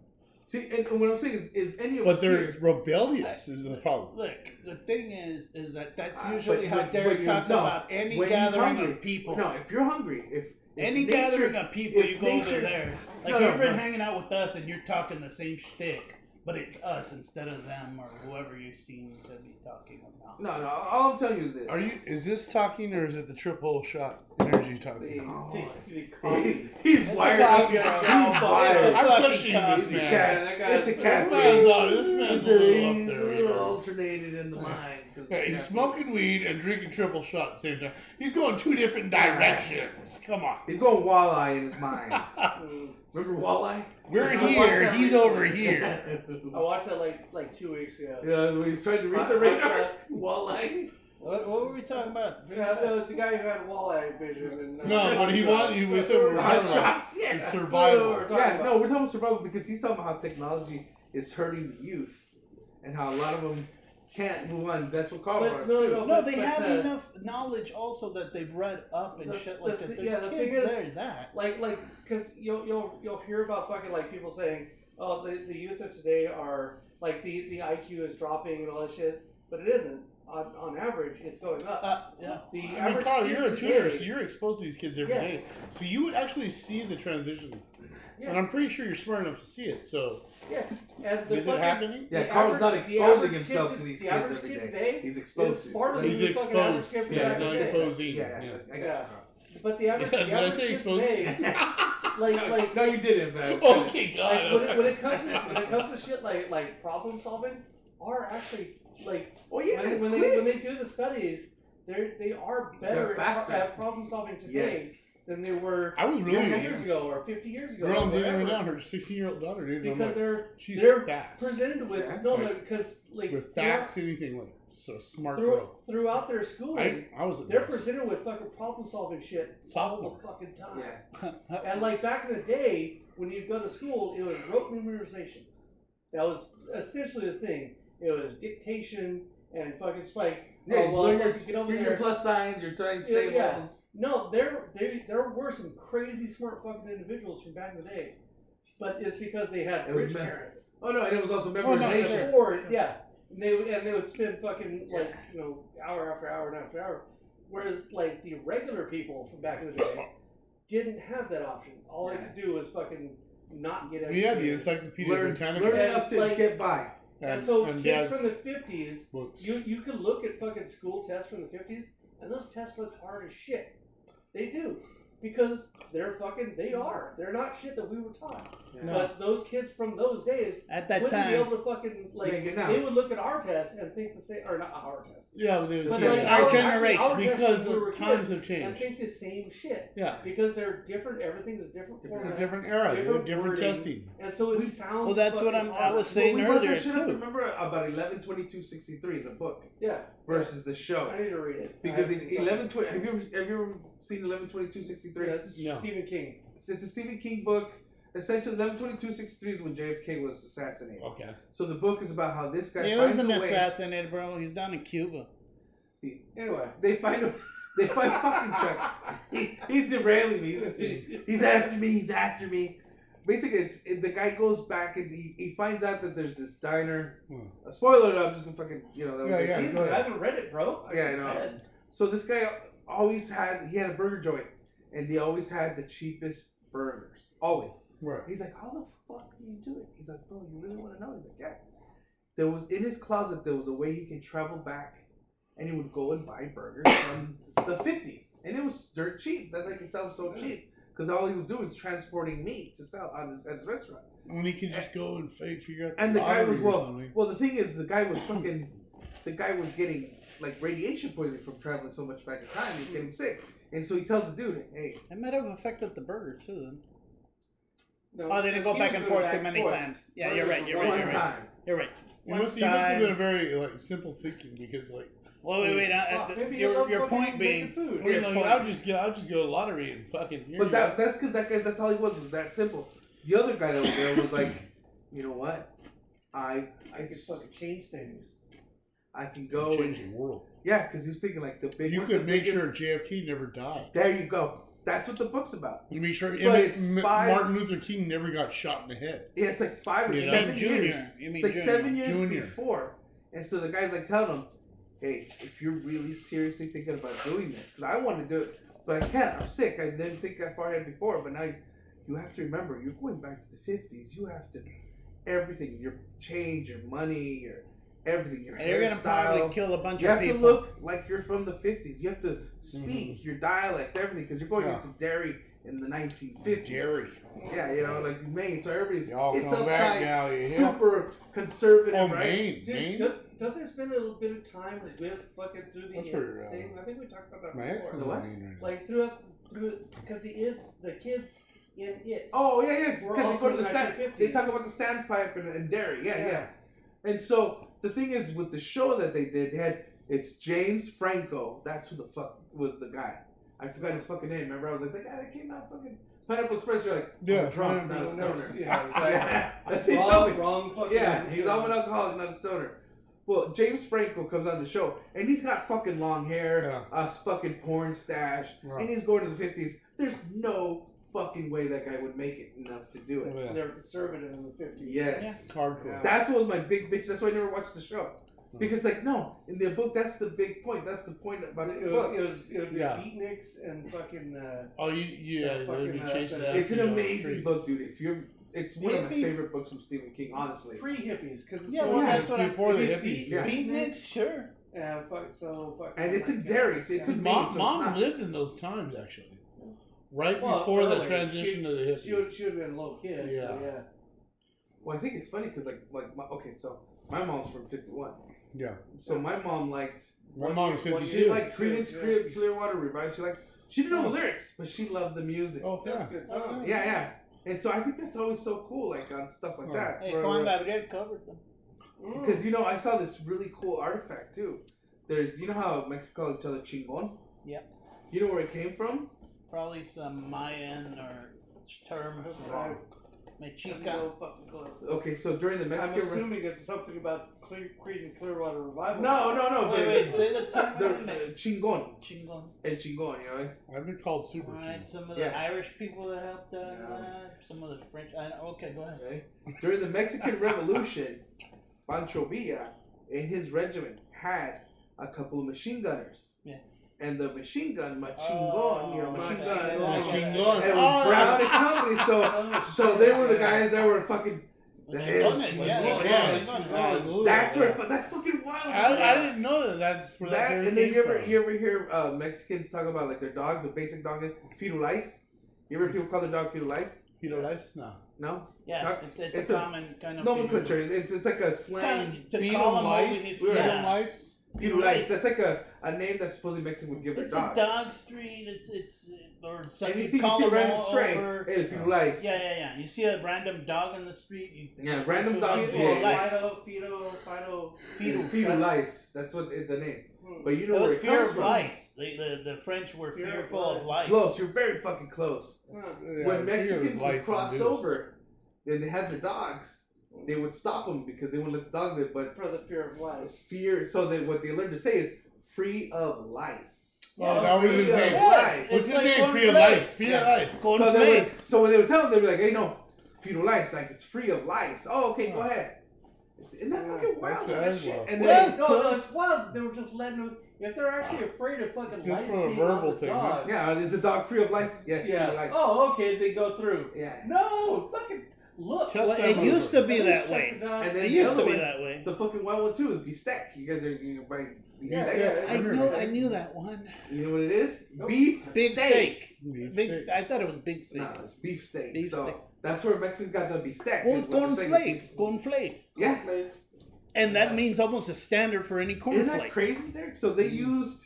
S1: See, and, and what I'm saying is, is any of
S4: But
S1: us
S4: they're
S1: here,
S4: rebellious is the problem.
S3: Look, the thing is, is that that's
S1: Uh,
S3: usually
S1: but-
S3: how
S1: but-
S3: Derek
S1: you-
S3: talks
S1: no,
S3: about any gathering
S1: hungry-
S3: of people.
S1: no, if you're hungry, if, if
S3: any
S1: nature-
S3: gathering of people, you go
S1: nature-
S3: over there. Like
S1: No, no,
S3: you've been
S1: no.
S3: hanging out with us, and you're talking the same shtick, but it's us instead of them or whoever you seem to be talking about.
S1: No, no. All I'm telling you is this.
S4: Are you? Is this talking or is it the triple shot energy talking?
S1: Oh.
S2: The- the
S1: He's,
S2: coffee.
S1: he's
S2: It's a
S1: wired.
S2: coffee
S1: He's
S2: around now, but
S1: wired.
S2: it's a
S4: I'm
S2: fucking
S4: pushing
S2: coffee.
S4: this
S1: It's the
S4: man.
S1: cat.
S2: Yeah, that
S1: It's the
S2: guy's-
S1: cat.
S4: This man's on- this man's
S1: He's
S4: a little
S1: a,
S4: up
S1: he's
S4: there,
S1: a little
S4: you know.
S1: alternated in the [laughs] mind. 'cause
S4: Yeah, he's smoking weed and drinking triple shot at the same time. He's going two different directions. Come on.
S1: He's going walleye in his mind. [laughs]
S2: Mm.
S1: Remember walleye?
S4: We're
S2: I
S4: here. He's
S2: recently.
S4: over here. [laughs]
S2: I watched that like like two weeks ago.
S1: yeah, when he's trying to read the
S2: hot
S1: radar.
S2: shots. [laughs]
S1: Walleye.
S3: What, what were we talking about?
S2: Yeah, the, the guy who had walleye vision. And, uh,
S4: No, but he
S2: hot
S4: was- he
S2: shots.
S4: was-
S2: So
S4: we were
S2: we're
S4: talking
S1: Hot
S4: about-
S1: shots. Yeah.
S2: That's
S4: survival.
S2: what we're talking
S1: Yeah,
S2: about.
S1: no, we're talking about survival because he's talking about how technology is hurting the youth and how a lot of them can't move on. That's what Carl
S2: But
S1: brought
S2: no, no,
S3: No,
S2: but-
S3: they
S2: but,
S3: have
S2: uh,
S3: enough knowledge also that they've read up and
S2: The-
S3: shit like
S2: the-
S3: that.
S2: the-
S3: There's
S2: yeah, the
S3: kids
S2: thing is-
S3: there that.
S2: like like because you'll you'll you'll hear about fucking like people saying oh the, the youth of today are like the the IQ is dropping and all that shit but it isn't on, on average it's going up
S3: Uh, yeah.
S2: the
S4: I mean,
S2: average
S4: Carl,
S2: kid
S4: you're a
S2: today,
S4: tutor, so you're exposed to these kids every
S2: Yeah.
S4: day. So you would actually see the transition.
S2: Yeah.
S4: And I'm pretty sure you're smart enough to see it. So
S2: yeah and the
S4: is it happening?
S1: Yeah,
S2: the
S1: Carl's not
S2: average- the
S1: exposing himself to these
S2: the
S1: kids
S2: every day.
S1: every
S2: kid
S1: day.
S2: today
S1: He's exposed
S2: is
S1: to
S2: smarter
S1: these
S2: than
S4: He's
S2: the
S4: exposed.
S2: kid
S1: Yeah,
S2: back
S1: no,
S4: he's
S2: the day.
S1: Yeah,
S4: Yeah.
S1: yeah, I got
S2: Yeah.
S1: you,
S2: but the average, [laughs]
S4: Did
S2: the average
S4: say
S2: kids
S4: exposed?
S2: today [laughs] like
S1: no,
S2: like
S1: no, you didn't, man.
S4: Oh, okay, God.
S2: like when, it- when it comes to when it comes to [laughs] shit like like problem solving are actually like
S1: oh yeah,
S2: when, when they when they do the studies, they they are better at, at problem solving today
S1: yes.
S2: Than they were
S4: I was
S2: 10
S4: really
S2: years ago or 50 years ago.
S4: Girl, I'm dating
S2: whatever.
S4: right now. Her 16 year old daughter, dude.
S2: because
S4: like,
S2: they're
S4: she's
S2: they're
S4: fast.
S2: presented with
S1: Yeah.
S2: no,
S4: Like,
S2: no, because like
S4: with
S2: throughout,
S4: facts, anything like so smart
S2: through,
S4: girl.
S2: throughout their schooling,
S4: I, I was
S2: they're
S4: best.
S2: presented with fucking problem solving shit all the fucking time.
S1: Yeah. [laughs]
S2: And like back in the day, when you'd go to school, it was rote memorization. That was essentially the thing. It was dictation and fucking just like
S1: Yeah,
S2: oh,
S1: you
S2: well,
S1: learn your,
S2: get over
S1: your,
S2: there.
S1: your plus signs, your times
S2: Yeah,
S1: tables.
S2: yes. No, there, there, there were some crazy smart fucking individuals from back in the day, but it's because they had
S1: It
S2: rich
S1: me-
S2: parents.
S1: Oh no, and it was also oh,
S4: no,
S1: memorization.
S4: sure.
S2: Or yeah, and they would, and they would spend fucking like you know hour after hour and after hour, whereas like the regular people from back in the day didn't have that option. All they could do was fucking not get
S4: We had the
S2: educated.
S4: Encyclopedia
S1: learn,
S4: Britannica
S1: learn
S2: And,
S1: enough to
S2: like-
S1: get by.
S2: And, so
S4: and
S2: kids from the fifties, you you can look at fucking school tests from the fifties, and those tests look hard as shit. They do. Because they're fucking they are. They're not shit that we were taught.
S1: Yeah.
S2: But those kids from those days
S3: At that
S2: wouldn't be able to fucking like
S1: Make it now.
S2: they would look at our tests and think the same or not our test.
S4: yeah, but it was
S2: But
S4: just
S2: like
S4: our
S2: our-
S4: generation
S2: actually, our
S4: because
S2: we were
S4: the times
S2: kids
S4: have
S2: And think the same shit.
S4: Yeah,
S2: Because they're different everything is different
S1: Different-
S4: it's a
S2: format.
S4: different era,
S2: Different
S4: different, different
S2: wording.
S4: testing.
S2: And so it
S1: We-
S2: sounds
S3: Well, that's what I'm- I
S2: hard.
S3: was
S1: Well,
S3: saying
S1: we
S3: earlier,
S1: that shit up,
S3: too.
S1: remember about eleven twenty two sixty three, the book
S2: Yeah.
S1: versus the show.
S2: I need to read it.
S1: Because in
S2: haven't-
S1: eleven twenty, have you ever have you ever seen eleven twenty two sixty three?
S2: Yeah, it's
S4: No.
S2: Stephen King.
S1: It's a Stephen King book. Essentially, eleven twenty two sixty three is when JFK was assassinated.
S4: Okay.
S1: So the book is about how this guy
S3: he
S1: finds
S3: wasn't
S1: a way.
S3: assassinated, bro. He's down in Cuba.
S2: Anyway.
S1: They find him. They find fucking Chuck. [laughs] He, he's derailing me. He's, he's after me. He's after me. Basically, it's it, the guy goes back and he, he finds out that there's this diner.
S4: Hmm.
S1: A spoiler alert! I'm just gonna fucking you know. That
S4: Yeah, yeah.
S2: Jesus,
S4: go.
S2: I haven't read it, bro.
S1: Yeah, I know.
S2: said.
S1: So this guy always had he had a burger joint, and they always had the cheapest burgers. Always.
S4: Right.
S1: He's like, how the fuck do you do it? He's like, bro, you really want to know? He's like, yeah. There was in his closet. There was a way he can travel back, and he would go and buy burgers from the fifties, and it was dirt cheap. That's like it sounds so cheap because all he was doing was transporting meat to sell on his, at his restaurant.
S4: When he could just go and fi- figure out.
S1: And the guy was well. Well, the thing is, the guy was fucking. The guy was getting like radiation poisoning from traveling so much back in time. He's getting sick, and so he tells the dude, "Hey,
S3: It might have affected the burger too. Then.
S2: No,
S3: Oh, they didn't go back and forth
S2: back
S3: too many
S2: forth.
S3: times. Yeah,
S2: Burgers
S3: you're right. You're right.
S1: one
S3: You're right.
S1: time."
S3: You're right.
S4: He
S3: One
S4: must, he must have been a very like simple thinking because like
S3: Well, wait, wait. Uh, uh,
S2: maybe
S3: your your point being.
S2: making food.
S4: you
S3: Your
S4: know,
S3: point-
S4: I'll just get I'll just go to lottery and fucking. Here
S1: But that
S4: go.
S1: that's because that guy that's all he was was that simple. The other guy that was there was like, you know what, I
S2: I
S1: I,
S2: can fucking change things.
S1: I can go
S4: change
S1: and
S4: the world.
S1: yeah, because he was thinking like the big.
S4: You could make
S1: biggest-
S4: sure JFK never died.
S1: There you go. That's what the book's about.
S4: You make sure
S1: But it's
S4: M-
S1: five-
S4: Martin Luther King never got shot in the head.
S1: Yeah, it's like five or
S4: You
S1: seven
S3: Junior.
S1: years.
S3: You
S1: It's like
S3: junior.
S1: seven years
S4: Junior.
S1: before, and so the guy's like telling him, "Hey, if you're really seriously thinking about doing this, because I want to do it, but I can't. I'm sick. I didn't think that far ahead before, but now you, you have to remember, you're going back to the '50s. You have to everything, your change, your money, your everything, your
S3: And you're gonna probably
S1: hairstyle.
S3: kill a bunch
S1: You
S3: of
S1: have to look like you're from the 50s. You have to speak your dialect, everything, because you're going
S4: Yeah.
S1: into Derry in the 1950s.
S4: Jerry.
S1: Yeah, you know, like Maine. So everybody's
S4: Y'all
S1: it's
S4: come back
S1: uptight,
S4: now,
S1: super conservative,
S4: Oh,
S1: right?
S4: Maine.
S2: Dude,
S4: Maine?
S2: don't, don't they spend a little bit of time with fucking through the
S4: That's
S2: it
S4: where, uh,
S2: thing? I think we talked about that
S4: My ex is
S2: before.
S1: The what?
S4: in Maine right.
S2: Like throughout through because the is the kids in it.
S1: Oh yeah, yeah. Because they go to the
S2: in
S1: stand.
S2: 1950s.
S1: They talk about the standpipe and, and Derry. Yeah, yeah,
S2: Yeah.
S1: And so the thing is, with the show that they did, they had it's James Franco. That's who the fuck was the guy. I forgot his fucking name. Remember, I was like the guy that came out fucking Pineapple Express. You're like, I'm
S4: Yeah,
S1: a drunk, not a stoner.
S2: Yeah, [laughs] exactly.
S1: Yeah, [laughs] that's what he told
S2: wrong,
S1: me.
S2: wrong fucking.
S1: Yeah, he's I'm an alcoholic, not a stoner. Well, James Franco comes on the show, and he's got fucking long hair, a fucking porn stash,
S4: Yeah.
S1: and he's going to the fifties. There's no fucking way that guy would make it enough to do it.
S4: Oh, yeah.
S2: They were conservative in the fifties.
S1: Yes,
S4: It's hardcore.
S2: Yeah.
S1: that's what was my big bitch. That's why I never watched the show because, like, no, in the book, that's the big point. That's the point about
S2: It
S1: the
S2: was,
S1: book.
S2: it was it would be
S4: Yeah.
S2: beatniks and fucking uh,
S4: Oh, you, you
S2: Yeah,
S4: yeah,
S2: fucking,
S4: be
S2: uh,
S4: chasing
S2: the-
S4: after
S1: It's an
S4: you
S1: amazing
S4: streets.
S1: book, dude. If you're, it's one of my favorite books from Stephen King, honestly.
S2: Free hippies because
S3: Yeah,
S2: so
S3: well, that's what I'm.
S4: before the
S2: beat-
S4: hippies.
S1: Yeah.
S3: Beatniks, sure.
S2: Yeah, fuck, so fuck.
S1: And it's
S2: oh
S1: in. Derry, it's
S2: Yeah.
S1: in Maine,
S4: Mom,
S1: so
S4: mom lived in those times actually, right
S2: Well,
S4: before the
S2: early.
S4: transition
S2: She-
S4: to the hippies.
S2: She would, she would have been a little kid.
S4: Yeah.
S2: but yeah.
S1: Well, I think it's funny because, like, like my, okay, so my mom's from '51,
S4: yeah,
S1: so my mom liked
S4: my mom was
S2: one
S4: fifty
S1: She
S4: two.
S1: liked Creedence
S2: Yeah.
S1: Clear, Clearwater Revival. She like she didn't know the
S4: Oh.
S1: lyrics, but she loved the music.
S4: Oh
S2: That's
S4: yeah,
S2: good
S4: Oh,
S2: songs.
S1: Yeah, yeah. And so I think that's always so cool, like on stuff like
S4: Oh.
S1: that.
S3: Hey,
S4: Right,
S3: Juan
S4: right.
S3: Gabriel covered them.
S2: Mm.
S1: Because you know, I saw this really cool artifact too. There's, you know how Mexico call each other chingon.
S3: Yeah.
S1: You know where it came from?
S3: Probably some Mayan or term.
S1: Wrong.
S3: Mexica.
S2: No fucking clue.
S1: Okay, so during the Mexican
S2: I'm
S1: Mexican. Re-
S2: assuming it's something about Clear, Creed and Clearwater Revival.
S1: no, no, no.
S3: Wait,
S1: the-
S3: wait, say the
S1: the,
S3: term.
S1: the chingon,
S3: Chingon.
S1: el chingon. You know.
S4: I've been called super.
S3: Alright,
S4: King.
S3: some of the
S1: Yeah.
S3: Irish people that helped uh,
S1: Yeah.
S3: that, some of the French. I, okay, go ahead.
S1: Okay. During the Mexican [laughs] Revolution, Pancho Villa and his regiment had a couple of machine gunners.
S3: Yeah.
S1: And the machine gun, machingon,
S3: Oh,
S1: you know, machine
S2: machine
S1: gun.
S2: gun.
S4: Machine
S2: Oh,
S4: gun.
S1: It
S4: Oh,
S1: was Brown and. Company, so
S2: Oh,
S1: so they were the guys that were fucking.
S3: The
S1: The
S3: Chingones,
S1: hell,
S3: yeah,
S1: yeah, That's where that's fucking wild.
S4: I, I didn't know that. That's where that,
S1: that and then you ever
S4: from.
S1: you ever hear uh, Mexicans talk about like their dog, the basic dog, fetal lice. You ever hear people call their dog fetal lice?
S4: Peter Lice? No.
S1: No,
S3: Yeah,
S1: Chuck,
S3: it's, it's,
S1: it's
S3: a
S1: a
S3: common kind of
S1: nomenclature. It's, it's like a
S3: It's
S1: slang.
S3: kind of, to
S4: Fetal
S3: call them what we
S4: lice.
S3: need.
S1: Yeah.
S4: Fetal
S3: Yeah.
S4: Lice.
S1: Fetal lice. That's like a, a name that supposedly Mexican would give
S3: It's a
S1: dog.
S3: It's a dog street. It's it's or some,
S1: and you
S3: you
S1: see, you see a random stray.
S3: over-
S1: Hey, fetal lice.
S3: Yeah, yeah, yeah. You see a random dog in the street. You.
S1: Yeah, random dog
S3: it as
S1: Jay.
S2: Fido, Fido, Fido.
S1: Fetal, fetal lice. That's what it, the name.
S2: Hmm.
S1: But you know
S3: It
S1: where
S3: was
S1: it
S3: fear
S1: comes
S3: of
S1: from.
S3: lice. The, the the French were
S2: Fear
S3: fearful of
S2: lice.
S3: lice.
S1: Close. You're very fucking close.
S2: Huh.
S4: Yeah,
S1: when Mexicans would cross over, then they had their dogs. They would stop them because they wouldn't let the dogs in. But
S2: For the fear of life.
S1: fear. So they, what they learned to say is free of lice.
S4: Oh,
S3: Yeah,
S4: that was his
S1: free of
S4: name.
S1: lice.
S3: It's
S4: What's his
S3: like
S4: name? Peter
S3: cornflakes.
S4: Lice. Free
S1: Yeah.
S4: Lice.
S1: So, they would, so when they would tell them, they'd be like, "Hey, no, fetal lice. Like it's free of lice." Oh, okay, go ahead. Isn't that
S2: Yeah,
S1: fucking wild?
S4: that's
S1: That, shit.
S4: wild.
S1: And then
S3: Yes.
S2: No,
S3: Close.
S2: no, it's wild. They were just letting them. If they're actually afraid of fucking
S4: Just
S2: lice
S4: for a
S2: being
S4: verbal
S2: on the
S4: thing,
S2: dog.
S1: yeah, is the dog free of lice? Yes, free of
S2: Yes.
S1: lice.
S2: Oh, okay. They go through.
S1: yeah.
S2: No, fucking look.
S3: Well, it used to be
S2: Let
S3: that way.
S1: And then
S3: It
S1: the
S3: used to be
S1: one-
S3: that way.
S1: The fucking wild one too is Bistec. You guys are you buy Bistec.
S2: Yeah,
S4: Yeah,
S2: yeah,
S3: I
S4: I've
S3: know. I knew that one.
S1: You know what it is?
S2: Nope.
S1: Beef
S3: Big
S1: steak.
S3: steak.
S4: Beef
S3: Big.
S4: steak.
S3: I thought it was big steak.
S1: No, it's beef steak.
S3: Beef
S1: so
S3: steak.
S1: that's where Mexicans got the bistec.
S3: well, it's
S1: what they're saying is
S3: cornflakes. Cornflakes.
S1: Yeah.
S2: Place.
S3: And that means almost a standard for any cornflakes.
S1: Isn't that crazy, Derek? So they mm. used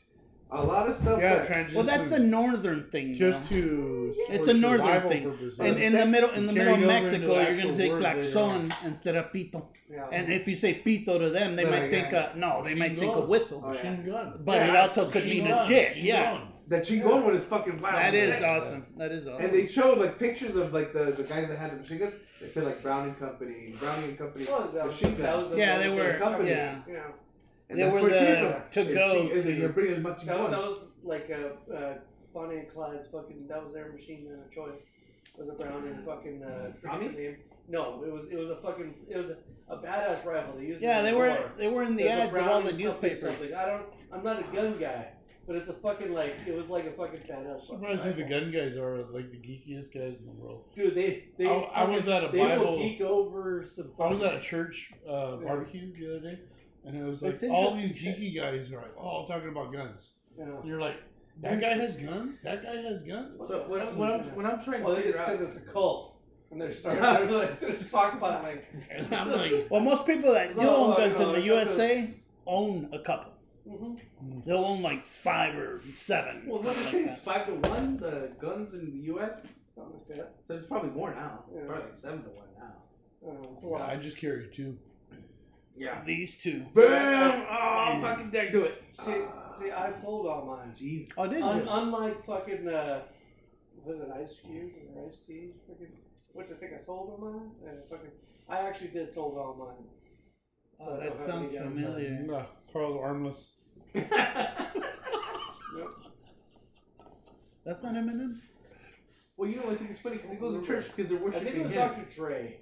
S1: a lot of stuff.
S4: Yeah,
S1: that,
S4: transition.
S3: Well, that's a northern thing.
S4: just
S3: though.
S4: to.
S3: It's a northern thing.
S4: purposes.
S3: And in the middle, in the middle of
S4: Carried over into
S3: Mexico, you're gonna say
S4: word later
S3: claxon instead of pito.
S2: Yeah.
S3: And if you say pito to them, they
S1: Then
S3: might
S1: I
S3: think,
S1: got
S3: uh, no, they might think a whistle.
S1: Oh, yeah.
S4: Machine gun.
S3: But it also could mean a dick.
S4: machine
S3: Yeah,
S4: gun.
S1: the chingon one is fucking wild.
S3: that is
S1: Yeah.
S3: awesome. That is awesome.
S1: And they showed like pictures of like the, the guys that had the machine guns. They said like Browning Company, Browning and Company
S2: Well,
S1: machine guns.
S3: Yeah, they were-
S2: companies.
S3: yeah.
S2: Yeah.
S1: and
S3: they
S1: that's
S3: were
S1: where
S3: the
S1: came from.
S3: to
S1: And
S3: go
S1: chi- and You're bringing as much
S2: That, was- that was like a uh, Bonnie and Clyde's fucking. That was their machine gun of choice. Was a Browning fucking. Uh,
S1: Tommy?
S2: the name. No, it was it was a fucking it was a, a badass rifle. They used. it
S3: Yeah,
S2: in
S3: they
S2: the
S3: were
S2: war.
S3: they were in the
S2: It was a
S3: ads of all the newspapers.
S2: something. I don't. I'm not a gun guy, but it's a fucking like it was like a fucking badass. fucking
S4: Surprised who the gun guys are like the geekiest guys in the world.
S2: Dude, they they.
S4: I, I was at a
S2: They will
S4: Bible.
S2: geek over some.
S4: I was at a church uh, barbecue the other day, and it was like
S3: It's
S4: all these
S3: interesting.
S4: geeky guys are like, "Oh, talking about guns."
S2: Yeah.
S4: And you're like, "That guy has guns. That guy has guns."
S1: But what, I'm- what I'm what I'm trying to
S2: Well,
S1: figure
S2: it's
S1: out.
S2: because it's a cult, and they're [laughs] starting. they're like they're just talking about it like. [laughs]
S4: And I'm like,
S3: Well, most people that [laughs] do
S2: No,
S3: own guns in the
S2: like
S3: USA own a couple.
S2: hmm
S3: They'll own like five or seven.
S1: Well, what they
S3: something
S1: say
S3: like
S1: it's
S3: that.
S1: five to one. The guns in the U.S.
S2: Something like that.
S1: So it's probably more now.
S2: Yeah.
S1: Probably like seven to one now.
S2: I don't know, it's a
S4: yeah,
S2: lot.
S4: I just carry two.
S1: Yeah.
S3: These two.
S1: Bam! Oh, fucking dare do it.
S2: See, see, I sold all mine.
S1: Jesus.
S3: Oh, did
S2: Un-
S3: you?
S2: unlike fucking, uh, was it Ice Cube or Ice-T? Fucking, what do you think I sold all mine? And fucking, I actually did sold all mine. So
S3: Oh, that sounds familiar.
S2: left.
S4: Nah, Carl's armless. [laughs]
S2: Yep.
S3: That's not Eminem.
S1: well, you know, I think it's funny because he goes to church because they're worshiping
S2: I
S1: worshiping
S2: think it was
S1: him.
S2: Dr. Dre.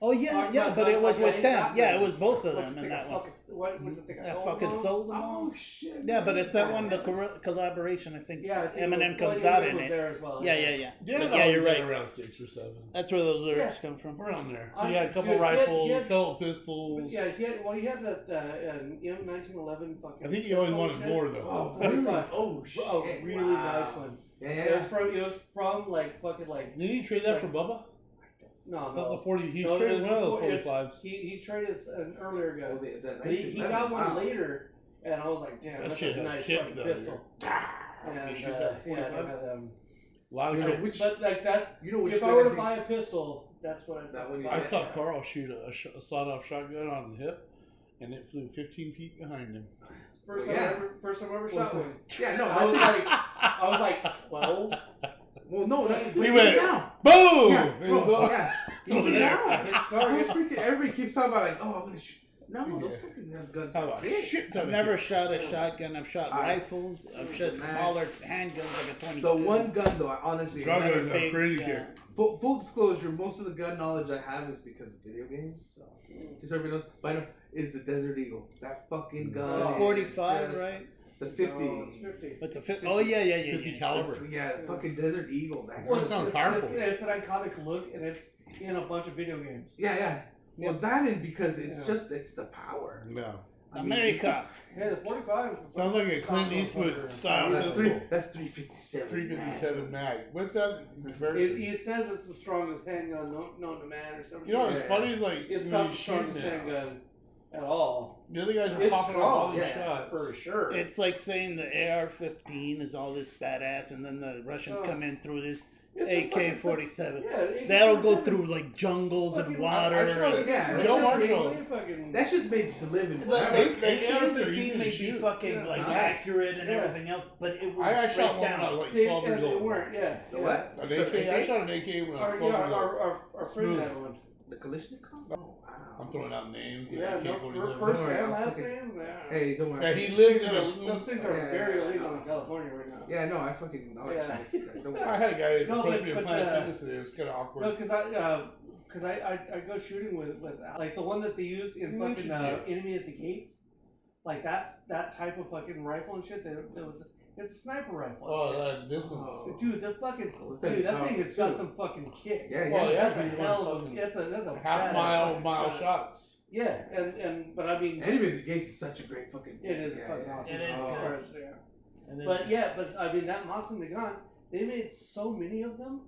S3: Oh yeah,
S2: Talking
S3: yeah,
S2: about
S3: but it was
S2: like
S3: with them. Yeah, it was both of them in that one.
S2: fucking, what, what do you think I
S3: I
S2: sold
S3: fucking
S2: them all?
S3: sold them all.
S1: Oh shit.
S3: Yeah, but it's that one, the
S1: Badass.
S3: collaboration. I think
S2: Yeah, I think
S3: Eminem
S2: it was,
S3: comes
S2: well,
S3: out
S2: Eminem
S3: in
S2: was
S3: it.
S2: there as well.
S3: Yeah, yeah, yeah.
S4: Yeah,
S3: But yeah, you're right.
S4: Around six or seven.
S3: That's where those lyrics come from.
S4: Around there.
S2: I-
S4: He had a couple
S2: dude, he had-
S4: rifles,
S2: he
S4: a
S2: had-
S4: couple pistols.
S2: Yeah, he had. Well, he had that uh, um, you know, 1911 fucking.
S4: I think he always
S2: pistol
S4: wanted
S2: shit.
S4: more though.
S1: Oh,
S2: Really?
S1: really? Oh shit.
S2: Oh, really
S1: wow.
S2: nice one.
S1: Yeah,
S2: It
S1: yeah.
S2: was from. It was from like fucking like.
S4: Did he trade that for Bubba?
S2: No, no.
S4: The forty. He
S2: no,
S4: traded one of those forty fives.
S2: He he traded an earlier gun.
S1: Oh, the,
S2: the he, he got one
S1: wow.
S2: later, and I was like, damn,
S4: that
S2: that's
S4: shit
S2: a nice
S4: kick, though,
S2: pistol. And, you
S4: shoot
S2: uh,
S4: that
S2: yeah, um,
S4: a lot of
S1: you
S4: know,
S1: which,
S2: but like that.
S1: You know
S2: if I were to buy a pistol, that's what I'd
S1: that
S2: buy.
S4: I saw yeah. Carl shoot a, a sawed-off shotgun on the hip, and it flew 15 feet behind him.
S2: First
S1: well,
S2: time,
S1: yeah.
S2: I ever, first time I ever shot one.
S1: Yeah, no,
S2: I was like, I was like
S1: 12. [laughs] well, no, not, but
S4: He
S1: even
S4: went,
S1: now.
S4: Boom!
S1: Yeah,
S4: It
S1: bro,
S4: was all-
S1: yeah. [laughs] [laughs]
S4: it's over
S1: Even
S4: there.
S1: now.
S2: Hit
S1: Those freaking, everybody keeps talking about like, oh, I'm gonna shoot. No, those
S4: Yeah.
S1: fucking guns
S4: How
S1: are
S4: about
S1: big.
S4: shit ton
S3: I've never
S4: kick.
S3: shot a shotgun. I've shot
S1: I-
S3: rifles. I've shot
S1: Man.
S3: smaller handguns like a 22.
S1: The one gun though, I honestly,
S4: Shotguns
S3: Big,
S4: are crazy
S3: yeah.
S4: kick.
S1: full, full disclosure, most of the gun knowledge I have is because of video games. So just so everybody knows, but I know is the Desert Eagle. That fucking gun.
S3: It's a 45,
S1: just-
S3: right?
S1: The
S2: No,
S1: 50.
S2: it's fifty.
S3: It's a fi- Oh yeah, yeah, yeah.
S4: 50
S3: yeah.
S4: caliber.
S1: Yeah, the fucking Desert Eagle. That
S4: Well,
S1: gun.
S4: it sounds
S2: it's,
S4: powerful.
S2: It's, it's an iconic look, and it's in a bunch of video games.
S1: Yeah, yeah. Well, that and because it's
S2: Yeah.
S1: just it's the power.
S4: No.
S1: I mean,
S3: America.
S2: Hey, the forty-five.
S4: Sounds like a Clint Eastwood style
S1: That's
S4: pistol.
S1: three. That's three fifty seven.
S4: 357 mag. What's that in
S2: It,
S4: comparison?
S2: he says it's the strongest handgun known, known to man, or something.
S4: You know what's
S1: Yeah.
S4: funny is like
S2: it's
S4: when
S2: not
S4: you
S2: the
S4: shoot
S2: strongest
S4: now,
S2: handgun at all.
S4: The other guys are
S2: It's
S4: popping off all
S2: strong,
S4: these
S1: yeah,
S4: shots.
S2: For sure.
S3: It's like saying the AR-15 is all this badass, and then the Russians
S2: Oh.
S3: come in through this
S2: It's
S3: AK-47.
S2: Yeah,
S3: That'll go through like jungles and water.
S4: I
S3: and-
S1: Yeah,
S4: Joe
S1: that's just
S4: Marshall.
S1: made- That's just made to live in.
S3: The,
S1: forever.
S4: They-
S3: the,
S4: they
S3: the
S4: can't
S3: AR-15
S4: easy to
S3: may be fucking
S2: Yeah.
S3: like
S1: Nice.
S3: accurate and
S2: Yeah.
S3: everything else, but it will
S4: I, I
S3: break
S4: shot one when
S3: down.
S4: I was like
S2: They,
S4: 12 years
S2: and they
S4: old.
S2: weren't, yeah.
S1: The
S2: yeah.
S1: what?
S4: An
S1: So,
S4: AK, I shot an AK when I was 12
S2: yeah,
S4: years old.
S2: our, our, our friend
S4: Smooth.
S2: had one.
S1: The Kalashnikov. Oh. Oh wow.
S4: I'm throwing out names.
S2: Yeah, no,
S4: AK-47.
S2: fir- first
S1: Don't worry,
S2: and
S1: I'll
S2: last
S1: fucking-
S2: name. Yeah.
S1: Hey, don't worry.
S4: Yeah, he lives in
S2: Those
S4: a.
S2: those things are
S1: Yeah,
S2: very illegal
S1: yeah.
S2: in California right now.
S1: Yeah, no, I fucking all
S2: Yeah.
S1: shit. Don't [laughs]
S4: I had a guy that
S2: No,
S4: approached
S2: but-
S4: me at
S2: but,
S4: Planet
S2: uh,
S4: Fitness today. It was kind of awkward.
S2: No, because I, uh, cause I, I, I go shooting with, with like the one that they used in
S4: You
S2: fucking uh. Enemy at the Gates. Like that's that type of fucking rifle and shit. That, that was It's a sniper rifle.
S4: Oh, uh, that distance.
S1: Oh.
S2: Dude, the fucking
S1: oh,
S2: dude, that
S1: oh,
S2: thing has got some fucking kick.
S1: Yeah,
S4: Oh, yeah,
S2: that's a hell of a that's a that's a
S4: half
S2: badass
S4: mile, mile
S2: gun.
S4: shots.
S2: Yeah, and and but I mean,
S1: And even the gates is such a great fucking.
S2: it is
S1: yeah,
S2: fucking
S1: yeah.
S2: awesome.
S5: It is
S2: of
S5: good.
S2: course, yeah. But
S5: it's-
S2: yeah, but I mean that Mosin-Nagant, they made so many of them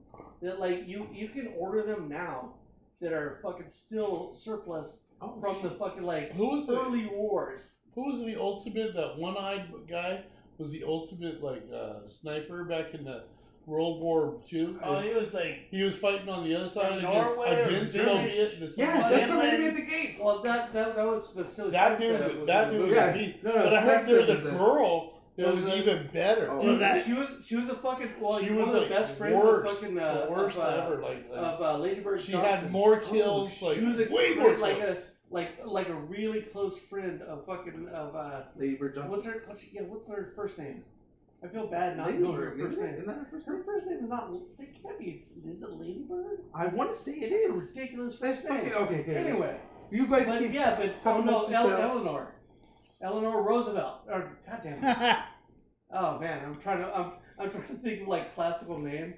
S2: that like you you can order them now that are fucking still surplus
S1: Oh,
S2: from the fucking like
S4: Who was the
S2: early wars.
S4: Who was the ultimate? That one-eyed guy was the ultimate like uh, sniper back in the World War Two.
S5: oh, he was like,
S4: he was fighting on the other side against,
S5: Norway
S4: against
S5: Germany?
S4: Soviet. The
S1: Yeah, that's what
S5: Finland.
S1: they did at the gates.
S2: Well, that that, that was Vasily
S4: that dude.
S2: was
S4: That
S2: in
S4: dude.
S2: movie.
S1: Yeah.
S4: beat.
S1: No, no,
S4: but I heard
S1: Sensev
S4: there's a girl that was
S2: was a-
S4: even better.
S1: Oh,
S2: Dude,
S5: that-
S2: she was she was a fucking well,
S4: she
S2: one
S4: was
S2: of the
S4: like
S2: best friends
S4: worst,
S2: of fucking uh,
S4: the worst
S2: of, uh,
S4: ever. Like, like
S2: of uh, Lady Bird
S4: she
S2: Johnson.
S4: had more kills.
S2: Oh,
S4: like
S2: she was a
S4: way
S2: great-
S4: more
S2: like
S4: kills.
S2: a like like a really close friend of fucking of uh
S1: Lady Bird Johnson.
S2: what's her what's yeah what's her first name? I feel bad not knowing her first name.
S1: Isn't that her first name?
S2: Her first name is not. It can't be. Is it Lady Bird?
S1: I want to say it
S2: It's a
S1: is.
S2: ridiculous
S1: That's
S2: first name.
S1: fucking okay. okay.
S2: Anyway,
S1: you guys
S2: but
S1: keep.
S2: yeah, but oh
S1: talking
S2: no,
S1: amongst
S2: El-
S1: yourselves.
S2: Eleanor, Eleanor Roosevelt, or goddamn. it. [laughs] Oh man, I'm trying to I'm I'm trying to think of like classical name,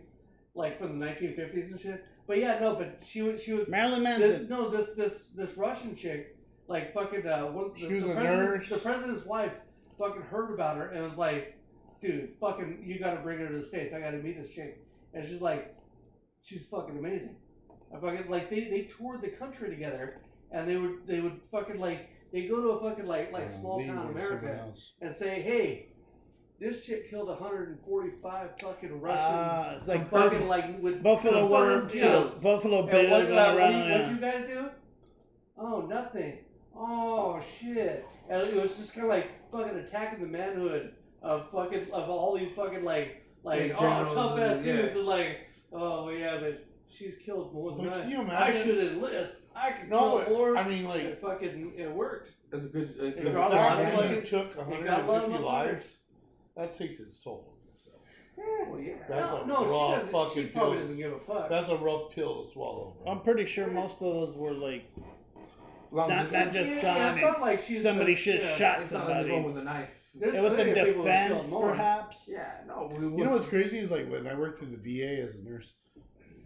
S2: like from the 1950s and shit. But yeah, no, but she was she was
S5: Marilyn
S2: this,
S5: Manson.
S2: no this this this Russian chick, like fucking uh, one, the,
S4: She was
S2: the
S4: a
S2: president's,
S4: nurse.
S2: the president's wife, fucking heard about her and was like, dude, fucking, you got to bring her to the states. I got to meet this chick, and she's like, she's fucking amazing. I fucking like they they toured the country together, and they would they would fucking like they go to a fucking like like
S4: Yeah,
S2: small town America and say, hey. This chick killed 145 fucking Russians.
S5: Ah, it's like
S2: fucking
S5: Buff-
S2: like with
S5: Buffalo Worm,
S2: kills.
S5: Buffalo
S2: And
S5: Bill
S2: what,
S5: going
S2: uh, what,
S5: around.
S2: you-
S5: yeah.
S2: what'd you guys do? Oh, nothing. Oh shit! And it was just kind of like fucking attacking the manhood of fucking of all these fucking like like
S1: Yeah,
S2: oh tough ass
S1: and- yeah.
S2: dudes and like oh yeah, but she's killed more than
S4: But
S2: I.
S4: can you
S2: I should enlist. I could
S4: No,
S2: kill more.
S4: I mean like
S2: it fucking it worked.
S1: That's a good. Uh,
S2: It
S1: good
S4: the
S2: got a lot of
S4: that
S2: fucking-
S4: took
S2: it got a of
S4: 150
S2: motherfuckers.
S4: lives, that takes its toll. So
S1: well, yeah.
S4: That's
S2: no,
S4: a
S2: no,
S4: raw
S2: she doesn't. She
S4: fucking
S2: probably
S4: pill.
S2: doesn't give a fuck.
S4: that's a rough pill to swallow. Bro.
S5: I'm pretty sure most of those were like
S1: Long
S5: Not-
S1: distance.
S5: just
S2: yeah,
S5: gone
S2: yeah, it's
S5: and
S2: not like she's
S5: somebody
S2: the-
S5: should
S2: yeah.
S5: shot
S1: It's not like
S5: somebody.
S1: you're going with a knife.
S2: There's
S5: It was in
S2: plenty of people that killed
S5: defense,
S2: more.
S5: perhaps.
S1: Yeah, no. We,
S4: You know what's crazy is like when I worked in the VA as a nurse,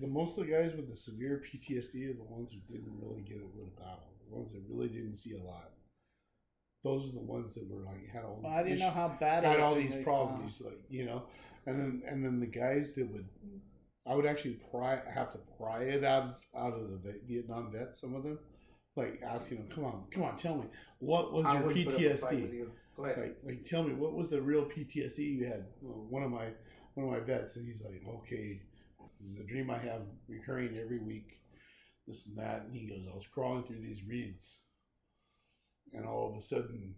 S4: the most of the guys with the severe PTSD are the ones who didn't really get it with a battle. The ones that really didn't see a lot. Those are the ones that were like had all these
S5: Well, I didn't know how bad
S4: had
S5: it
S4: all
S5: was
S4: these
S5: when they saw.
S4: problems, like you know, and then and then the guys that would, I would actually pry have to pry it out of out of the Vietnam vets. Some of them, like asking them, "Come on, come on, tell me what was
S1: I
S4: your
S1: wouldn't put up a fight with
S4: PTSD?
S1: you. Go ahead.
S4: Like, like tell me what was the real PTSD you had?" Well, one of my one of my vets, and he's like, "Okay, this is a dream I have recurring every week, this and that." And he goes, "I was crawling through these reeds, and all of a sudden."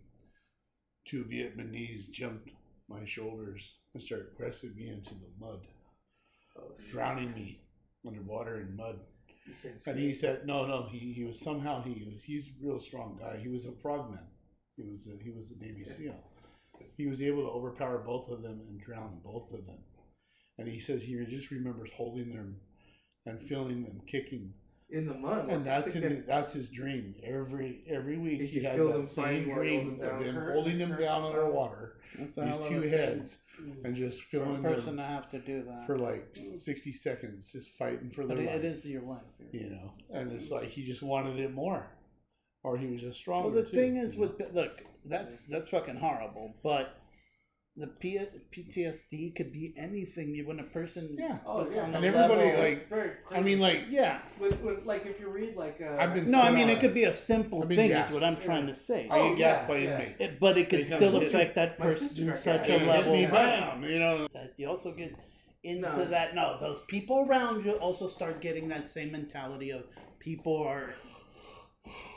S4: two Vietnamese jumped my shoulders and started pressing me into the mud,
S1: uh, Oh,
S4: drowning me underwater in mud. And he said, "No, no, he, he was somehow he was he's a real strong guy. He was a frogman. He was a, he was a Navy SEAL. He was able to overpower both of them and drown both of them. And he says he just remembers holding them and feeling them kicking,
S1: in the mud.
S4: and that's
S1: the
S4: in,
S1: thing
S4: that's his dream every every week.
S1: He
S4: He has
S1: feel
S4: that same
S1: fighting while
S4: dream of them
S2: Hurt-
S4: holding them down
S2: so
S4: underwater,
S5: That's a
S4: these two heads,
S2: Mm.
S4: and just
S5: thing for a person to have to do that.
S4: for like sixty seconds, just fighting for
S5: but
S4: their
S5: it,
S4: life.
S5: it is your life.
S4: you know, and it's like he just wanted it more, or he was just stronger.
S5: Well, the
S4: too,
S5: thing is
S4: you know?
S5: with look, that's that's fucking horrible. But the P- PTSD could be anything. You when a person
S4: yeah,
S2: Oh yeah,
S4: And everybody,
S5: level-
S4: like-
S2: very.
S4: I mean, like
S5: yeah.
S2: with, with like if you read like uh,
S4: I've been
S5: No, I mean it could be a simple
S4: I mean,
S5: thing.
S4: yes.
S5: Is what I'm trying to say.
S2: Oh,
S4: get gassed
S2: yeah,
S4: by
S2: yeah.
S4: inmates.
S5: It- but it could
S4: They
S5: still
S4: to me.
S5: affect that person
S1: sister
S5: to such
S1: gassed.
S5: a
S4: It
S5: level.
S4: me,
S1: Yeah.
S4: bam, you know.
S5: You also get into
S1: No.
S5: that. No, those people around you also start getting that same mentality of people are,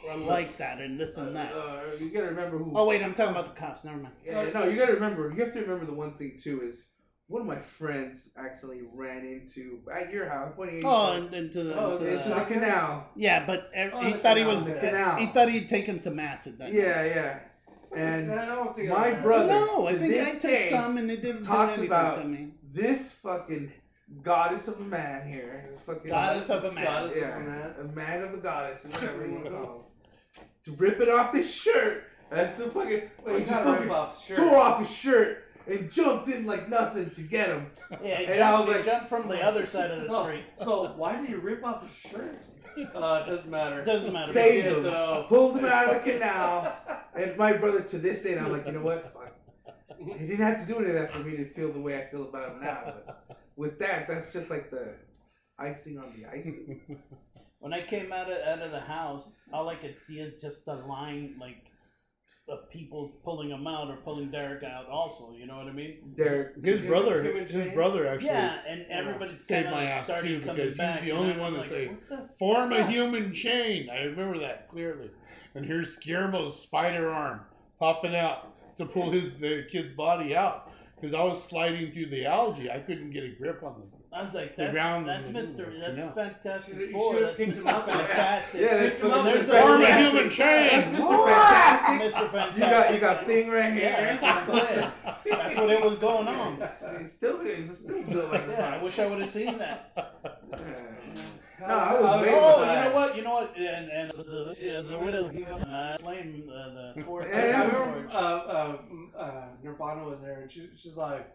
S5: are like that and this and that.
S1: Uh, you gotta remember who.
S5: Oh wait, I'm talking about the cops. Never mind.
S1: Yeah, no, you gotta remember. You have to remember the one thing too is one of my friends accidentally ran into at your house. What do you?
S5: Oh, and into the,
S2: Oh,
S5: into
S2: the
S1: into
S5: the
S1: the canal.
S5: yeah, but ev-
S2: Oh,
S5: he
S2: the
S5: thought he was
S1: the canal.
S5: he thought he'd taken some acid. That
S1: Yeah, yeah. And
S2: I don't think
S1: my brother-
S5: no, I think I took some and it didn't do anything
S1: about
S5: to me.
S1: this fucking goddess of a man here, this fucking
S5: Goddess of a man.
S2: Goddess of
S1: yeah,
S2: a man.
S1: a man of the goddess, or whatever you want to [laughs] call him, to rip it off his shirt. That's the fucking.
S2: Wait, you
S1: just fucking
S2: rip off shirt.
S1: tore off his shirt and jumped in like nothing to get him.
S3: Yeah, he
S1: And
S3: jumped,
S1: I was like-
S3: jumped from the other side of the
S2: So, [laughs]
S3: street.
S2: so why did you rip off his shirt? [laughs] Uh, doesn't matter.
S3: Doesn't matter.
S1: Saved him,
S2: though.
S1: pulled him out of the canal, and my brother to this day, and I'm like, you know what? Fuck. He didn't have to do any of that for me to feel the way I feel about him now. But [laughs] with that, that's just like the icing on the icing. [laughs]
S3: When I came out of out of the house, all I could see is just a line like of people pulling him out or pulling Derek out. Also, you know what I mean?
S1: Derek,
S4: His
S2: Human-
S4: brother,
S2: human
S4: his brother actually
S3: yeah, and uh, everybody's
S4: saved
S3: kind of
S4: my
S3: like
S4: ass,
S3: started
S4: too,
S3: coming
S4: because he's the only
S3: I'm
S4: one to
S3: like,
S4: say,
S3: "What the
S4: form a human chain. I remember that clearly. And here's Guillermo's spider arm popping out to pull his the kid's body out because I was sliding through the algae. I couldn't get a grip on them.
S3: I was like, that's,
S4: ground
S3: that's
S4: was
S3: Mister, that's
S4: yeah.
S3: Fantastic
S2: You
S3: Four.
S2: should've
S3: That's Mister. Fantastic.
S1: Yeah, that's
S2: Pick him
S1: fucking
S2: up
S3: There's
S2: and
S3: a-
S4: Form a human chain.
S1: That's Mr. Fantastic.
S3: Mister Fantastic.
S1: You got you got thing right here.
S3: Yeah, that's what I'm saying. That's what it was going on.
S1: He's still he's still built like a
S3: Yeah, I wish I would have seen that.
S1: No, I was waiting
S3: Oh,
S1: for
S3: you
S1: that.
S3: know what? You know what? And and the, the, the widow's uh, flame uh, the torch.
S1: Yeah,
S2: I remember uh, uh, uh, Nirvana was there, and she, she's like,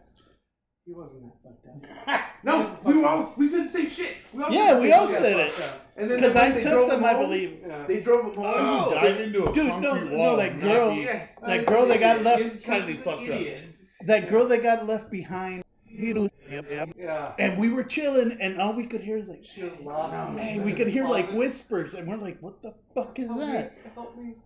S2: he wasn't that fucked up. [laughs]
S1: No, we were all we said the same shit. We all
S3: Yeah,
S1: said the
S3: we
S1: same
S3: all
S1: shit.
S3: said it.
S1: And then
S3: Because I
S1: they
S3: took
S1: drove
S3: some,
S1: him
S3: I
S1: home.
S3: believe.
S2: Yeah.
S1: They drove him home.
S4: Oh,
S1: They-
S4: dive into a
S3: Dude,
S4: concrete
S3: no, no,
S4: wall.
S3: that
S4: and
S3: girl-
S4: not
S1: yeah.
S3: That girl that got left-
S2: He's- he's
S4: Totally
S2: an
S4: fucked up.
S2: idiot.
S3: That girl that got left behind. He was, yep, yep.
S2: Yeah.
S3: And we were chilling, and all we could hear is like,
S2: She was lost.
S3: hey, we could hear like whispers, and we're like, what the fuck is that?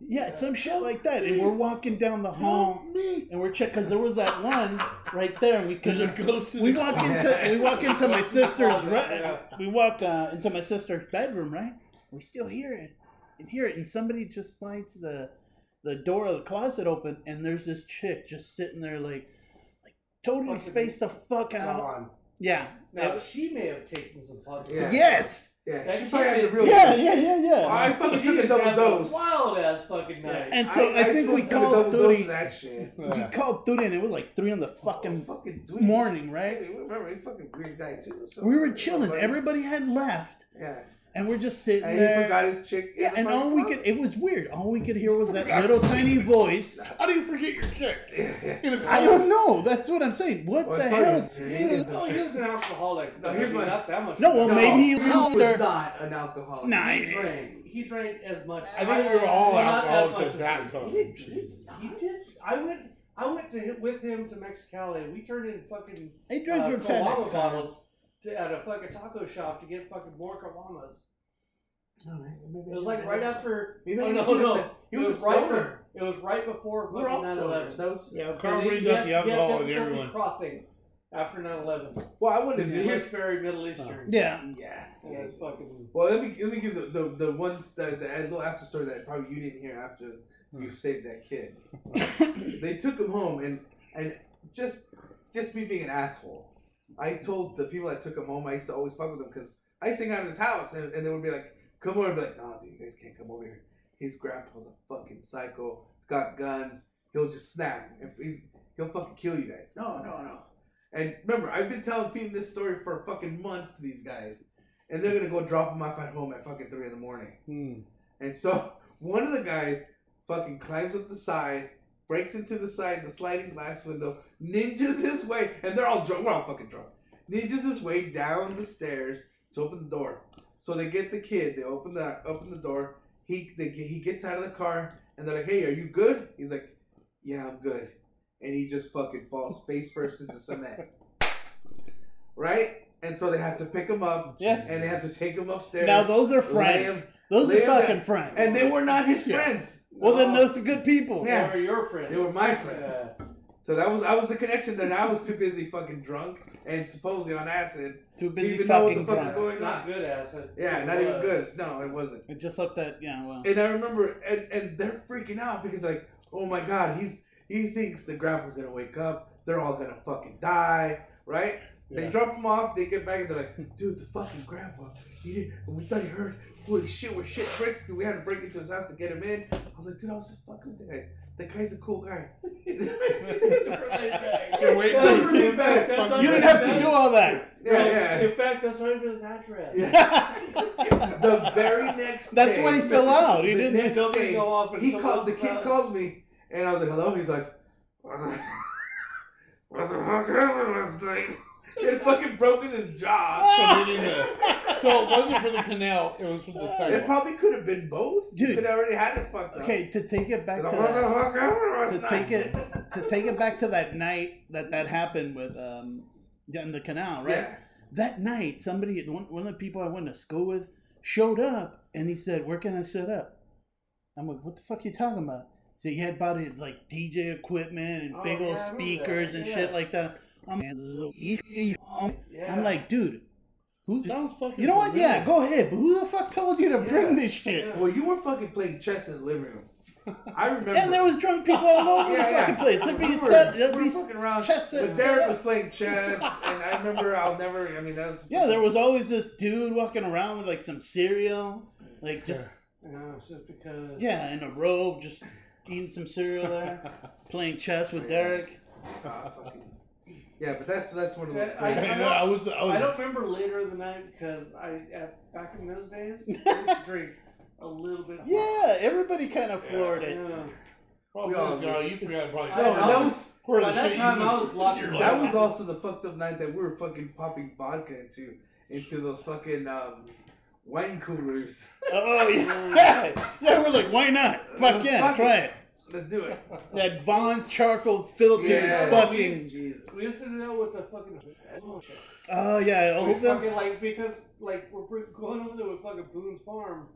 S3: Yeah, some shit like that. And we're walking down the hall, and we're check because there was that one right there, and we
S4: There's
S3: could.
S4: a ghost
S3: We walk into we walk into my [laughs] sister's right. We walk uh, into my sister's bedroom, right? We still hear it and hear it, and somebody just slides the the door of the closet open, and there's this chick just sitting there like like totally
S2: Fucking
S3: spaced the fuck out.
S2: Gone.
S3: Yeah.
S2: Now she may have taken some fucking.
S1: Yeah.
S3: Yes.
S1: Yeah,
S2: That
S1: she probably had the
S2: kid-
S1: real.
S3: Yeah, yeah, yeah, yeah.
S1: I fucking
S2: She
S1: took a
S2: is
S1: double
S2: having
S1: dose.
S2: Wild ass fucking night.
S3: And so I, think we
S1: took a
S3: called
S1: double dose
S3: duty.
S1: that shit. [laughs]
S3: We called duty, and it was like three in the fucking
S1: Oh, fucking dude.
S3: morning, right?
S1: Hey, remember, he fucking weird guy too. So
S3: We were chilling.
S1: Everybody-
S3: Everybody had left,
S1: Yeah,
S3: and we're just sitting
S1: and
S3: there.
S1: he forgot his chick.
S3: Yeah, and all we could, it was weird. All we could hear was that little tiny voice.
S4: How do you forget your chick?
S1: Yeah, [laughs] yeah.
S4: In a
S3: I
S4: closet?
S3: don't know. That's what I'm saying. What
S1: Well,
S3: the hell?
S1: his- he didn't
S2: No, he was an alcoholic.
S1: No,
S2: No,
S1: here's
S2: here's
S1: my-
S2: not that much.
S3: No, well,
S1: No,
S3: maybe he
S1: he
S3: was
S1: was not an alcoholic.
S3: Nah,
S2: he
S3: he-
S2: drank. He drank as much.
S4: I think we were all
S2: well, as
S4: alcoholics
S2: much
S4: at
S2: as
S4: that
S2: we-
S4: time.
S2: He did. He did. I went. I went to him, with him to Mexicali. We turned in fucking
S3: He drank
S2: uh,
S3: from time time.
S2: bottles to, at a fucking taco shop to get fucking more Caguamas. Oh, it was like right after.
S1: Maybe
S2: oh,
S1: he
S2: no,
S1: was
S2: no.
S1: he
S2: It
S1: was a
S2: was right.
S1: stoner.
S2: It was right before
S1: We're all
S2: 9/11.
S1: stoners. That was,
S4: Yeah,
S2: Because
S4: Carl
S2: he-
S4: brings
S2: he
S4: up
S2: had-
S4: the
S2: he had
S4: alcohol and
S2: difficulty
S4: everyone.
S2: crossing after 9/11.
S1: well, I wanted
S2: Because
S1: to
S2: he was very Middle Eastern. Oh.
S3: Yeah.
S1: Yeah,
S2: It
S1: yeah.
S2: was fucking.
S1: Well, let me let me give the the, the ones that the little after story that probably you didn't hear after you hmm. saved that kid. [laughs] they took him home and and just just me being an asshole. I told the people that took him home I used to always fuck with him because I used to hang out at his house and, and they would be like, "Come over," and be like, "No, dude, you guys can't come over here. His grandpa's a fucking psycho. He's got guns. He'll just snap. If he's he'll fucking kill you guys." No, no, no. And remember, I've been telling feeding this story for fucking months to these guys, and they're gonna go drop him off at home at fucking three in the morning.
S4: Hmm.
S1: And so one of the guys fucking climbs up the side, breaks into the side, the sliding glass window, ninjas his way, and they're all drunk. We're all fucking drunk. Ninjas his way down the stairs to open the door. So they get the kid. They open the open the door. He they, he gets out of the car, and they're like, "Hey, are you good?" He's like, "Yeah, I'm good." And he just fucking falls face first into cement. Right? And so they have to pick him up,
S3: Yeah.
S1: and they have to take him upstairs.
S3: Now those are friends.
S1: him-
S3: Those are fucking
S1: down.
S3: friends.
S1: and they were not his
S4: Yeah.
S1: friends.
S3: well, then those are good people.
S1: Yeah.
S2: They were your friends.
S1: They were my friends.
S2: Yeah.
S1: So that was I was the connection there. I was too busy fucking drunk and supposedly on acid
S3: Too
S1: to
S3: busy
S1: even know what
S3: fucking
S1: the fuck was
S3: drunk.
S1: going
S2: Not
S1: on.
S2: good acid.
S1: Yeah,
S2: It
S1: not even good. No, it wasn't.
S3: It just left that. Yeah. Well.
S1: And I remember, and, and they're freaking out because like, oh my god, he's he thinks the grandpa's gonna wake up. They're all gonna fucking die, right? They drop him off. They get back and they're like, dude, the fucking grandpa. He did. We thought he heard. Holy shit, we're shit bricks. We had to break into his house to get him in. I was like, dude, I was just fucking with the guys. The guy's a cool guy. [laughs]
S4: Yeah, wait,
S1: Yeah,
S4: so-
S1: in fact,
S2: that's not
S3: You didn't have to do all that.
S1: Yeah, yeah.
S2: In fact, that's not even his address.
S1: Yeah. [laughs] the very next
S3: That's
S1: day,
S3: when he fell out. He
S1: the
S3: didn't-
S1: next
S2: Something
S1: day,
S2: go off and
S1: he
S2: someone
S1: called the
S2: else
S1: kid
S2: out.
S1: calls me and I was like, hello. He's like, What the fuck happened last night? He had fucking broken his jaw.
S4: So, they didn't, so it wasn't for the canal, it was for the side.
S1: It
S4: sidewalk.
S1: probably could have been both.
S3: Dude.
S1: You could have already had it fucked up.
S3: Okay, to take it back to
S1: like, what the
S3: that,
S1: fuck
S3: to
S1: night?
S3: take it to take it back to that night that that happened with um in the canal, right?
S1: Yeah.
S3: That night, somebody one, one of the people I went to school with showed up and he said, "Where can I set up?" I'm like, "What the fuck you talking about?" So he had bought it like DJ equipment and
S2: Oh,
S3: big
S2: yeah,
S3: old
S2: I remember
S3: speakers
S2: that,
S3: and
S2: yeah.
S3: shit like that. I'm, like, dude, who's
S4: Sounds fucking
S3: you know what?
S4: familiar.
S3: Yeah, go ahead. But who the fuck told you to bring this shit?
S2: Yeah.
S1: Well, you were fucking playing chess in the living room. I [laughs] remember.
S3: And there was drunk people all over
S1: Yeah,
S3: the
S1: yeah.
S3: fucking place. There'd
S1: We
S3: be
S1: were-
S3: set, there'd
S1: were
S3: be
S1: fucking around.
S3: chess set-
S1: But Derek
S3: up.
S1: was playing chess, and I remember I'll never. I mean, that was.
S3: Yeah, there was always this dude walking around with like some cereal, like just
S2: No, it's just because.
S3: yeah, in a robe, just eating some cereal there, [laughs] playing chess with Derek.
S1: Ah, fucking. Yeah, but that's that's one of those.
S2: I-
S1: great-
S4: I, know, I was, I was,
S2: I don't remember later in the night because I at, back in those days [laughs] I used to drink a little bit.
S3: Yeah, everybody kind of floored it.
S2: Yeah.
S4: probably
S1: all
S4: just go, you forgot probably.
S2: I-
S1: no,
S2: I
S1: that
S2: was-
S1: was
S2: by that
S4: shit
S2: time I
S4: was-
S2: was locked
S1: that
S4: like-
S1: was also the fucked up night that we were fucking popping vodka into into those fucking um, wine coolers.
S3: Oh [laughs] yeah, [laughs] yeah. We're like, why not? Fuck yeah,
S1: Fuck
S3: try
S1: it.
S3: it.
S1: Let's do it. [laughs]
S3: That Vaughn's charcoal filtered
S1: Yeah,
S3: fucking.
S1: Jesus.
S2: We used to do that with the fucking.
S3: Oh yeah,
S2: We
S3: oh, them-
S2: fucking like because like we're going over there with fucking Boone's Farm.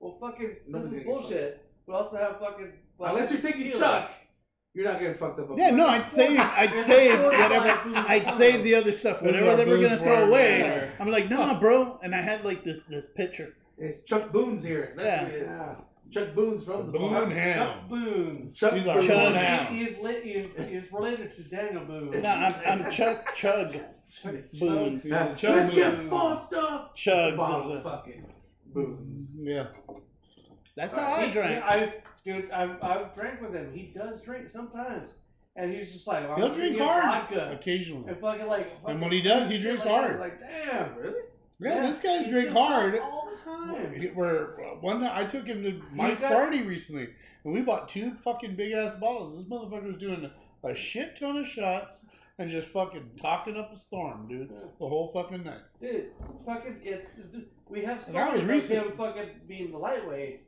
S2: Well, fucking
S1: Nobody's
S2: this is bullshit. We also have fucking. well,
S1: Unless you're taking
S2: tequila.
S1: Chuck, you're not getting fucked up.
S3: Yeah, no, I'd save, [laughs] I'd save whatever, I'd save the other stuff, whatever
S4: are
S3: they were gonna throw away.
S4: yeah.
S3: I'm like, nah, bro, and I had like this this picture.
S1: It's Chuck Boone's here. That's
S3: Yeah.
S1: Who it is.
S2: Yeah.
S1: Chuck Boone's from the
S4: Boone
S1: farm.
S4: Ham.
S2: Chuck Boone's.
S1: Chuck
S4: He's our
S1: Boone's.
S3: Chug.
S4: Ham.
S2: He, he's, li- he's, he's related to Daniel Boone.
S3: No, I'm, I'm Chuck Chug
S2: Chuck,
S3: Boone's.
S4: Yeah,
S1: Let's
S4: Chuck
S1: get
S4: Boone.
S1: fucked up.
S3: Chugs is a,
S1: fucking Boone's.
S4: Yeah.
S3: that's uh, how I
S2: He-
S3: drank.
S2: I, dude, I've, I've drank with him. He does drink sometimes, and he's just like, I'm
S4: He'll
S2: gonna
S4: drink hard
S2: vodka
S4: occasionally.
S2: and fucking like. Fucking
S4: when he does, he
S2: shit
S4: drinks
S2: like that.
S4: hard.
S2: It's Like, damn,
S1: Really?
S4: Yeah, this guy's drink hard.
S2: all the time.
S4: He- Where one time I took him to Mike's
S2: got-
S4: party recently, and we bought two fucking big ass bottles. This motherfucker was doing a shit ton of shots and just fucking talking up a storm, dude, the whole fucking night.
S2: Dude, fucking it. We have
S4: And that was
S2: stories of
S4: recent.
S2: him fucking being the lightweight.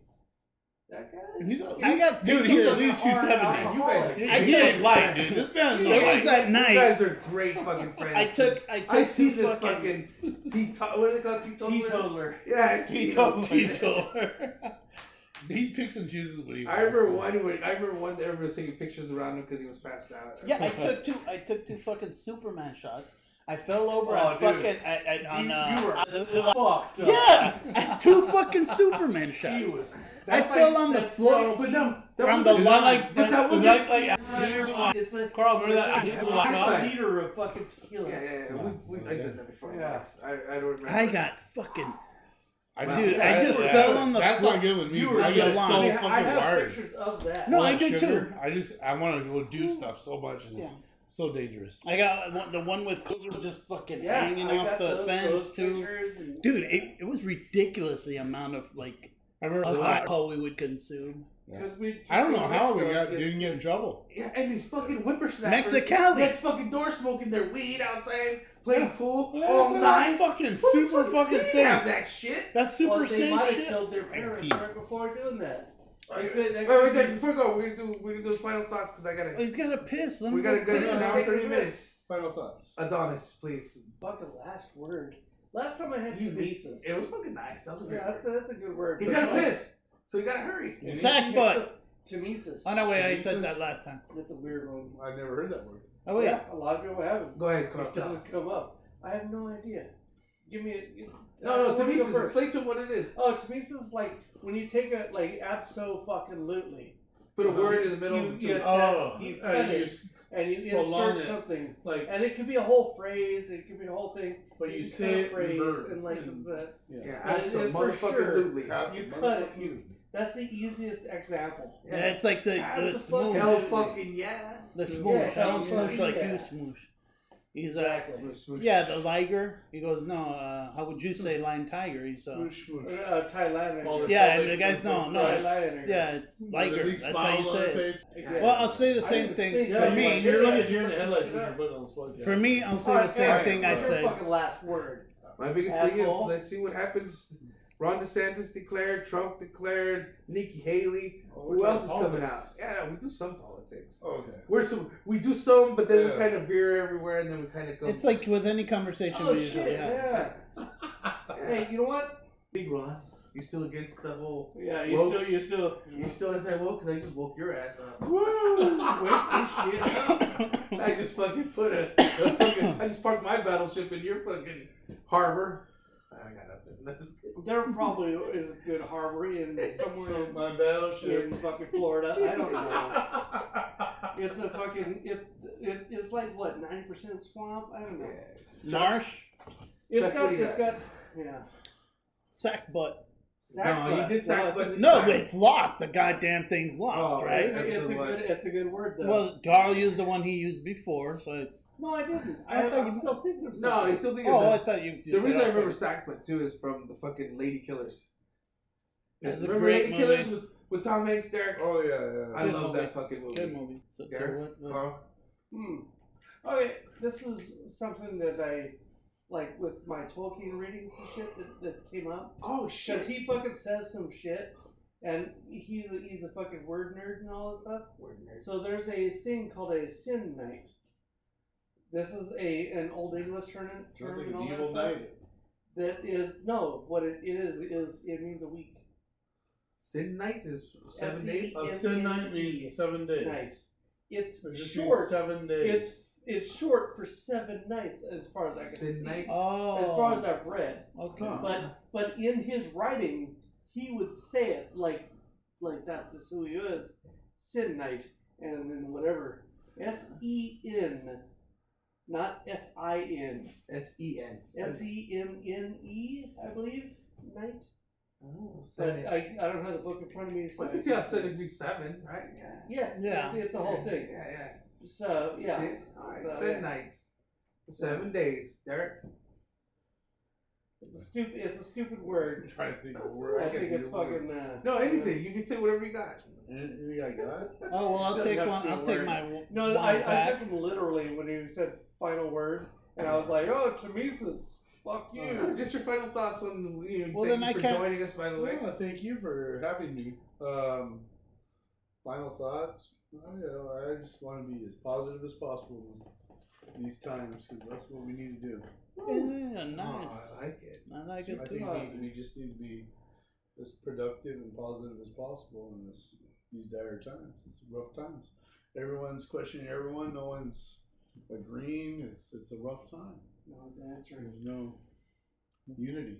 S2: That guy.
S4: And he's a,
S3: I got
S4: dude, he's
S3: pictures.
S4: at least two
S2: Hard
S4: seventy.
S2: alcoholic.
S1: You guys are
S4: I
S1: great
S4: get
S1: fucking
S4: light,
S1: friends.
S4: dude. This man's
S3: There was
S4: light.
S3: that
S1: You
S3: night.
S1: guys are great fucking friends.
S3: I took, I took
S1: I see
S3: two
S1: this
S3: fucking
S1: fucking teetotal. What are they called? Teetotaler?
S2: Teetotaler.
S1: Yeah, I see
S4: Teetotaler.
S1: them.
S4: Teetotaler. he picks and chooses what he wants.
S1: I remember one. when- I remember one. that Everybody was taking pictures around him because he was passed out.
S3: Yeah, I took two. I took two fucking Superman shots. I fell over
S2: Oh,
S3: on
S2: dude.
S3: fucking at, at, on
S2: you,
S3: uh,
S2: you were
S3: on-
S2: fucked up.
S3: yeah, two fucking Superman
S2: He
S3: shots.
S2: was.
S3: I
S2: that's
S3: fell
S2: like-
S3: on the floor.
S2: like-
S1: But no, that
S3: From the
S1: a-
S3: line,
S4: like-
S1: but that was
S4: that's
S1: a-
S4: like-
S2: It's a
S4: Carl, remember that?
S2: It's
S4: I
S2: a,
S4: to
S2: a
S1: that.
S2: liter of fucking tequila.
S1: Yeah, yeah, yeah. We, we, I did that before.
S2: Yeah.
S1: I, I don't remember.
S3: I got fucking.
S4: I
S1: Dude,
S3: I just
S4: yeah,
S3: fell on the
S4: That's
S3: floor.
S4: That's not good with me.
S2: You were
S4: I
S3: on
S4: get so
S3: line.
S2: I, mean,
S4: fucking
S2: I have
S4: wired.
S2: pictures of that.
S3: No,
S4: All
S3: I
S4: that
S3: do
S4: sugar,
S3: too.
S4: I just I want to go do stuff so much, and
S3: Yeah.
S4: so dangerous.
S3: I got the one with Cooler just fucking
S2: yeah,
S3: hanging
S2: I
S3: off
S2: got
S3: the
S2: those,
S3: fence
S2: those
S3: too.
S2: and-
S3: Dude, it, it was ridiculous the amount of like
S4: I remember.
S3: alcohol we would consume.
S2: Because we.
S4: I don't know how we got didn't get in trouble.
S1: Yeah, and these fucking whippersnappers
S3: Mexicali.
S1: next fucking door smoking their weed outside, playing pool,
S4: Yeah,
S1: all
S4: that's
S1: nice.
S4: fucking
S1: Who
S4: super fucking
S1: we didn't have that shit.
S4: That's super
S2: Well, they
S4: safe
S2: might have
S4: shit.
S2: killed their parents right before doing that. They
S1: Wait,
S2: could- they
S1: wait,
S2: could
S1: wait,
S2: be-
S1: before we go, we're gonna do we're gonna do final thoughts because I
S3: Oh,
S1: gotta.
S3: he's got to piss. Let
S1: We gotta
S3: go
S1: go
S3: piss.
S1: an hour
S2: Take
S1: thirty minutes.
S4: Final thoughts.
S1: Adonis, please.
S2: Fucking last word. Last time I had
S1: You did-
S2: Tmesis.
S1: It was fucking nice. That was a good.
S2: Yeah, that's a, that's a good word.
S1: He's
S2: But
S1: gotta
S2: like,
S1: piss, so you gotta hurry.
S3: Sack butt.
S2: Tmesis.
S3: Oh no, wait, I said that last time.
S2: That's a weird one.
S4: I never heard that word.
S3: Oh wait,
S2: Yeah, a lot of people haven't.
S1: Go ahead, Carl.
S2: It doesn't come up. I have no idea. Give me a. give-
S1: No,
S2: I
S1: no,
S2: wanna go
S1: Tmesis,
S2: first.
S1: explain to him what it is.
S2: Oh, Tmesis is like when you take a like abso fucking lutely.
S1: Put a word in the middle
S2: You,
S1: of
S2: you,
S1: the
S4: Oh,
S2: you
S4: uh,
S2: cut it
S4: just-
S2: and you
S4: prolong
S2: insert
S4: it.
S2: something,
S4: like
S2: and it could be a whole phrase. It could be a whole thing.
S4: but you
S2: cut
S4: say
S2: a
S4: it
S2: phrase
S4: in verb.
S2: and like
S4: and-
S2: it's a,
S1: Yeah,
S2: But for
S1: absolutely.
S2: sure. You cut it, you- that's the easiest example.
S3: yeah, it's like the the smoosh,
S1: Hell fucking yeah.
S3: the smoosh.
S2: Yeah, hell
S3: smoosh like
S2: yeah.
S3: you smoosh. He's
S2: Exactly.
S3: uh,
S1: Smoosh, smoosh.
S3: yeah, the liger. He goes, no. Uh, how would you say lion tiger? He's uh,
S4: Smoosh, smoosh.
S2: Uh, Thailander.
S4: All the
S3: yeah, and the guys no, no, it's,
S2: Thailander.
S3: yeah, it's
S4: With a
S3: liger.
S4: big
S3: That's how you say it.
S2: Yeah.
S3: Well, I'll say the same thing
S2: think
S3: for
S2: that
S3: me.
S2: was-
S4: You're like a in the
S2: yeah,
S4: headlights when you're putting on this.
S3: For me, I'll say
S2: All
S3: the same
S2: Eric,
S3: thing I
S2: what's your
S3: said.
S2: fucking last word.
S1: My biggest thing is let's see what happens. Ron DeSantis declared, Trump declared, Nikki Haley.
S4: Oh,
S1: Who else is
S4: talking
S1: coming out?
S4: politics.
S1: Yeah, we do some politics.
S4: Oh, okay.
S1: We're some, we do some, but then we kind of veer everywhere, and then we kind of go.
S3: It's like with any conversation
S2: Oh
S3: we
S2: shit!
S3: have.
S2: Yeah. [laughs] Hey, you know what?
S1: big Ron. You still against the whole?
S2: Yeah, you
S1: Woke.
S2: still, you still.
S1: You still anti woke? Because I just woke your ass up.
S2: Woo! Wake this shit up.
S1: I just fucking put a, a fucking. I just parked my battleship in your fucking harbor. I got nothing. That's just,
S2: There [laughs] probably is a good harbor in [laughs] somewhere in,
S4: My battleship.
S2: in fucking Florida. I don't know. [laughs] It's a fucking it. it it's like what nine percent swamp. I don't know.
S1: yeah.
S3: Marsh,
S2: It's
S1: Chuck,
S2: got.
S1: what do you
S2: It's
S1: got?
S2: got. Yeah.
S3: sackbut.
S2: Sack
S1: you
S2: butt.
S1: did sack
S2: it's
S1: butt.
S3: No, it's lost. The goddamn thing's lost,
S1: Oh,
S3: right?
S2: It's a, it's a good. It's a good word though.
S3: Well, Carl used the one he used before, so.
S2: No, I didn't.
S3: I
S2: I,
S3: thought
S2: I'm
S3: you-
S2: still thinking of
S1: No,
S2: something.
S1: I still think
S3: Oh, I
S1: it's.
S3: thought you.
S1: A,
S3: you
S1: the
S3: said
S1: reason I remember
S3: first.
S1: Sackbut too is from the fucking Ladykillers.
S3: That's a
S1: remember
S3: great
S1: Ladykillers
S3: movie.
S1: with, with Tom Hanks, Derek?
S4: Oh yeah, yeah.
S1: I
S3: Good
S1: love
S3: movie.
S1: that fucking movie.
S3: Good movie. So, so
S1: Derek,
S3: what, what-
S1: Carl?
S2: Hmm. Okay, this is something that I like with my Tolkien readings and shit that, that came up.
S1: Oh
S2: Because
S1: shit!
S2: he fucking says some shit, and he's a, he's a fucking word nerd and all this stuff.
S1: Word nerd.
S2: So there's a thing called a sennight. This is a an old English term, term
S4: Sounds like
S2: and
S4: an
S2: all that
S4: evil
S2: stuff.
S4: night.
S2: That is no, what it is is it means a week.
S1: Sennight is seven days.
S4: A sennight means seven days.
S2: night. It's
S4: It
S2: short.
S4: seven days.
S2: It's it's short for seven nights as far as I can
S1: Sin
S2: see.
S1: night?
S3: Oh.
S2: As far as I've read.
S3: Okay.
S2: But but in his writing, he would say it like like that's just who he is. Sennight, and then whatever. S E N, not S I N.
S1: S E N.
S2: S E N N E, I believe. Night.
S1: Oh,
S2: But I, I don't have the book in front of me, so
S1: I
S2: I
S1: can see how
S2: can't
S1: Sin
S2: say.
S1: would be seven, right? Yeah.
S2: Yeah,
S3: Yeah.
S2: it's a whole thing.
S1: Yeah, yeah.
S2: So yeah,
S1: See? All right.
S2: So,
S1: Sin
S2: yeah.
S1: nights. Seven days, Derek.
S2: it's a stupid it's a stupid word.
S4: I'm trying to think of a word.
S2: I
S4: can't
S2: think it's
S4: of a word.
S2: fucking. Uh,
S1: No, anything. You can say whatever you got.
S4: Anything I got? [laughs]
S3: Oh well, I'll take one.
S2: be a
S3: I'll take my w-
S2: No,
S3: one
S2: I, I took him literally when he said final word, and I was like, "Oh, Tmesis, fuck you."
S1: Uh, Just your final thoughts on you know,
S3: Well,
S1: thank
S3: then
S1: you
S3: I
S1: for
S3: can't-
S1: joining us by the way.
S4: Well, thank you for having me. Um, final thoughts. Oh, yeah, I just want to be as positive as possible in these times because that's what we need to do.
S3: Yeah, nice.
S1: Oh, I like it.
S3: I like
S4: I
S3: it
S4: think
S3: too.
S4: we, we just need to be as productive and positive as possible in this these dire times. It's rough times. Everyone's questioning everyone. No one's agreeing. It's it's a rough time.
S2: No one's answering.
S4: There's no unity.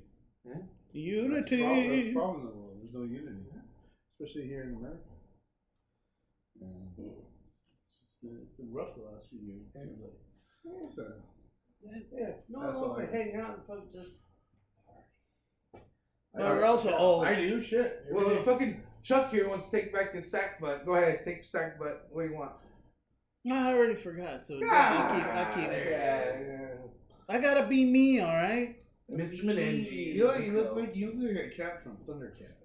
S4: Unity. That's the problem, that's the
S3: Unity.
S4: problem in the world. There's no unity, especially here in America. And it's, it's been, it's been rough the last few years. It seems like. So,
S2: Yeah, uh, no one
S4: That's
S2: wants to
S4: I-
S2: hang out and fucking just.
S3: Well, we're also old.
S4: I do shit.
S1: Well,
S4: Every
S1: if
S4: day.
S1: fucking Chuck here wants to take back his sackbut, go ahead, take your sackbut. What do you want?
S3: No, I already forgot. So
S1: Ah,
S3: I'll keep. I'll keep.
S1: there.
S2: Yeah,
S3: I gotta be me, all right.
S1: Mr. Menenges.
S4: You look, you look like you look like a cat from Thundercats.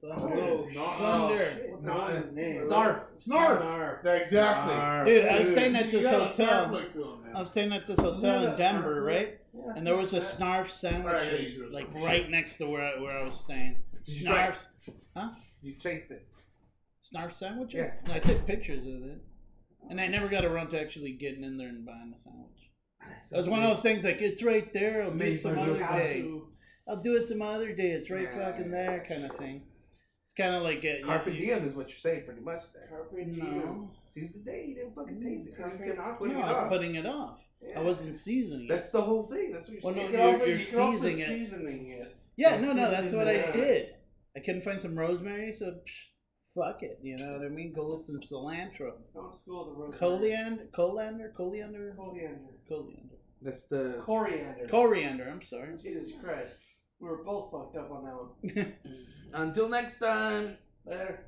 S3: Thunder.
S1: Oh, no.
S3: Thunder.
S2: What the
S1: No,
S2: his name?
S1: Snarf.
S4: Snarf. Snarf. Exactly.
S1: Snarf.
S3: Dude, I was staying at this hotel.
S4: snarf look to him.
S3: I was staying at this hotel in Denver,
S2: Snarf.
S3: right?
S2: Yeah.
S3: And there was a snarf
S4: sandwich,
S3: sandwiches,
S4: yeah,
S3: like right next to where I, where I was staying.
S1: Did you try You chased it.
S3: snarf sandwiches.
S1: Yeah.
S3: And I took pictures of it, and I never got around to actually getting in there and buying a sandwich. It was one of those things like it's right there. I'll do it some other
S1: look
S3: day. I'll do it some other day. It's right
S1: Yeah,
S3: fucking there, kind of thing. It's kind of like a,
S1: Carpe
S3: you-
S1: diem is what you're saying, pretty much. There.
S2: Carpe diem.
S3: No,
S1: Seize the day. You didn't fucking mm, taste it. 'cause
S2: Carpe
S1: you kept
S2: noctem.
S3: no,
S1: it
S3: I was
S1: off.
S3: putting it off.
S1: Yeah.
S3: I wasn't seasoning.
S1: That's the whole thing. That's what you're
S3: Well,
S1: saying.
S2: can
S3: you're-
S2: also,
S3: you're
S2: you can also
S3: seasoning it.
S2: seasoning it.
S3: Yeah,
S1: Yeah,
S3: no, no, that's what I did. I couldn't find some rosemary, so psh, fuck it. You know what I mean? Go with some cilantro.
S2: Don't school the rosemary.
S3: Coriander, coriander, coriander,
S2: Coriander.
S3: coriander,
S1: That's the.
S2: Coriander.
S3: coriander. I'm sorry.
S2: Jesus Christ. We were both fucked up on that one. [laughs]
S1: Until next time.
S2: Later.